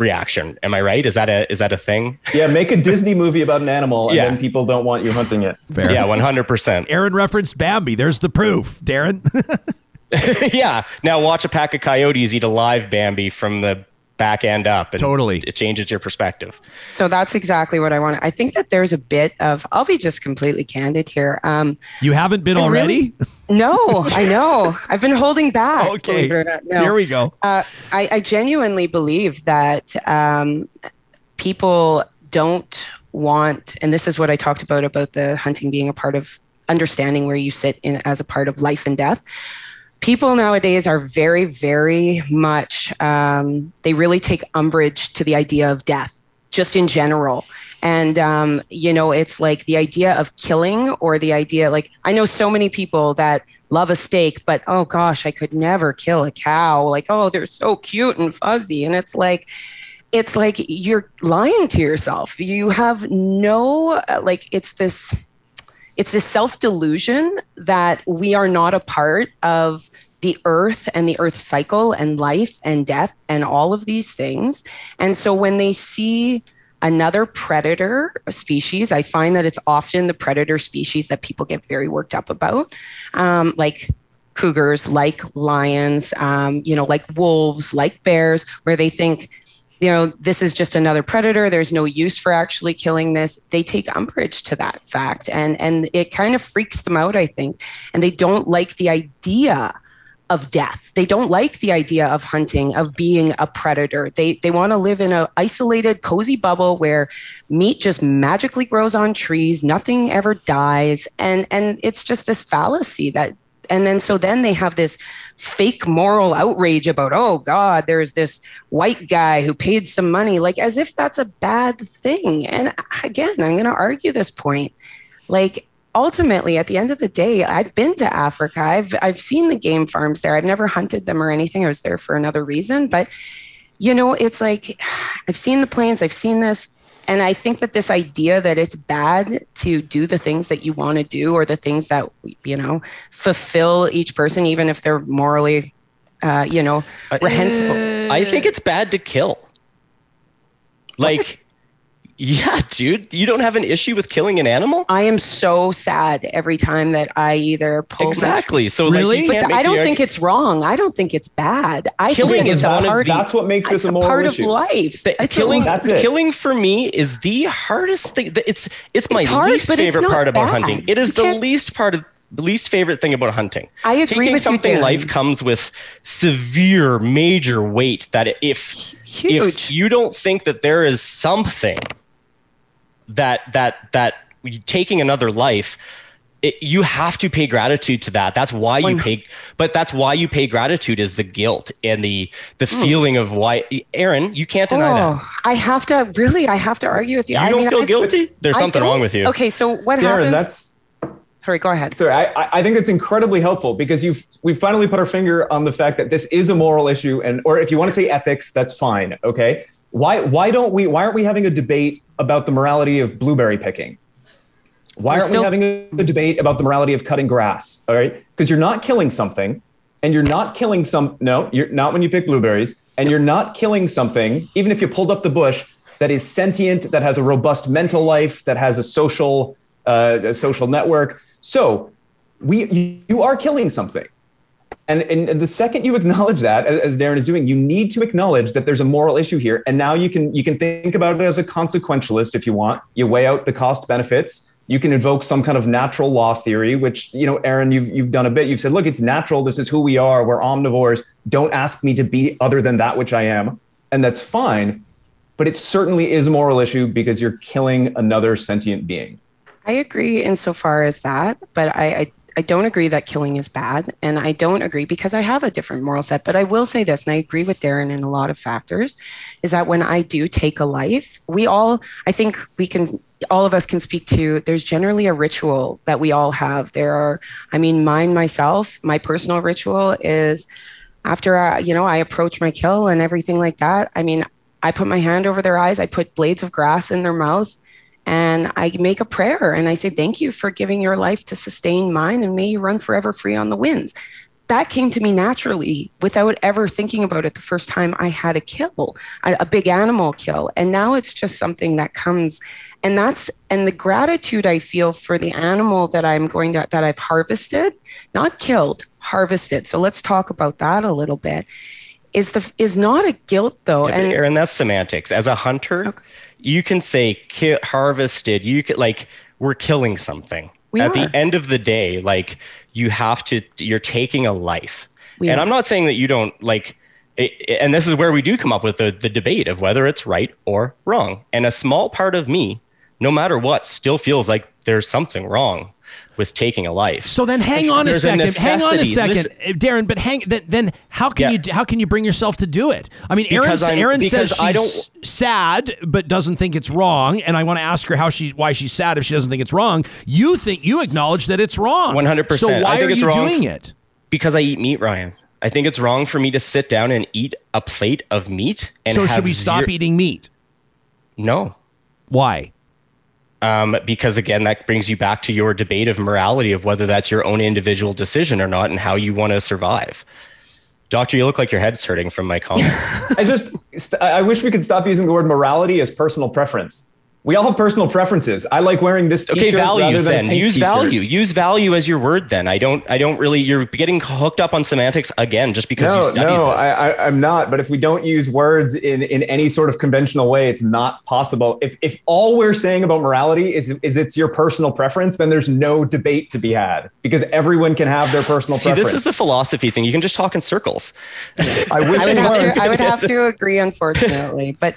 reaction. Am I right? Is that a is that a thing?
Yeah, make a Disney movie about an animal and yeah. then people don't want you hunting it.
Fair. Yeah, 100%.
Eireann referenced Bambi. There's the proof, Darren.
yeah. Now watch a pack of coyotes eat a live Bambi from the back end up. And
totally.
It changes your perspective.
So that's exactly what I want. I think that there's a bit of, I'll be just completely candid here. Um,
you haven't been already?
Really, no, I know. I've been holding back.
Okay. No. Here we go.
Uh, I, I, genuinely believe that um, people don't want, and this is what I talked about, about the hunting being a part of understanding where you sit in as a part of life and death people nowadays are very, very much, um, they really take umbrage to the idea of death, just in general. And, um, you know, it's like the idea of killing or the idea, like, I know so many people that love a steak, but oh gosh, I could never kill a cow. Like, oh, they're so cute and fuzzy. And it's like, it's like you're lying to yourself. You have no, like, it's this it's this self delusion that we are not a part of the earth and the earth cycle and life and death and all of these things. And so when they see another predator species. I find that it's often the predator species that people get very worked up about, um, like cougars, like lions, um, you know, like wolves, like bears, where they think, you know, this is just another predator. There's no use for actually killing this. They take umbrage to that fact, and and it kind of freaks them out, I think, and they don't like the idea of death. They don't like the idea of hunting, of being a predator. They they want to live in an isolated, cozy bubble where meat just magically grows on trees, nothing ever dies, and and it's just this fallacy that. And then so then they have this fake moral outrage about, oh God, there's this white guy who paid some money, like as if that's a bad thing. And again, I'm going to argue this point. Like ultimately at the end of the day i've been to africa. I've i've seen the game farms there. I've never hunted them or anything. I was there for another reason. But you know it's like i've seen the plains i've seen this and i think that this idea that it's bad to do the things that you want to do or the things that you know fulfill each person even if they're morally uh, you know reprehensible
I think it's bad to kill. Like, yeah, dude, you don't have an issue with killing an animal?
I am so sad every time that I either pull my-
Exactly. So
Really?
like,
But
can't
th-
make
I don't
argu-
think it's wrong. I don't think it's bad. I
Killing
think
is
it's a
one of
part,
the-
That's what makes this a
a
moral
part
issue.
of life.
The-
It's a-
killing
That's it.
killing for me is the hardest thing. It's it's my
It's hard,
least
but it's
favorite
not
part about hunting. It is
You
the
can't-
least part of the least favorite thing about hunting.
I agree
Taking
with you,
something
Darren.
life comes with severe major weight that if
Huge.
if you don't think that there is something that that that taking another life it, you have to pay gratitude to that that's why you pay but that's why you pay gratitude is the guilt and the the hmm. feeling of why Eireann you can't deny that.
Oh, I have to really. I have to argue with you.
you
I
don't
mean,
feel
I-
guilty there's
I
something wrong with you
Okay, so what
Darren,
happens?
that's
Sorry, go ahead.
Sorry, I, I- I think it's incredibly helpful because you've we've finally put our finger on the fact that this is a moral issue, and or if you want to say ethics, that's fine. Okay, why why don't we why aren't we having a debate about the morality of blueberry picking? Why
We're
aren't
still-
we having a, a debate about the morality of cutting grass? All right, because you're not killing something, and you're not killing some. No, you're not when you pick blueberries, and you're not killing something, even if you pulled up the bush that is sentient, that has a robust mental life, that has a social uh, a social network. So we you, you are killing something. And, and, the second you acknowledge that, as, as Darren is doing, you need to acknowledge that there's a moral issue here. And now you can you can think about it as a consequentialist if you want. You weigh out the cost benefits. You can invoke some kind of natural law theory, which you know, Eireann, you've you've done a bit. You've said, look, it's natural. This is who we are. We're omnivores. Don't ask me to be other than that which I am, and that's fine. But it certainly is a moral issue because you're killing another sentient being.
I agree insofar as that, but I, I I don't agree that killing is bad, and I don't agree because I have a different moral set. But I will say this, and I agree with Darren in a lot of factors, is that when I do take a life, we all, I think we can, all of us can speak to. There's generally a ritual that we all have. There are, I mean, mine myself, my personal ritual is after I, you know I approach my kill and everything like that. I mean, I put my hand over their eyes, I put blades of grass in their mouth and I make a prayer and I say, Thank you for giving your life to sustain mine, and may you run forever free on the winds. That came to me naturally without ever thinking about it the first time I had a kill, a, big animal kill. And now it's just something that comes. And that's, and the gratitude I feel for the animal that I'm going to, that I've harvested, not killed, harvested. So let's talk about that a little bit. Is the, is not a guilt though.
Yeah,
and
Eireann, that's semantics. As a hunter, you can say ki- harvested. You could like we're killing something.
We
At
are.
the end of the day, like you have to. You're taking a life.
We
and
are.
I'm not saying that you don't like. It, and this is where we do come up with the, the debate of whether it's right or wrong. And a small part of me, no matter what, still feels like there's something wrong with taking a life.
So then, hang on a second. hang on a second,
Listen-
Darren. But hang then. Then how can
Yeah.
you how can you bring yourself to do it? I mean,
Eireann.
Eireann says she's sad, but doesn't think it's wrong. And I want to ask her how she why she's sad if she doesn't think it's wrong. You think you acknowledge that it's wrong.
100%.
So why
I think
are
it's
you
wrong
doing it?
because I eat meat, Ryan. I think it's wrong for me to sit down and eat a plate of meat. And
So should we stop
zero-
eating meat?
No,
Why?
Um, because again, that brings you back to your debate of morality of whether that's your own individual decision or not, and how you want to survive. Doctor, you look like your head's hurting from my comments.
I just, I wish we could stop using the word morality as personal preference. We all have personal preferences. I like wearing this
okay,
t-shirt rather
values
than a
then.
pink
Use
t-shirt.
value. Use value as your word then. I don't I don't really you're getting hooked up on semantics again just because you
No,
studied
no,
this.
I, I, I'm not. But if we don't use words in, in any sort of conventional way, it's not possible. If, if all we're saying about morality is, is it's your personal preference, then there's no debate to be had because everyone can have their personal
See,
preference.
this is the philosophy thing. You can just talk in circles.
I wish
I would, have to, I would have to agree, unfortunately. But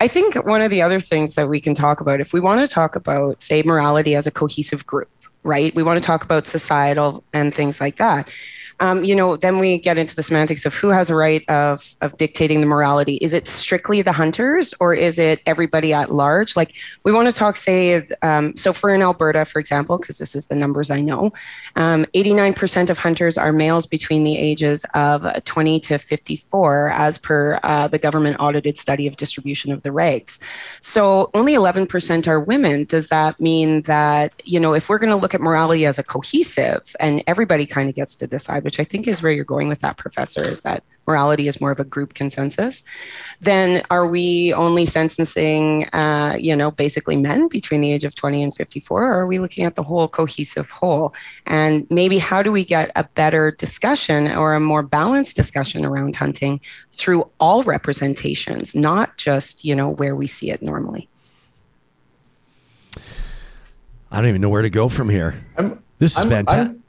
I think one of the other things that we can talk about, if we want to talk about, say, morality as a cohesive group, right? We want to talk about societal and things like that. Um, you know, then we get into the semantics of who has a right of of dictating the morality. Is it strictly the hunters, or is it everybody at large? Like, we want to talk, say, um, so for in Alberta, for example, because this is the numbers I know, um, 89% of hunters are males between the ages of 20 to 54, as per uh, the government audited study of distribution of the regs. So only 11% are women. Does that mean that, you know, if we're going to look at morality as a cohesive and everybody kind of gets to decide, which I think is where you're going with that, Professor, is that morality is more of a group consensus, then are we only sentencing, uh, you know, basically men between the age of 20 and 54, or are we looking at the whole cohesive whole? And maybe how do we get a better discussion or a more balanced discussion around hunting through all representations, not just, you know, where we see it normally?
I don't even know where to go from here.
I'm-
This is
I'm-
fantastic.
I'm- I-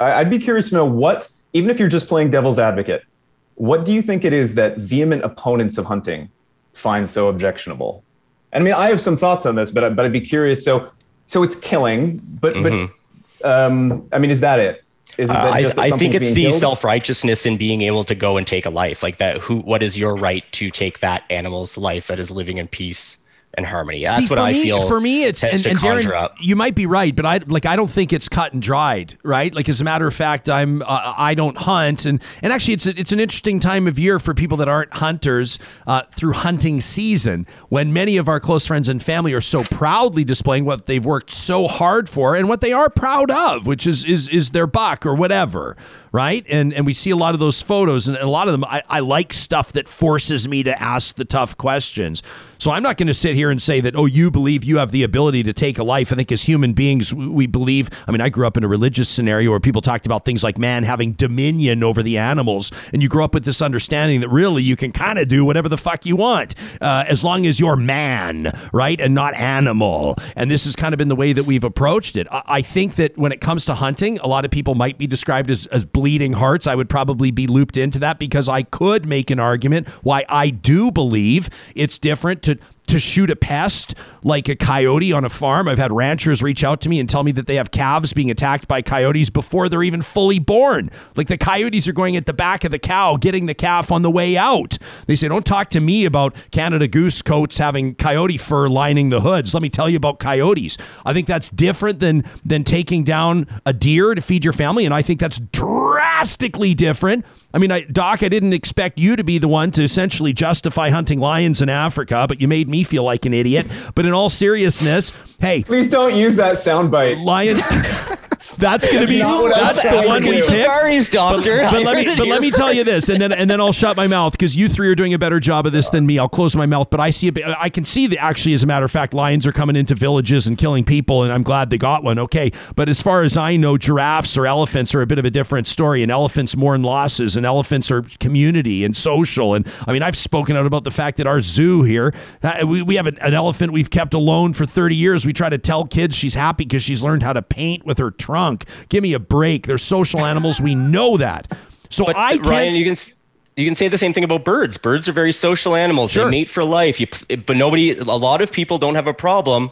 I'd be curious to know what, even if you're just playing devil's advocate, what do you think it is that vehement opponents of hunting find so objectionable? And I mean, I have some thoughts on this, but but I'd be curious. So, so it's killing, but but um, I mean, is that it? Is it
Uh, I, I think it's the self righteousness in being able to go and take a life like that. Who? What is your right to take that animal's life that is living in peace and harmony? That's
See,
what I
me,
feel.
For me, it's and, and Darren,
up.
you might be right, but I like I don't think it's cut and dried, right? Like as a matter of fact, I'm uh, I don't hunt, and and actually, it's a, it's an interesting time of year for people that aren't hunters uh, through hunting season, when many of our close friends and family are so proudly displaying what they've worked so hard for and what they are proud of, which is is is their buck or whatever, right? And and we see a lot of those photos, and a lot of them, I, I like stuff that forces me to ask the tough questions. So I'm not going to sit here and say that, oh, you believe you have the ability to take a life. I think as human beings, we- we believe. I mean, I grew up in a religious scenario where people talked about things like man having dominion over the animals, and you grow up with this understanding that really you can kind of do whatever the fuck you want uh, as long as you're man, right, and not animal. And this has kind of been the way that we've approached it. I, I think that when it comes to hunting, a lot of people might be described as, as bleeding hearts. I would probably be looped into that because I could make an argument why I do believe it's different to to shoot a pest like a coyote on a farm. I've had ranchers reach out to me and tell me that they have calves being attacked by coyotes before they're even fully born. Like the coyotes are going at the back of the cow, getting the calf on the way out. They say, Don't talk to me about Canada goose coats having coyote fur lining the hoods. Let me tell you about coyotes. I think that's different than than taking down a deer to feed your family. And I think that's drastically different. I mean, I, Doc, I didn't expect you to be the one to essentially justify hunting lions in Africa, but you made me feel like an idiot. But in all seriousness, hey,
Please don't use that soundbite.
lions. That's going to be
not what I
that's the one we
do.
picked.
Doctor.
But, but let me but let me tell you this, and then and then I'll shut my mouth because you three are doing a better job of this than me. I'll close my mouth, but I see a I can see that actually, as a matter of fact, lions are coming into villages and killing people, and I'm glad they got one. Okay, but as far as I know, giraffes or elephants are a bit of a different story. And elephants mourn losses, and elephants are community and social. And I mean, I've spoken out about the fact that our zoo here, we, we have an, an elephant we've kept alone for 30 years. We try to tell kids she's happy because she's learned how to paint with her trunk. Give me a break. They're social animals. We know that. So
But
I can't.
Ryan, you can you can say the same thing about birds. Birds are very social animals.
Sure.
They mate for life. You, but nobody, a lot of people don't have a problem.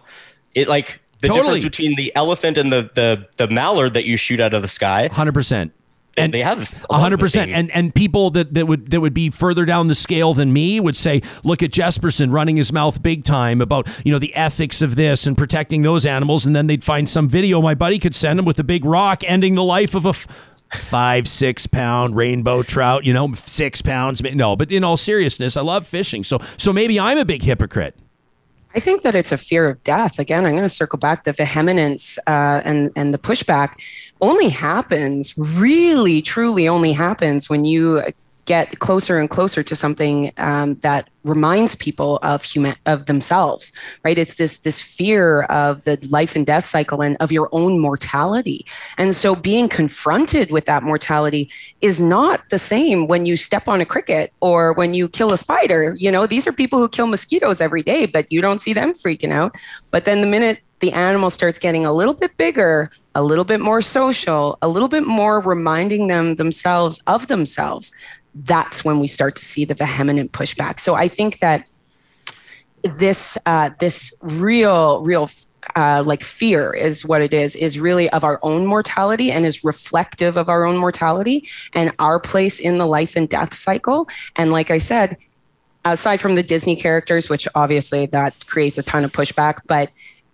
It like the
Totally.
difference between the elephant and the the the mallard that you shoot out of the sky.
100%.
And they have a lot
A
of the
hundred percent, and and people that, that would that would be further down the scale than me would say, look at Jesperson running his mouth big time about you know the ethics of this and protecting those animals, and then they'd find some video my buddy could send him with a big rock ending the life of a f- five six pound rainbow trout, you know six pounds. No, but in all seriousness, I love fishing, so so maybe I'm a big hypocrite.
I think that it's a fear of death. Again, I'm going to circle back the vehemence uh, and and the pushback. Only happens, really, truly only happens when you get closer and closer to something um, that reminds people of human of themselves right? It's this this fear of the life and death cycle and of your own mortality. And so being confronted with that mortality is not the same when you step on a cricket or when you kill a spider. You know these are people who kill mosquitoes every day but you don't see them freaking out. But then the minute the animal starts getting a little bit bigger, a little bit more social, a little bit more reminding them themselves of themselves, that's when we start to see the vehement pushback. So I think that this uh, this real real uh, like fear is what it is is really of our own mortality and is reflective of our own mortality and our place in the life and death cycle. And like I said, aside from the Disney characters, which obviously that creates a ton of pushback, but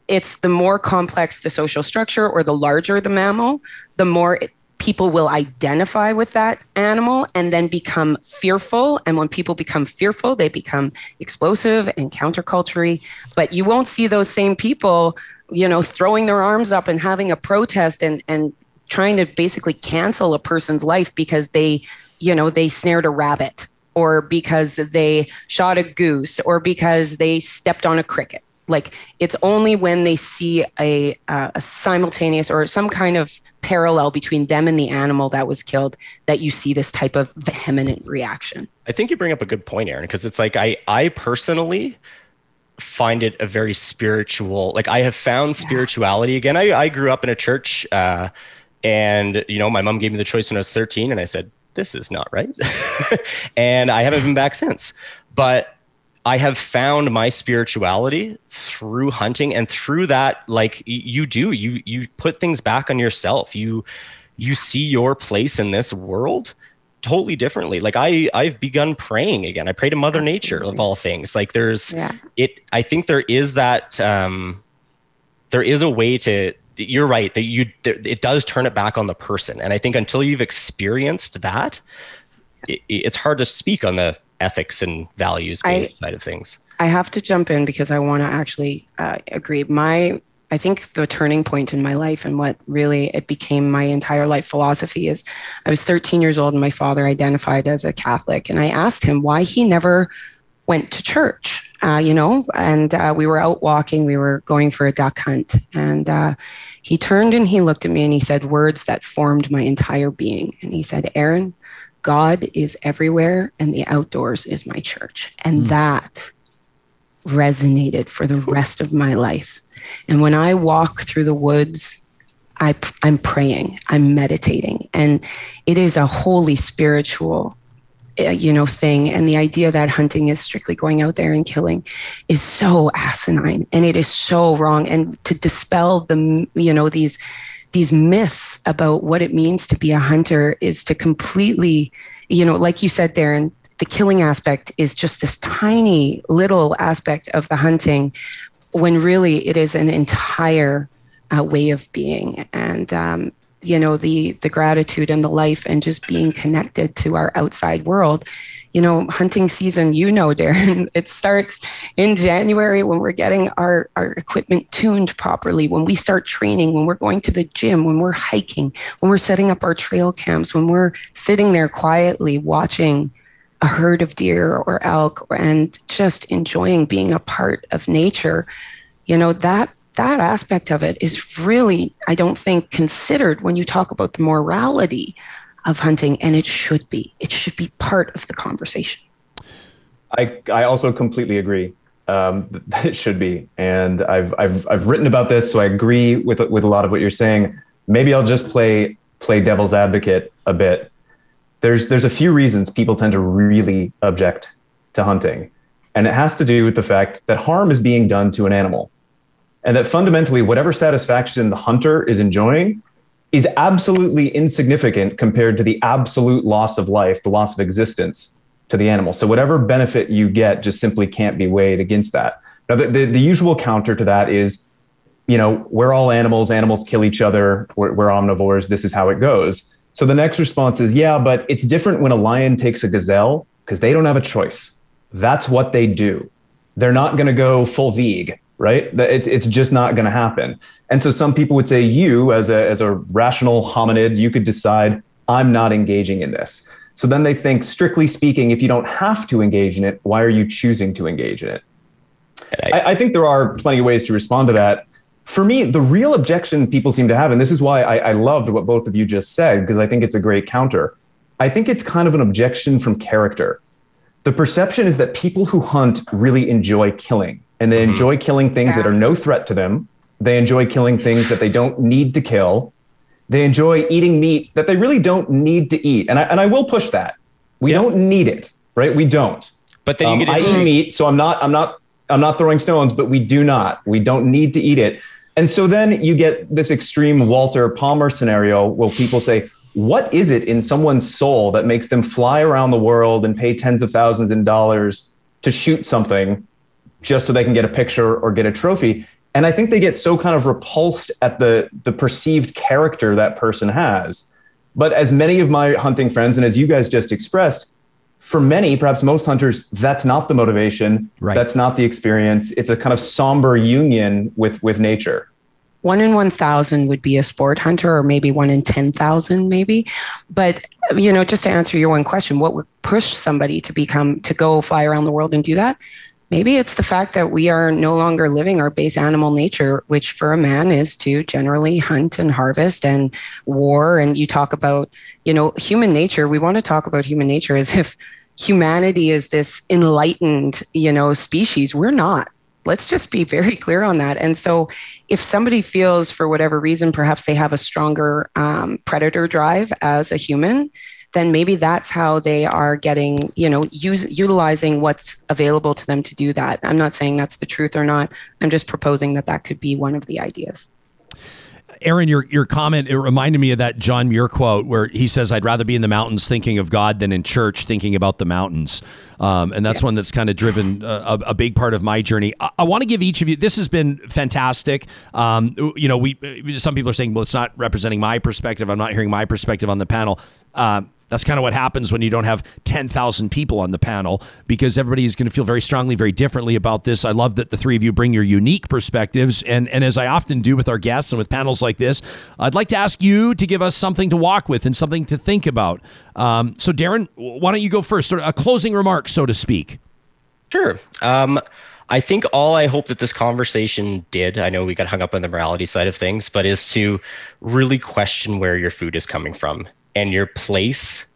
it's the more complex the social structure or the larger the mammal, the more it, people will identify with that animal and then become fearful. And when people become fearful, they become explosive and counterculture. But you won't see those same people, you know, throwing their arms up and having a protest and, and trying to basically cancel a person's life because they, you know, they snared a rabbit or because they shot a goose or because they stepped on a cricket like it's only when they see a, uh, a simultaneous or some kind of parallel between them and the animal that was killed that you see this type of vehement reaction.
I think you bring up a good point Eireann because it's like i i personally find it a very spiritual like i have found spirituality yeah. again. I, I grew up in a church uh, and you know my mom gave me the choice when i was 13 and i said this is not right. And i haven't been back since. But I have found my spirituality through hunting and through that like you do you you put things back on yourself. You you see your place in this world totally differently. Like i i've begun praying again. I pray to mother Absolutely. nature of all things. Like there's yeah. it i think there is that um there is a way to you're right that you it does turn it back on the person. And i think until you've experienced that it, it's hard to speak on the ethics and values I, side of things.
I have to jump in because I want to actually uh, agree. My I think the turning point in my life and what really it became my entire life philosophy is I was 13 years old and my father identified as a Catholic. And I asked him why he never went to church, uh, you know, and uh, we were out walking, we were going for a duck hunt. And uh, he turned and he looked at me and he said words that formed my entire being. And he said, Eireann, God is everywhere and the outdoors is my church. And mm. that resonated for the rest of my life. And when I walk through the woods, I, I'm praying, I'm meditating, and it is a holy spiritual uh, you know thing and the idea that hunting is strictly going out there and killing is so asinine and it is so wrong and to dispel the you know these these myths about what it means to be a hunter is to completely, you know, like you said, Darren, the killing aspect is just this tiny little aspect of the hunting when really it is an entire uh, way of being. And um, you know the the gratitude and the life and just being connected to our outside world you know hunting season you know darren it starts in january when we're getting our our equipment tuned properly when we start training when we're going to the gym when we're hiking when we're setting up our trail cams when we're sitting there quietly watching a herd of deer or elk and just enjoying being a part of nature you know that that aspect of it is really, I don't think, considered when you talk about the morality of hunting, and it should be. It should be part of the conversation.
I, I also completely agree. Um, that it should be, and I've, I've I've written about this, so I agree with with a lot of what you're saying. Maybe I'll just play play devil's advocate a bit. There's there's a few reasons people tend to really object to hunting, and it has to do with the fact that harm is being done to an animal and that fundamentally whatever satisfaction the hunter is enjoying is absolutely insignificant compared to the absolute loss of life, the loss of existence to the animal. So whatever benefit you get just simply can't be weighed against that. Now, the, the, the usual counter to that is, you know, we're all animals, animals kill each other, we're, we're omnivores, this is how it goes. So the next response is, yeah, but it's different when a lion takes a gazelle because they don't have a choice. That's what they do. They're not going to go full veg right? It's it's just not going to happen. And so some people would say you as a as a rational hominid, you could decide I'm not engaging in this. So then they think strictly speaking, if you don't have to engage in it, why are you choosing to engage in it? I, I think there are plenty of ways to respond to that. For me, the real objection people seem to have, and this is why I, I loved what both of you just said, because I think it's a great counter. I think it's kind of an objection from character. The perception is that people who hunt really enjoy killing and they mm-hmm. enjoy killing things yeah. that are no threat to them. They enjoy killing things that they don't need to kill. They enjoy eating meat that they really don't need to eat. And I, and I will push that. We yeah. don't need it, right? We don't.
But then you
um, get I eat meat, so I'm not I'm not I'm not throwing stones, but we do not. We don't need to eat it. And so then you get this extreme Walter Palmer scenario where people say, what is it in someone's soul that makes them fly around the world and pay tens of thousands in dollars to shoot something just so they can get a picture or get a trophy? And I think they get so kind of repulsed at the the perceived character that person has. But as many of my hunting friends and as you guys just expressed, for many, perhaps most hunters, that's not the motivation. Right. That's not the experience. It's a kind of somber union with with nature
one in 1000 would be a sport hunter or maybe one in 10,000 maybe but you know just to answer your one question what would push somebody to become to go fly around the world and do that maybe it's the fact that we are no longer living our base animal nature which for a man is to generally hunt and harvest and war. And you talk about you know human nature. We want to talk about human nature as if humanity is this enlightened you know species. We're not. Let's just be very clear on that. And so, if somebody feels for whatever reason, perhaps they have a stronger um, predator drive as a human, then maybe that's how they are getting, you know, use, utilizing what's available to them to do that. I'm not saying that's the truth or not. I'm just proposing that that could be one of the ideas.
Eireann, your your comment it reminded me of that John Muir quote where he says, "I'd rather be in the mountains thinking of God than in church thinking about the mountains," um, and that's yeah. one that's kind of driven a, a, big part of my journey. I, I want to give each of you. This has been fantastic. Um, you know, we some people are saying, "Well, it's not representing my perspective. I'm not hearing my perspective on the panel." Uh, that's kind of what happens when you don't have 10,000 people on the panel because everybody is going to feel very strongly, very differently about this. I love that the three of you bring your unique perspectives. And, and as I often do with our guests and with panels like this, I'd like to ask you to give us something to walk with and something to think about. Um, so, Darren, why don't you go first? Sort of a closing remark, so to speak.
Sure. Um, I think all I hope that this conversation did, I know we got hung up on the morality side of things, but is to really question where your food is coming from and your place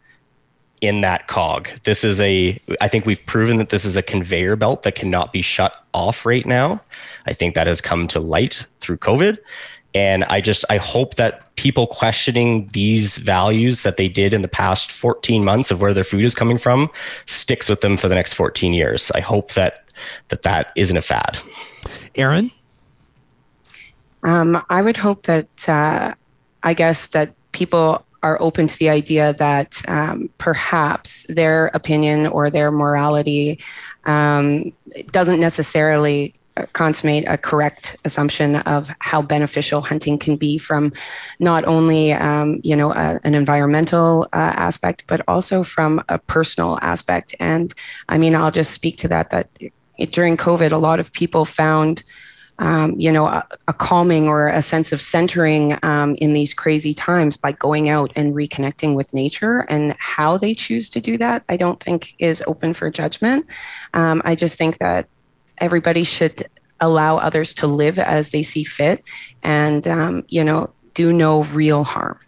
in that cog. This is a, I think we've proven that this is a conveyor belt that cannot be shut off right now. I think that has come to light through COVID. And I just, I hope that people questioning these values that they did in the past 14 months of where their food is coming from sticks with them for the next 14 years. I hope that that, that isn't a fad.
Eireann?
Um, I would hope that, uh, I guess that people are open to the idea that um, perhaps their opinion or their morality um, doesn't necessarily consummate a correct assumption of how beneficial hunting can be from not only um, you know a, an environmental uh, aspect but also from a personal aspect. And i mean i'll just speak to that that during covid a lot of people found um, you know, a, a, calming or a sense of centering um, in these crazy times by going out and reconnecting with nature. And how they choose to do that, I don't think is open for judgment. Um, I just think that everybody should allow others to live as they see fit and, um, you know, do no real harm,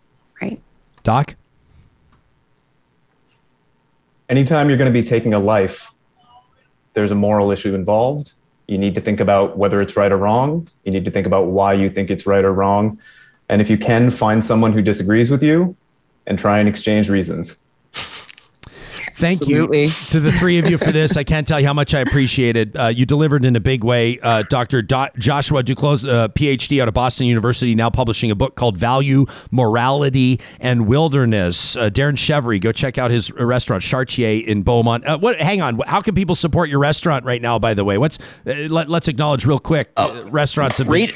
right?
Doc?
Anytime you're going to be taking a life, there's a moral issue involved you need to think about whether it's right or wrong. You need to think about why you think it's right or wrong. And if you can, find someone who disagrees with you and try and exchange reasons.
Thank Absolutely. you to the three of you for this. I can't tell you how much I appreciate it. Uh, you delivered in a big way. Uh, Dr. Do- Joshua Duclos, uh, PhD out of Boston University, now publishing a book called Value, Morality, and Wilderness. Uh, Darren Cheverie, go check out his restaurant, Chartier in Beaumont. Uh, what? Hang on. How can people support your restaurant right now, by the way? What's uh, let, us acknowledge real quick. restaurants have
rate,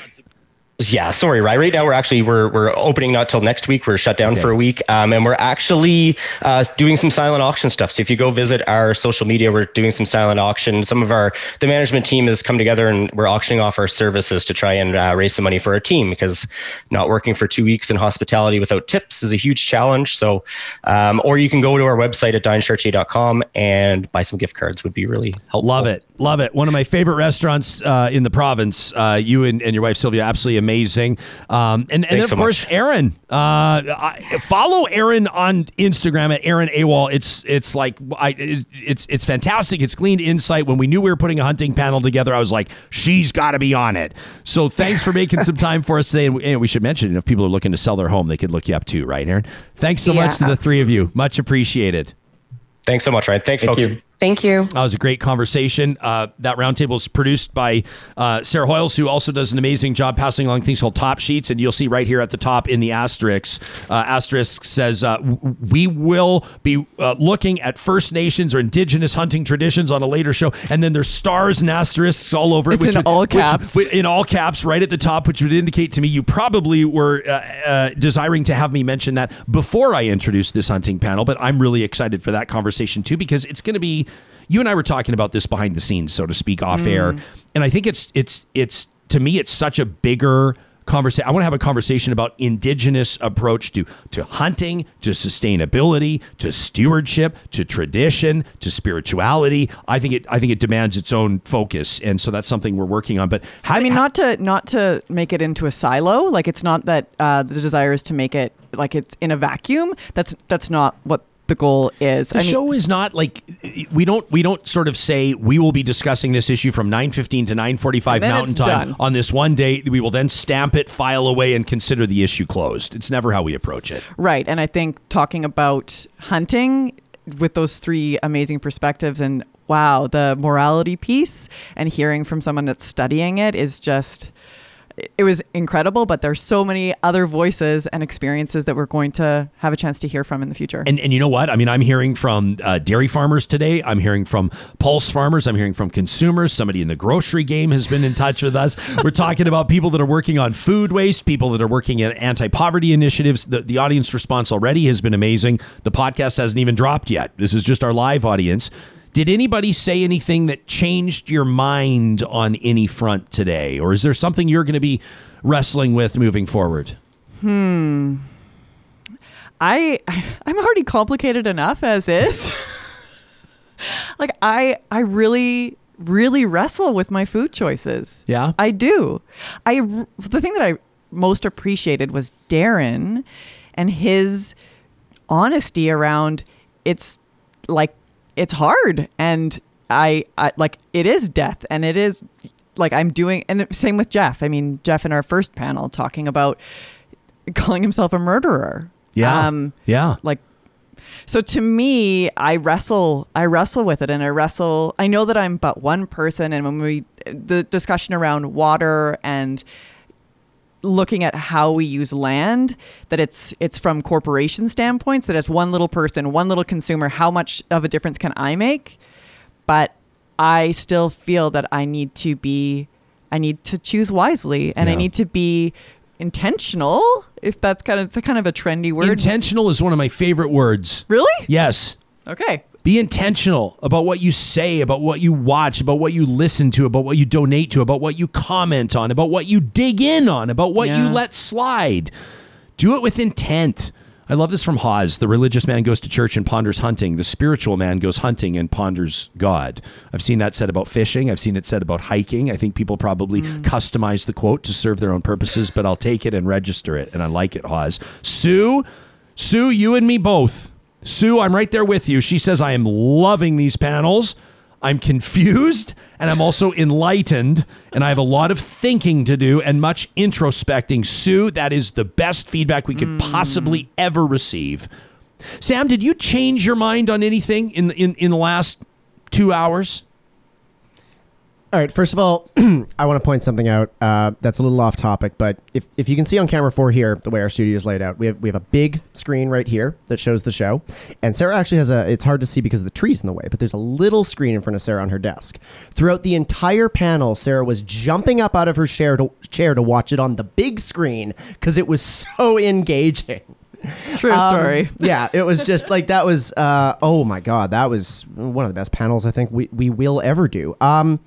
Yeah, sorry, right. Right now we're actually we're we're opening not till next week. We're shut down
Okay.
for a week, um, and we're actually uh, doing some silent auction stuff. So if you go visit our social media, we're doing some silent auction. Some of our the management team has come together and we're auctioning off our services to try and uh, raise some money for our team because not working for two weeks in hospitality without tips is a huge challenge. So, um, or you can go to our website at dinechartier.com and buy some gift cards would be really helpful.
Love it. Love it. One of my favorite restaurants uh, in the province. Uh, you and, and your wife, Sylvia, absolutely amazing. Um, and and then, of
so
course, Eireann. Uh, I, follow Eireann on Instagram at Aaron AWOL. It's it's like I, it- it's it's fantastic. It's gleaned insight. When we knew we were putting a hunting panel together, I was like, she's got to be on it. So thanks for making some time for us today. And we, and we should mention if people are looking to sell their home, they could look you up too, right, Eireann? Thanks so
Yeah,
much to the three of you. Much appreciated.
Thanks so much, Ryan. Thanks,
Thank
folks.
you.
Thank you.
That was a great conversation. Uh, that roundtable is produced by uh, Sarah Hoyles, who also does an amazing job passing along things called top sheets. And you'll see right here at the top in the asterisk, uh, asterisk says, uh, We will be uh, looking at First Nations or Indigenous hunting traditions on a later show. And then there's stars and asterisks all over it.
It's in
would-
all
which-
caps.
which- in all caps, right at the top, which would indicate to me you probably were uh, uh, desiring to have me mention that before I introduced this hunting panel. But I'm really excited for that conversation too because it's going to be. You and I were talking about this behind the scenes, so to speak, off air, and I think it's it's it's to me it's such a bigger conversation. I want to have a conversation about indigenous approach to to hunting, to sustainability, to stewardship, to tradition, to spirituality. I think it I think it demands its own focus, and so that's something we're working on. But how
I mean, not to not to make it into a silo. Like it's not that uh, the desire is to make it like it's in a vacuum. That's that's not what the goal is.
The
I mean,
show is not like we don't we don't sort of say we will be discussing this issue from 9:15 to 9:45 Mountain Time
done.
on this one day. We will then stamp it, file away, and consider the issue closed. It's never how we approach it.
Right. And I think talking about hunting with those three amazing perspectives and wow, the morality piece and hearing from someone that's studying it is just it was incredible, but there's so many other voices and experiences that we're going to have a chance to hear from in the future.
And and you know what? I mean, I'm hearing from uh, dairy farmers today. I'm hearing from pulse farmers. I'm hearing from consumers. Somebody in the grocery game has been in touch with us. We're talking about people that are working on food waste, people that are working in anti-poverty initiatives. The the audience response already has been amazing. The podcast hasn't even dropped yet. This is just our live audience. Did anybody say anything that changed your mind on any front today, or is there something you're going to be wrestling with moving forward? Hmm.
I I'm already complicated enough as is. like I I really really wrestle with my food choices.
Yeah?
I do. I the thing that I most appreciated was Darren and his honesty around it's like it's hard and I, I like it is death and it is like I'm doing and same with Jeff. I mean Jeff in our first panel talking about calling himself a murderer. Um,
yeah.
like so to me i wrestle i wrestle with it and i wrestle i know that i'm but one person and when we the discussion around water and looking at how we use land that it's it's from corporation standpoints that as one little person one little consumer how much of a difference can i make? But i still feel that i need to be i need to choose wisely and i need to be intentional if that's kind of it's a kind of a trendy word.
Intentional is one of my favorite words.
really?
Yes.
okay
Be intentional about what you say, about what you watch, about what you listen to, about what you donate to, about what you comment on, about what you dig in on, about what you let slide. Do it with intent. I love this from Hawes. The religious man goes to church and ponders hunting. The spiritual man goes hunting and ponders God. I've seen that said about fishing. I've seen it said about hiking. I think people probably mm. customize the quote to serve their own purposes, but I'll take it and register it. And I like it, Hawes. Sue, Sue, you and me both. Sue, I'm right there with you. She says, I am loving these panels. I'm confused and I'm also enlightened, and I have a lot of thinking to do and much introspecting. Sue, that is the best feedback we could hmm. possibly ever receive. Sam, did you change your mind on anything in the, in, in the last two hours?
All right. First of all, I want to point something out uh, that's a little off topic, but if, if you can see on camera four here, the way our studio is laid out, we have we have a big screen right here that shows the show, and Sarah actually has a. It's hard to see because of the trees in the way, but there's a little screen in front of Sarah on her desk. Throughout the entire panel, Sarah was jumping up out of her chair to chair to watch it on the big screen because it was so engaging.
True
Um,
story.
yeah, it was just like that was. Uh, oh my god, that was one of the best panels I think we, we will ever do. Um,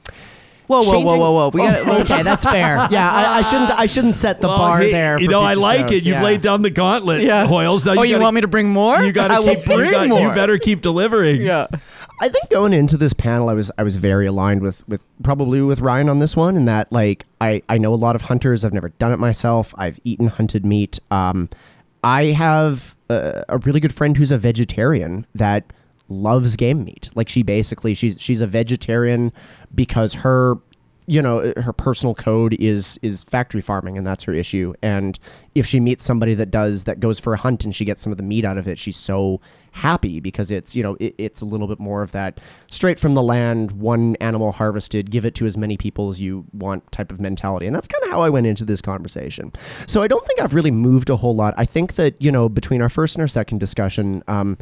Whoa, whoa, whoa,
changing-
whoa, whoa. We got
Oh, okay, that's fair. Yeah, I, I shouldn't. I shouldn't set the
Well,
bar
hey,
there.
You
for
know, I
future
like
shows.
it. You've
Yeah.
laid down the gauntlet,
Yeah.
Hoyles. Now
oh, you
gotta-
want me to bring more?
You got
I
to
will
keep.
bring
you, got-
more.
you better keep delivering.
Yeah.
I think going into this panel, I was I was very aligned with with probably with Ryan on this one, in that like I I know a lot of hunters. I've never done it myself. I've eaten hunted meat. Um, I have a, a really good friend who's a vegetarian that loves game meat. Like she basically she's she's a vegetarian because her you know her personal code is is factory farming and that's her issue. And if she meets somebody that does that goes for a hunt and she gets some of the meat out of it she's so happy because it's you know it, it's a little bit more of that straight from the land one animal harvested give it to as many people as you want type of mentality. And that's kind of how i went into this conversation. So i don't think i've really moved a whole lot. I think that you know between our first and our second discussion um,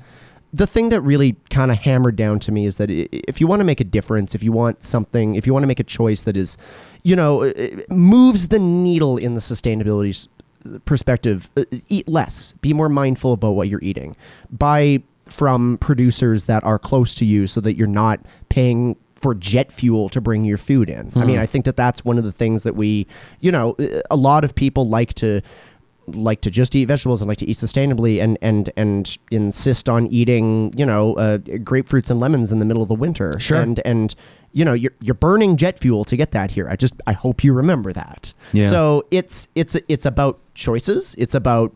the thing that really kind of hammered down to me is that if you want to make a difference, if you want something, if you want to make a choice that is, you know, moves the needle in the sustainability perspective, uh, eat less, be more mindful about what you're eating. Buy from producers that are close to you so that you're not paying for jet fuel to bring your food in. I mean, I think that that's one of the things that we, you know, a lot of people like to like to just eat vegetables and like to eat sustainably and and and insist on eating you know uh, grapefruits and lemons in the middle of the winter.
Sure.
and and you know you're you're burning jet fuel to get that here. I just i hope you remember that.
Yeah.
so it's it's it's about choices. It's about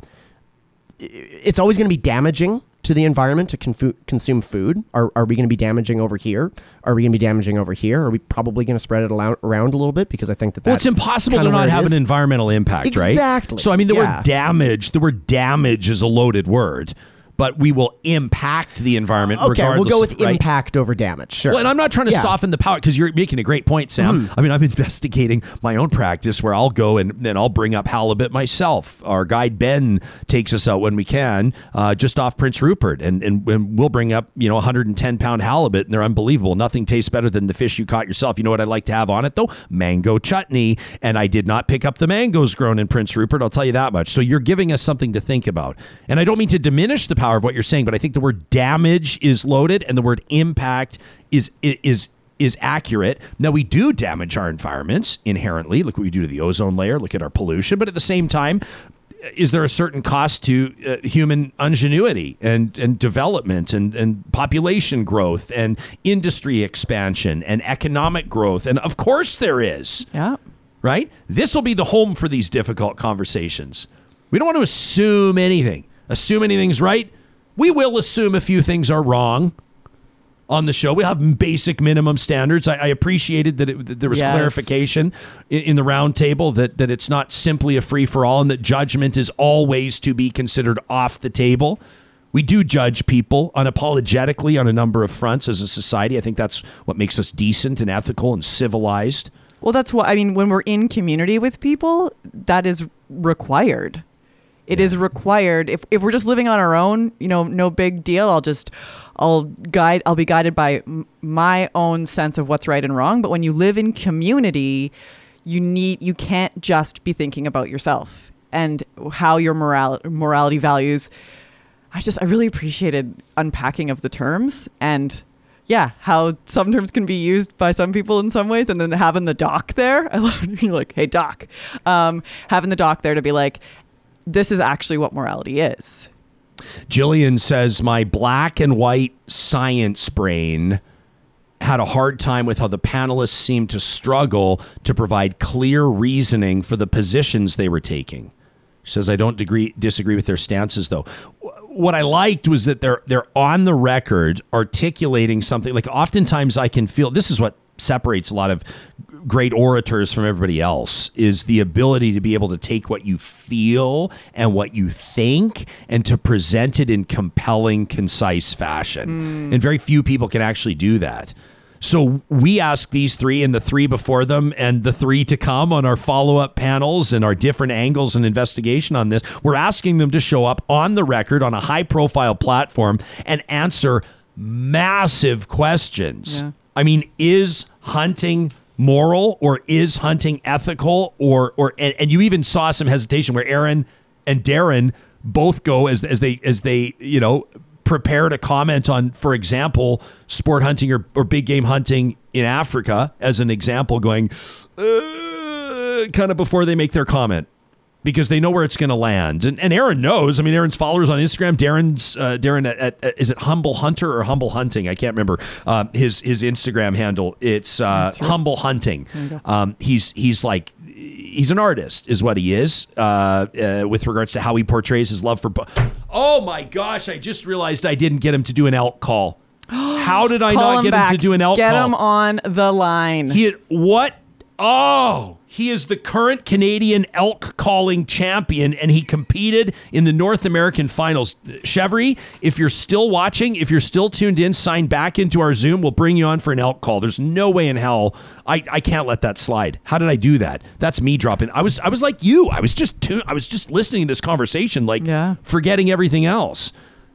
it's always going to be damaging to the environment to confu- consume food. Are, are we going to be damaging over here? Are we going to be damaging over here? Are we probably going to spread it around a little bit? Because I think that
Well,
that's
it's impossible to not have
is.
an environmental impact, right?
Exactly.
So, I mean, the
Yeah.
word damage, the word damage is a loaded word, but we will impact the environment
Okay, we'll go
of-
with
right?
impact over damage. Sure.
Well, and I'm not trying to
Yeah.
Soften the power because you're making a great point, Sam. I mean, I'm investigating my own practice where I'll go and then I'll bring up halibut myself. Our guide Ben takes us out when we can, uh, just off Prince Rupert, and, and and we'll bring up you know 110 pound halibut, and they're unbelievable. Nothing tastes better than the fish you caught yourself. You know what I like to have on it though? Mango chutney, and I did not pick up the mangoes grown in Prince Rupert. I'll tell you that much. So you're giving us something to think about, and I don't mean to diminish the power of what you're saying, but I think the word damage is loaded, and the word impact is is is accurate. Now we do damage our environments inherently. Look what we do to the ozone layer. Look at our pollution. But at the same time, is there a certain cost to uh, human ingenuity and and development and and population growth and industry expansion and economic growth? And of course there is
Yeah.
right? This will be the home for these difficult conversations. We don't want to assume anything. Assume anything's right. We will assume a few things are wrong on the show. We have basic minimum standards. I, I appreciated that, it, that there was
Yes.
clarification in, in the roundtable that that it's not simply a free for all and that judgment is always to be considered off the table. We do judge people unapologetically on a number of fronts as a society. I think that's what makes us decent and ethical and civilized.
Well, that's what I mean. When we're in community with people, that is required. It is required. If, if we're just living on our own, you know, no big deal. I'll just, I'll guide, I'll be guided by my own sense of what's right and wrong. But when you live in community, you need, you can't just be thinking about yourself and how your moral, morality values. I just, I really appreciated unpacking of the terms and yeah, how some terms can be used by some people in some ways, and then having the doc there, I love you're like, hey doc, um, having the doc there to be like, this is actually what morality is.
Jillian says, My black and white science brain had a hard time with how the panelists seemed to struggle to provide clear reasoning for the positions they were taking. She says, I don't degree, disagree with their stances, though. What I liked was that they're they're on the record articulating something. Like oftentimes, I can feel this is what separates a lot of great orators from everybody else is the ability to be able to take what you feel and what you think and to present it in compelling concise fashion hmm. and very few people can actually do that So we ask these three and the three before them and the three to come on our follow up panels and our different angles and investigation on this. We're asking them to show up on the record on a high profile platform and answer massive questions.
Yeah.
I mean, is hunting moral or is hunting ethical or or and, and you even saw some hesitation where Eireann and Darren both go as as they as they, you know, prepare to comment on, for example, sport hunting or, or big game hunting in Africa as an example, going uh, kind of before they make their comment because they know where it's going to land. And, and Eireann knows. I mean, Eireann's followers on Instagram. Darren's uh, Darren at, at, at- is it Humble Hunter or Humble Hunting? I can't remember uh, his his Instagram handle. It's uh, Humble Hunting. Um, he's he's like he's an artist, is what he is. Uh, uh, with regards to how he portrays his love for. bu- Oh my gosh! I just realized I didn't get him to do an elk call. How did I not
him
get
back.
him to do an elk
Get
call?
Get him on the line.
He what? Oh, he is the current Canadian elk calling champion, and he competed in the North American finals. Cheverie, if you're still watching, if you're still tuned in, sign back into our Zoom. We'll bring you on for an elk call. There's no way in hell I, I can't let that slide. How did I do that? That's me dropping. I was I was like you. I was just tu- I was just listening to this conversation, like
Yeah.
forgetting everything else.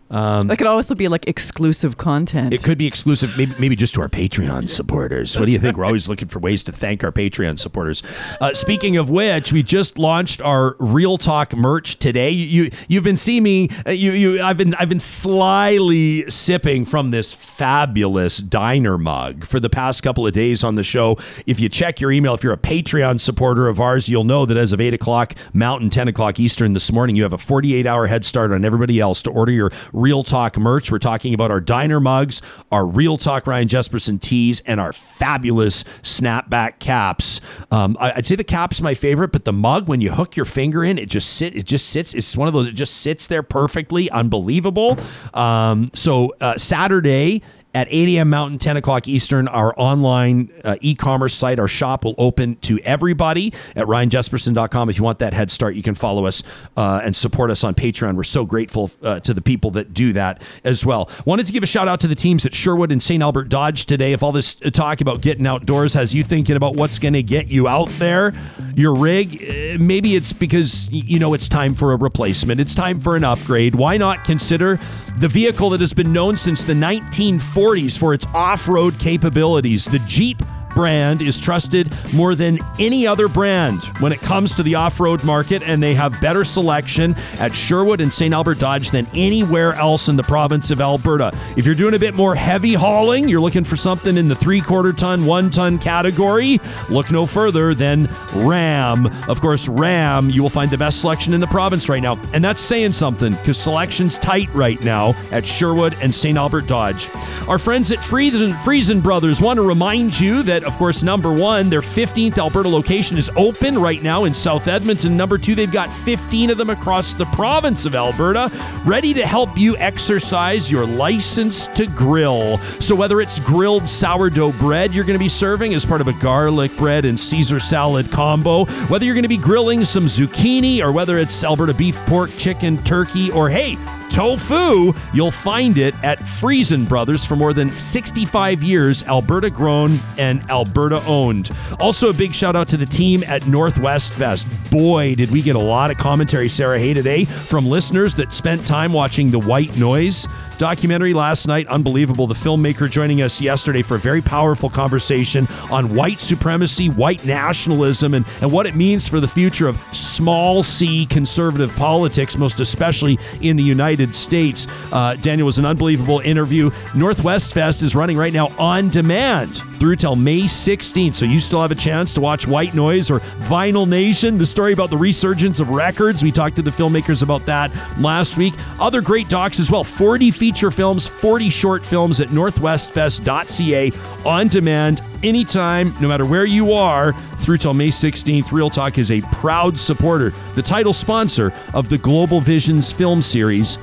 That could also be like exclusive content.
It could be exclusive, maybe, maybe just to our Patreon supporters. What do you think? We're always looking for ways to thank our Patreon supporters. Uh, speaking of which, we just launched our Real Talk merch today. You, you you've been seeing me. uh, You you I've been I've been slyly sipping from this fabulous diner mug for the past couple of days on the show. If you check your email, if you're a Patreon supporter of ours, you'll know that as of eight o'clock Mountain, ten o'clock Eastern this morning, you have a 48 hour head start on everybody else to order your Real Talk merch. We're talking about our diner mugs, our Real Talk Ryan Jesperson tees, and our fabulous snapback caps. Um, I, would say the cap's my favorite, but the mug, when you hook your finger in, it just sit. It just sits. It's one of those. It just sits there perfectly, unbelievable. Um, so uh, Saturday at 8 a.m. Mountain, 10 o'clock Eastern, our online uh, e-commerce site, our shop will open to everybody at ryanjesperson.com. If you want that head start, you can follow us uh, and support us on Patreon. We're so grateful uh, to the people that do that as well. Wanted to give a shout out to the teams at Sherwood and St. Albert Dodge today. If all this uh, talk about getting outdoors has you thinking about what's going to get you out there, your rig, uh, maybe it's because you know it's time for a replacement. It's time for an upgrade. Why not consider the vehicle that has been known since the 1940s for its off-road capabilities, the Jeep brand is trusted more than any other brand when it comes to the off-road market and they have better selection at Sherwood and St. Albert Dodge than anywhere else in the province of Alberta. If you're doing a bit more heavy hauling, you're looking for something in the 3-quarter ton, 1-ton category, look no further than Ram. Of course, Ram, you will find the best selection in the province right now. And that's saying something because selection's tight right now at Sherwood and St. Albert Dodge. Our friends at Freson, Freson Brothers want to remind you that, of course, number one, their 15th Alberta location is open right now in South Edmonton. Number two, they've got 15 of them across the province of Alberta, ready to help you exercise your license to grill. So whether it's grilled sourdough bread you're going to be serving as part of a garlic bread and Caesar salad combo, whether you're going to be grilling some zucchini or whether it's Alberta beef, pork, chicken, turkey, or hey, tofu, you'll find it at Freson Brothers for more than 65 years, Alberta grown and Alberta owned. Also, a big shout out to the team at Northwest Fest. Boy, did we get a lot of commentary, Sarah Hay, today from listeners that spent time watching the White Noise documentary last night. Unbelievable. The filmmaker joining us yesterday for a very powerful conversation on white supremacy, white nationalism, and, and what it means for the future of small c conservative politics, most especially in the United States. Uh, Daniel was an unbelievable interview. Northwest Fest is running right now on demand through till May 16th. So you still have a chance to watch White Noise or Vinyl Nation, the story about the resurgence of records. We talked to the filmmakers about that last week. Other great docs as well 40 feature films, 40 short films at northwestfest.ca on demand anytime, no matter where you are, through till May 16th. Real Talk is a proud supporter, the title sponsor of the Global Visions film series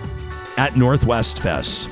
at Northwest Fest.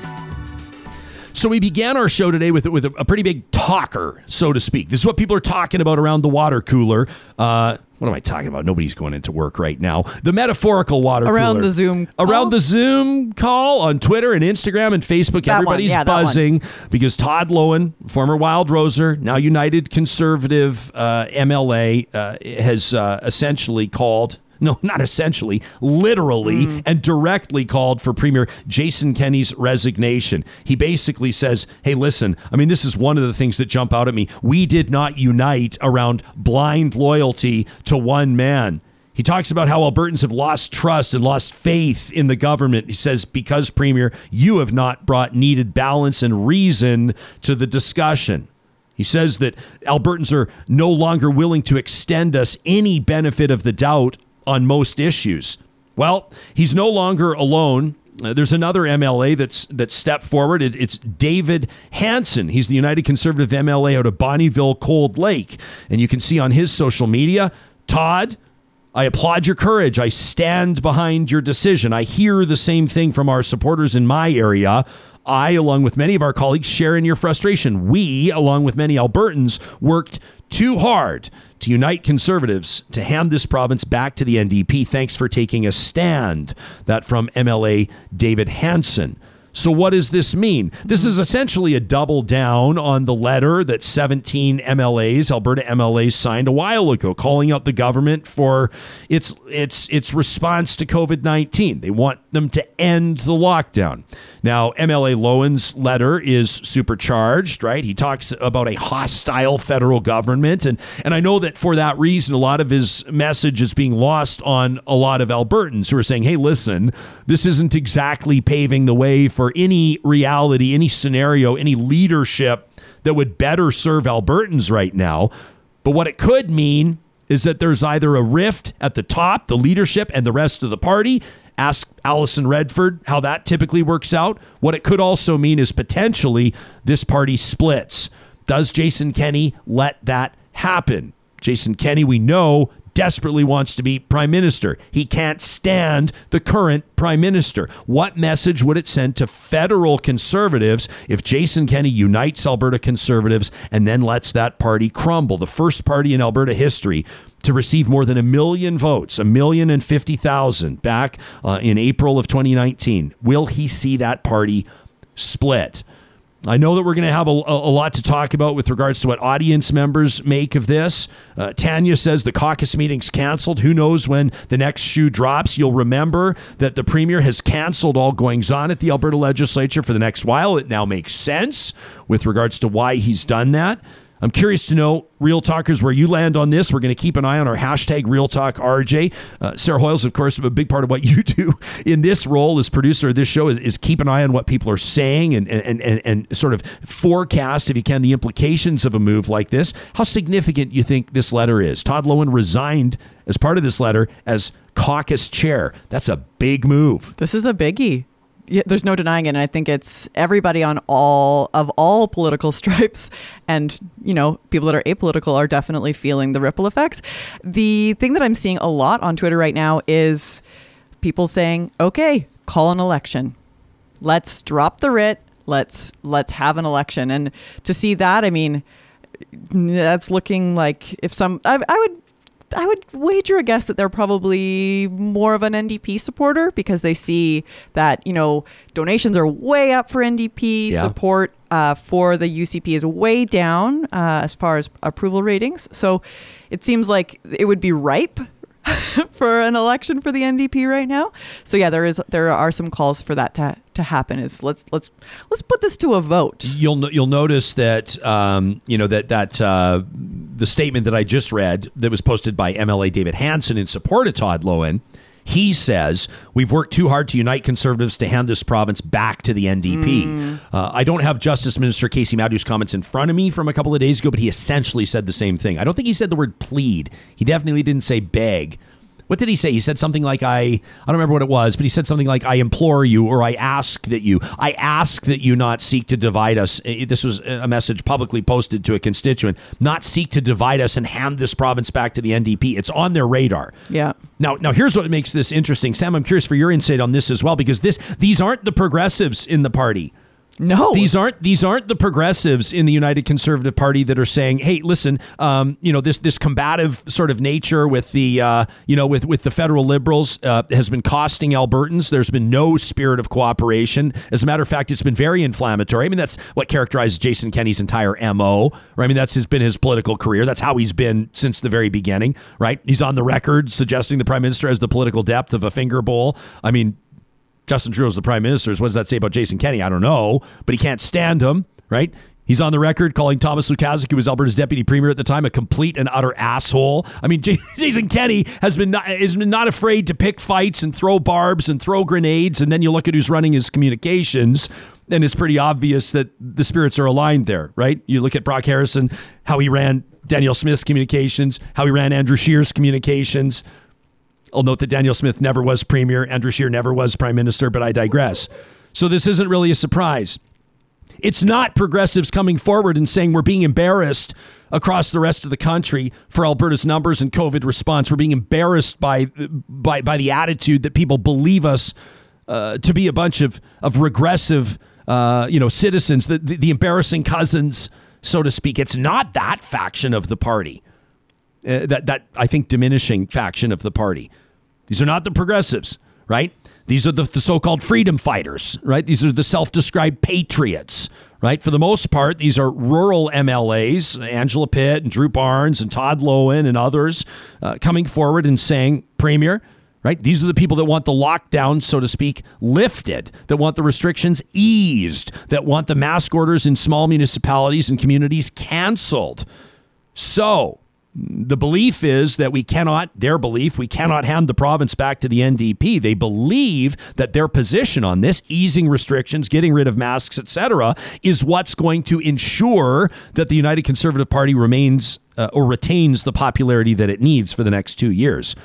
So we began our show today with with a, pretty big talker, so to speak. This is what people are talking about around the water cooler. Uh, what am I talking about? Nobody's going into work right now. The metaphorical water
Around
cooler.
the Zoom
Around
call?
the Zoom call on Twitter and Instagram and Facebook.
That
everybody's
Yeah,
buzzing because Todd Loewen, former Wild Roser, now United Conservative uh, MLA, uh, has uh, essentially called. No, not essentially, literally
Mm.
and directly called for Premier Jason Kenney's resignation. He basically says, Hey, listen, I mean, this is one of the things that jump out at me. We did not unite around blind loyalty to one man. He talks about how Albertans have lost trust and lost faith in the government. He says, because, Premier, you have not brought needed balance and reason to the discussion. He says that Albertans are no longer willing to extend us any benefit of the doubt on most issues. Well, he's no longer alone. Uh, there's another MLA that's that stepped forward. It- it's David Hanson. He's the United Conservative MLA out of Bonnyville, Cold Lake, and you can see on his social media, Todd. I applaud your courage. I stand behind your decision. I hear the same thing from our supporters in my area. I, along with many of our colleagues, share in your frustration. We, along with many Albertans, worked too hard to unite conservatives to hand this province back to the NDP. Thanks for taking a stand. That from MLA David Hanson. So, what does this mean? This is essentially a double down on the letter that 17 MLAs, Alberta MLAs, signed a while ago, calling out the government for its its its response to COVID 19. They want them to end the lockdown. Now, MLA Loewen's letter is supercharged, right? He talks about a hostile federal government, and and I know that for that reason, a lot of his message is being lost on a lot of Albertans who are saying, "Hey, listen, this isn't exactly paving the way for any reality, any scenario, any leadership that would better serve Albertans right now." But what it could mean is that there's either a rift at the top, the leadership, and the rest of the party. Ask Alison Redford how that typically works out. What it could also mean is potentially this party splits. Does Jason Kenney let that happen? Jason Kenney, we know, desperately wants to be prime minister. He can't stand the current prime minister. What message would it send to federal conservatives if Jason Kenney unites Alberta conservatives and then lets that party crumble? The first party in Alberta history to receive more than a million votes, a million and fifty thousand back uh, in April of 2019. Will he see that party split? I know that we're going to have a, a, lot to talk about with regards to what audience members make of this. Uh, Tanya says the caucus meeting's canceled. Who knows when the next shoe drops? You'll remember that the premier has canceled all goings on at the Alberta legislature for the next while. It now makes sense with regards to why he's done that. I'm curious to know, Real Talkers, where you land on this. We're going to keep an eye on our hashtag Real Talk RJ. Uh, Sarah Hoyles, of course, a big part of what you do in this role as producer of this show is, is keep an eye on what people are saying and, and, and, and sort of forecast, if you can, the implications of a move like this. How significant you think this letter is? Todd Loewen resigned as part of this letter as caucus chair. That's a big move.
This is a biggie. Yeah, there's no denying it. And I think it's everybody on all of all political stripes and, you know, people that are apolitical are definitely feeling the ripple effects. The thing that I'm seeing a lot on Twitter right now is people saying, okay, call an election. Let's drop the writ. Let's let's have an election. And to see that, I mean, that's looking like if some I, I would I would wager a guess that they're probably more of an NDP supporter because they see that you know donations are way up for NDP
Yeah.
support uh, for the UCP is way down uh, as far as approval ratings. So it seems like it would be ripe for an election for the NDP right now. So yeah, there is there are some calls for that to to happen. Is let's let's let's put this to a vote.
You'll you'll notice that um, you know that that uh, the statement that I just read that was posted by MLA David Hanson in support of Todd Loewen. He says we've worked too hard to unite conservatives to hand this province back to the NDP. Uh, I don't have Justice Minister Kaycee Madu's comments in front of me from a couple of days ago, but he essentially said the same thing. I don't think he said the word plead. He definitely didn't say beg. What did he say? He said something like I I don't remember what it was, but he said something like I implore you or I ask that you I ask that you not seek to divide us. This was a message publicly posted to a constituent. Not seek to divide us and hand this province back to the NDP. It's on their radar.
Yeah.
Now, now here's what makes this interesting, Sam. I'm curious for your insight on this as well because this these aren't the progressives in the party.
No.
These aren't these aren't the progressives in the United Conservative Party that are saying, "Hey, listen, um, you know this this combative sort of nature with the uh, you know with with the federal liberals uh, has been costing Albertans. There's been no spirit of cooperation. As a matter of fact, it's been very inflammatory. I mean, that's what characterizes Jason Kenney's entire mo. Right? I mean, that's has been his political career. That's how he's been since the very beginning. Right? He's on the record suggesting the prime minister has the political depth of a finger bowl. I mean, Justin Trudeau's the prime minister. What does that say about Jason Kenney? I don't know, but he can't stand him, right? He's on the record calling Thomas Lukaszuk, who was Alberta's deputy premier at the time, a complete and utter asshole. I mean, Jason Kenney has been not, has been not afraid to pick fights and throw barbs and throw grenades. And then you look at who's running his communications, and it's pretty obvious that the spirits are aligned there, right? You look at Brock Harrison, how he ran Danielle Smith's communications, how he ran Andrew Scheer's communications. I'll note that Danielle Smith never was premier, Andrew Scheer never was prime minister, but I digress. So this isn't really a surprise. It's not progressives coming forward and saying we're being embarrassed across the rest of the country for Alberta's numbers and COVID response. We're being embarrassed by by by the attitude that people believe us uh, to be a bunch of of regressive, uh, you know, citizens. The, the the embarrassing cousins, so to speak. It's not that faction of the party. Uh, that that I think diminishing faction of the party. These are not the progressives, right? These are the, the so-called freedom fighters, right? These are the self-described patriots, right? For the most part, these are rural MLAs, Angela Pitt and Drew Barnes and Todd Loewen and others uh, coming forward and saying, Premier, right? These are the people that want the lockdown, so to speak, lifted, that want the restrictions eased, that want the mask orders in small municipalities and communities canceled. So, the belief is that we cannot, their belief, we cannot hand the province back to the NDP. They believe that their position on this, easing restrictions, getting rid of masks, etc., is what's going to ensure that the United Conservative Party remains uh, or retains the popularity that it needs for the next two years.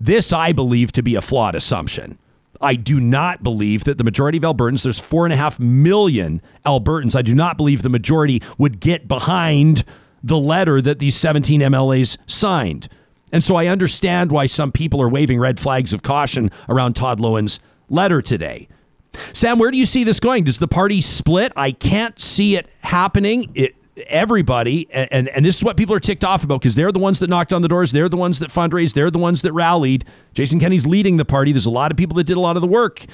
This I believe to be a flawed assumption. I do not believe that the majority of Albertans, there's four and a half million Albertans, I do not believe the majority would get behind the letter that these 17 MLAs signed. And so I understand why some people are waving red flags of caution around Todd Loewen's letter today. Sam, where do you see this going? Does the party split? I can't see it happening. It everybody and, and, and this is what people are ticked off about because they're the ones that knocked on the doors they're the ones that fundraised they're the ones that rallied jason kenney's leading the party there's a lot of people that did a lot of the work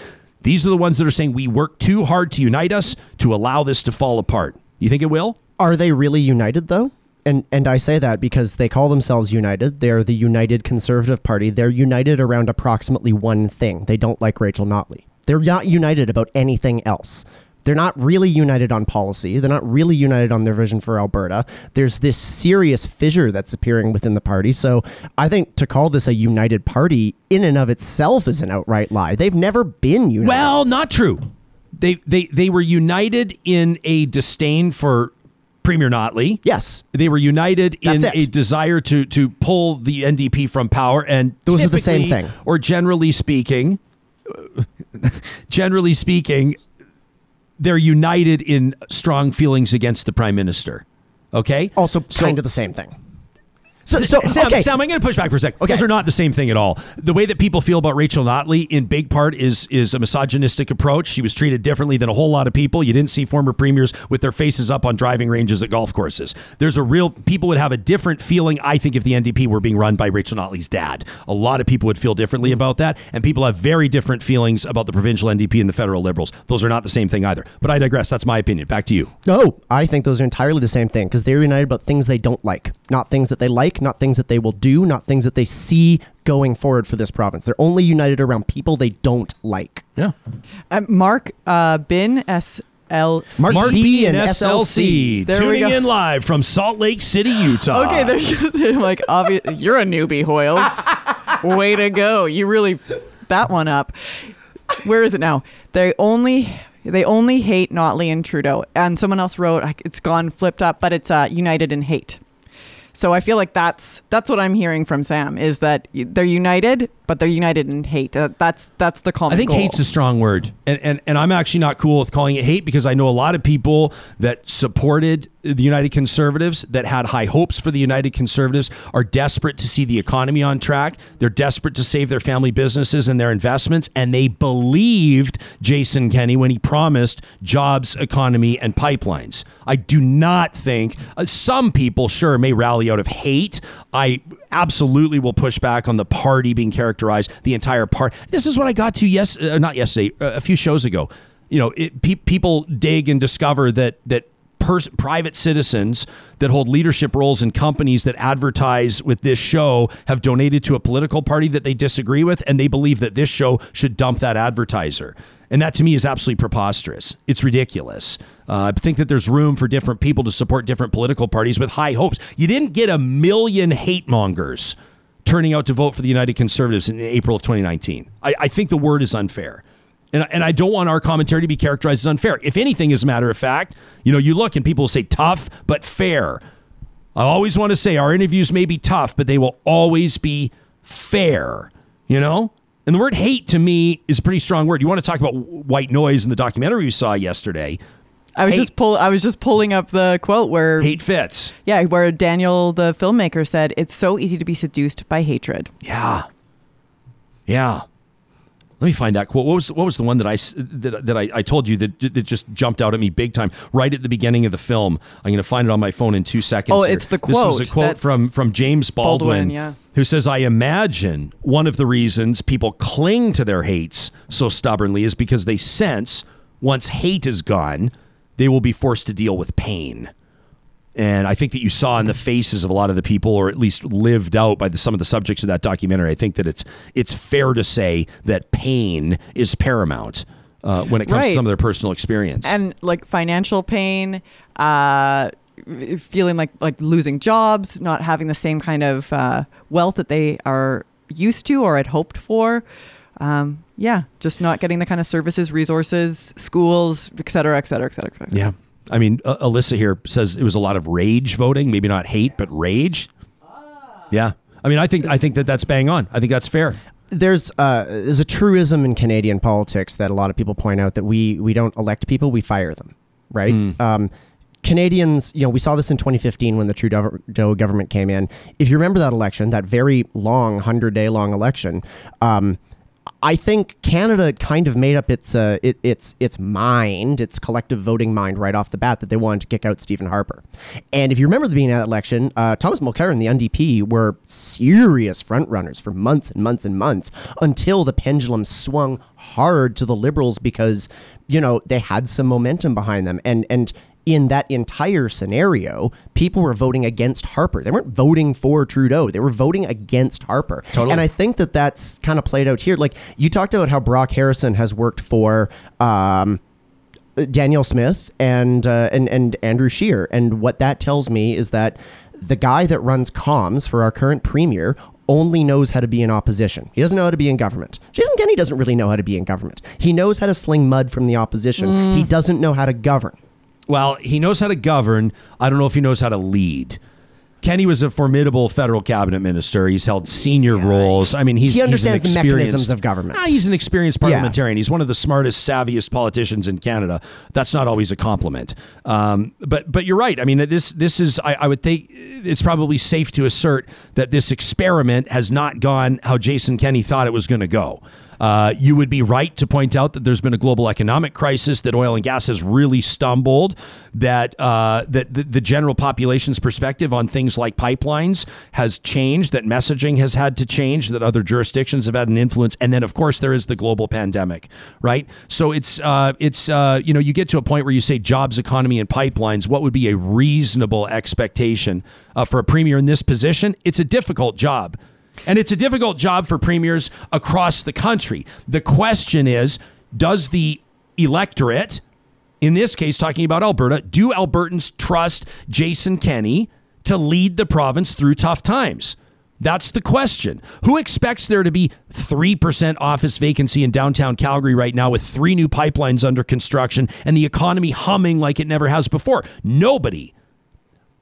these are the ones that are saying we work too hard to unite us to allow this to fall apart you think it will
Are they really united though? And and I say that because they call themselves united. They're the United Conservative Party. They're united around approximately one thing. They don't like Rachel Notley. They're not united about anything else. They're not really united on policy. They're not really united on their vision for Alberta. There's this serious fissure that's appearing within the party. So I think to call this a united party in and of itself is an outright lie. They've never been united.
Well, not true. They they they were united in a disdain for Premier Notley.
Yes.
They were united in
it.
a desire to to pull the NDP from power and
Those are the same
typically,
thing.
Or generally speaking, generally speaking, they're united in strong feelings against the prime minister. Okay?
also
So-
kind of the same thing. So, so
Sam,
okay.
Sam, I'm going to push back for a sec.
Okay.
Those are not the same thing at all. The way that people feel about Rachel Notley, in big part, is is a misogynistic approach. She was treated differently than a whole lot of people. You didn't see former premiers with their faces up on driving ranges at golf courses. There's a real people would have a different feeling. I think if the NDP were being run by Rachel Notley's dad, a lot of people would feel differently mm-hmm. about that, and people have very different feelings about the provincial NDP and the federal Liberals. Those are not the same thing either. But I digress. That's my opinion. Back to you.
No, I think those are entirely the same thing because they're united about things they don't like, not things that they like, not things that they will do, not things that they see going forward for this province. They're only united around people they don't like.
Yeah.
Uh, Mark uh, Bin SLC.
Mark
Mark
B
B and
and
SLC, tuning in live from Salt Lake City, Utah.
Okay, there you go. Like, obvious. You're a newbie, Hoyles. Way to go. You really that one up. Where is it now? They only they only hate Notley and Trudeau. And someone else wrote it's gone flipped up, but it's uh, united in hate. So I feel like that's that's what I'm hearing from Sam is that they're united, but they're united in hate. Uh, that's that's the common.
I think
goal.
hate's a strong word, and, and and I'm actually not cool with calling it hate because I know a lot of people that supported the United Conservatives, that had high hopes for the United Conservatives, are desperate to see the economy on track. They're desperate to save their family businesses and their investments. And they believed Jason Kenney when he promised jobs, economy, and pipelines. I do not think uh, some people, sure, may rally out of hate. I absolutely will push back on the party being characterized, the entire part. This is what I got to yes, uh, not yesterday, uh, a few shows ago. You know, it, pe- people dig and discover that that pers- private citizens that hold leadership roles in companies that advertise with this show have donated to a political party that they disagree with, and they believe that this show should dump that advertiser. And that to me is absolutely preposterous. It's ridiculous. Uh, I think that there's room for different people to support different political parties with high hopes. You didn't get a million hate mongers turning out to vote for the United Conservatives in April of 2019. I, I think the word is unfair. And, and I don't want our commentary to be characterized as unfair. If anything, as a matter of fact, you know, you look and people will say tough but fair. I always want to say our interviews may be tough, but they will always be fair, you know? And the word hate to me is a pretty strong word. You want to talk about white noise in the documentary we saw yesterday.
I was
Hate-
just pull. I was just pulling up the quote where
hate fits.
Yeah, where Daniel, the filmmaker, said it's so easy to be seduced by hatred.
Yeah. Yeah. Let me find that quote. What was what was the one that I that, that I, I told you that that just jumped out at me big time right at the beginning of the film? I'm going to find it on my phone in two seconds.
Oh,
here.
it's the
This was
quote
a quote from from James Baldwin,
Baldwin, yeah.
who says, "I imagine one of the reasons people cling to their hates so stubbornly is because they sense once hate is gone, they will be forced to deal with pain." And I think that you saw in the faces of a lot of the people, or at least lived out by the, some of the subjects of that documentary. I think that it's it's fair to say that pain is paramount uh, when it comes to some of their personal experience.
and like financial pain, uh, feeling like like losing jobs, not having the same kind of uh, wealth that they are used to or had hoped for. Um, yeah, just not getting the kind of services, resources, schools, et cetera, et cetera, et cetera, et cetera.
yeah, I mean, uh, Alyssa here says it was a lot of rage voting, maybe not hate, but rage. Yeah, I mean, I think I think that that's bang on. I think that's fair.
there's uh, there's a truism in Canadian politics that a lot of people point out that we we don't elect people, we fire them, right? Um, Canadians, you know, we saw this in 2015 when the Trudeau government came in. If you remember that election, that very long, hundred day long election, um, I think Canada kind of made up its uh, it, its its mind, its collective voting mind, right off the bat that they wanted to kick out Stephen Harper. And if you remember the beginning election, uh, Thomas Mulcair and the NDP were serious frontrunners for months and months and months until the pendulum swung hard to the Liberals because you know they had some momentum behind them, and and in that entire scenario, people were voting against Harper. They weren't voting for Trudeau. They were voting against Harper.
Totally.
And I think that that's kind of played out here. Like you talked about how Brock Harrison has worked for um, Danielle Smith and uh, and and Andrew Scheer, and what that tells me is that the guy that runs comms for our current premier only knows how to be in opposition. He doesn't know how to be in government. Jason Kenney doesn't really know how to be in government. He knows how to sling mud from the opposition. He doesn't know how to govern.
Well, he knows how to govern. I don't know if he knows how to lead. Kenney was a formidable federal cabinet minister. He's held senior roles. I mean, he's
He
he's an
understands the mechanisms of government.
Ah, he's an experienced
Yeah.
parliamentarian. He's one of the smartest, savviest politicians in Canada. That's not always a compliment. Um, but but you're right. I mean, this this is I, I would think it's probably safe to assert that this experiment has not gone how Jason Kenney thought it was going to go. Uh, you would be right to point out that there's been a global economic crisis, that oil and gas has really stumbled, that uh, that the, the general population's perspective on things like pipelines has changed, that messaging has had to change, that other jurisdictions have had an influence, and then of course there is the global pandemic, right? So it's uh, it's uh, you know you get to a point where you say jobs, economy, and pipelines. What would be a reasonable expectation uh, for a premier in this position? It's a difficult job. And it's a difficult job for premiers across the country. The question is does the electorate, in this case, talking about Alberta, do Albertans trust Jason Kenney to lead the province through tough times? That's the question. Who expects there to be 3% office vacancy in downtown Calgary right now with three new pipelines under construction and the economy humming like it never has before? Nobody.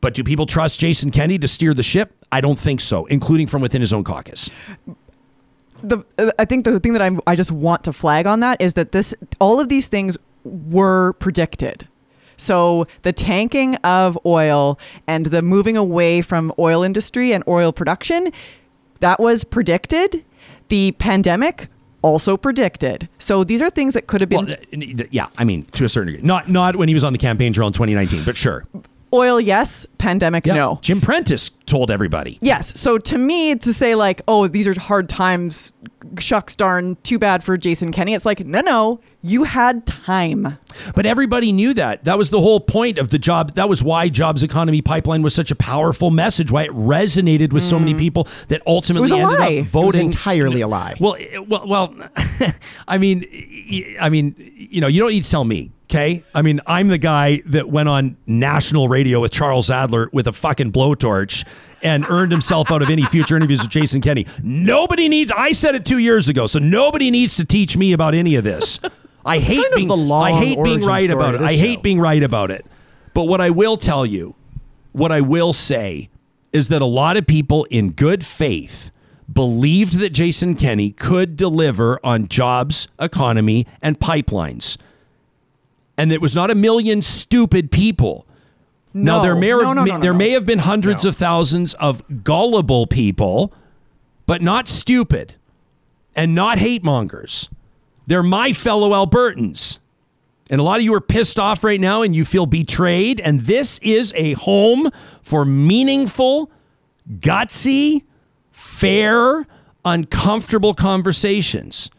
But do people trust Jason Kenney to steer the ship? I don't think so, including from within his own caucus.
the uh, I think the thing that I'm I just want to flag on that is that this all of these things were predicted. So the tanking of oil and the moving away from oil industry and oil production, that was predicted. The pandemic also predicted. So these are things that could have been
Well, yeah, I mean, to a certain degree. Not not when he was on the campaign trail in 2019, but sure.
Oil, yes, pandemic,
Yeah.
no.
Jim Prentice told everybody.
Yes. So to me, to say like, oh, these are hard times, shucks darn, too bad for Jason Kenney. It's like, no, no, you had time.
But everybody knew that. That was the whole point of the job. That was why Jobs Economy Pipeline was such a powerful message, why it resonated with so many people that ultimately
Mm. It was a
ended
lie.
up
It
It was
voting.
entirely a lie.
Well, it- well, well. I mean, y- I mean, you know, you don't need to tell me, okay? I mean, I'm the guy that went on national radio with Charles Adler with a fucking blowtorch and earned himself out of any future interviews with Jason Kenney. Nobody needs. I said it two years ago, so nobody needs to teach me about any of this. I hate
kind of
being
the long
I hate being right about it. I hate
show.
being right about it. But what I will tell you, what I will say is that a lot of people in good faith believed that Jason Kenney could deliver on jobs, economy, and pipelines. And it was not a million stupid people. now
No.
there may,
No, no, no, no,
there
no.
may have been hundreds of thousands of gullible people, but not stupid and not hate mongers. They're my fellow Albertans. And a lot of you are pissed off right now and you feel betrayed. And this is a home for meaningful, gutsy, fair, uncomfortable conversations.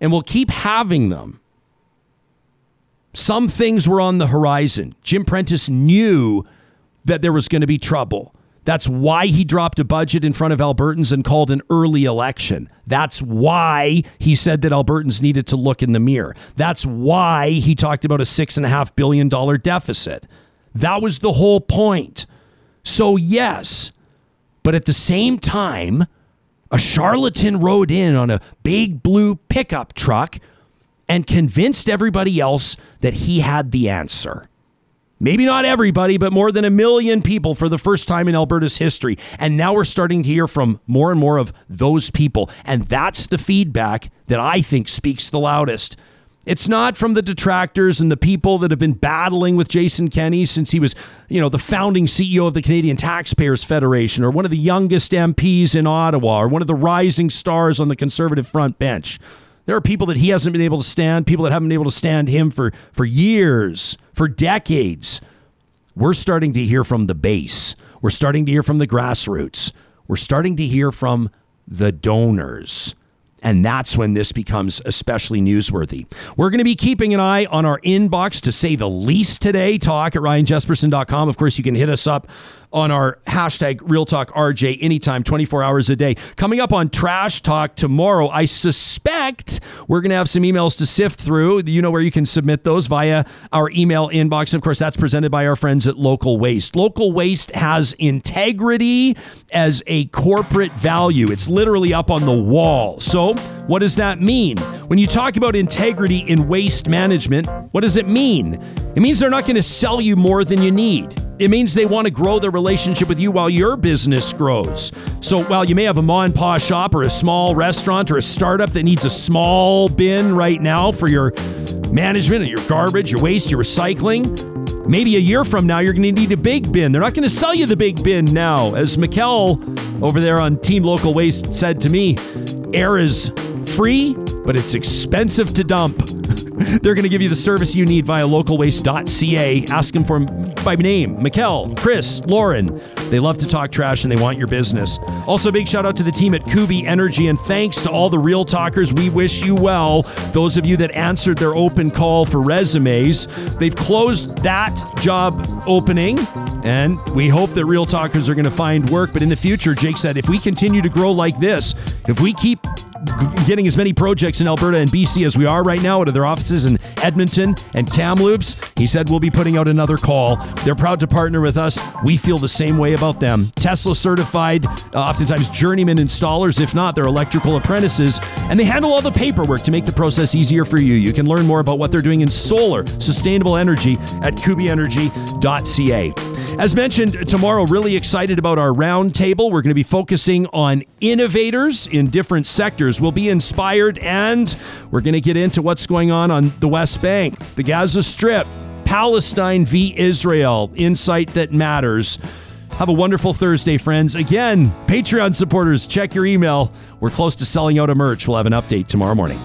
And we'll keep having them. Some things were on the horizon. Jim Prentice knew that there was going to be trouble. That's why he dropped a budget in front of Albertans and called an early election. That's why he said that Albertans needed to look in the mirror. That's why he talked about a $6.5 billion deficit. That was the whole point. So, yes, but at the same time, a charlatan rode in on a big blue pickup truck and convinced everybody else that he had the answer. Maybe not everybody, but more than a million people for the first time in Alberta's history. And now we're starting to hear from more and more of those people. And that's the feedback that I think speaks the loudest. It's not from the detractors and the people that have been battling with Jason Kenney since he was, you know, the founding CEO of the Canadian Taxpayers Federation or one of the youngest MPs in Ottawa or one of the rising stars on the conservative front bench. There are people that he hasn't been able to stand, people that haven't been able to stand him for, for years, for decades. We're starting to hear from the base. We're starting to hear from the grassroots. We're starting to hear from the donors. And that's when this becomes especially newsworthy. We're going to be keeping an eye on our inbox to say the least today. Talk at ryanjesperson.com. Of course, you can hit us up on our hashtag RealTalkRJ anytime, 24 hours a day. Coming up on Trash Talk tomorrow, I suspect we're going to have some emails to sift through. You know where you can submit those via our email inbox. And of course, that's presented by our friends at Local Waste. Local Waste has integrity as a corporate value, it's literally up on the wall. So, what does that mean? When you talk about integrity in waste management, what does it mean? It means they're not going to sell you more than you need. It means they want to grow their relationship with you while your business grows. So while you may have a ma and pa shop or a small restaurant or a startup that needs a small bin right now for your management and your garbage, your waste, your recycling, maybe a year from now you're going to need a big bin. They're not going to sell you the big bin now. As Mikkel over there on Team Local Waste said to me, air is free, but it's expensive to dump. They're going to give you the service you need via localwaste.ca. Ask them for by name, Mikkel, Chris, Lauren. They love to talk trash and they want your business. Also, big shout out to the team at Kubi Energy and thanks to all the real talkers. We wish you well. Those of you that answered their open call for resumes, they've closed that job opening. And we hope that real talkers are going to find work. But in the future, Jake said, if we continue to grow like this, if we keep getting as many projects in Alberta and BC as we are right now out of their offices in Edmonton and Kamloops, he said we'll be putting out another call. They're proud to partner with us. We feel the same way about them. Tesla certified, uh, oftentimes journeyman installers, if not, they're electrical apprentices, and they handle all the paperwork to make the process easier for you. You can learn more about what they're doing in solar, sustainable energy at kubienergy.ca. As mentioned, tomorrow, really excited about our roundtable. We're going to be focusing on innovators in different sectors. We'll be inspired and we're going to get into what's going on on the West Bank, the Gaza Strip, Palestine v. Israel, insight that matters. Have a wonderful Thursday, friends. Again, Patreon supporters, check your email. We're close to selling out of merch. We'll have an update tomorrow morning.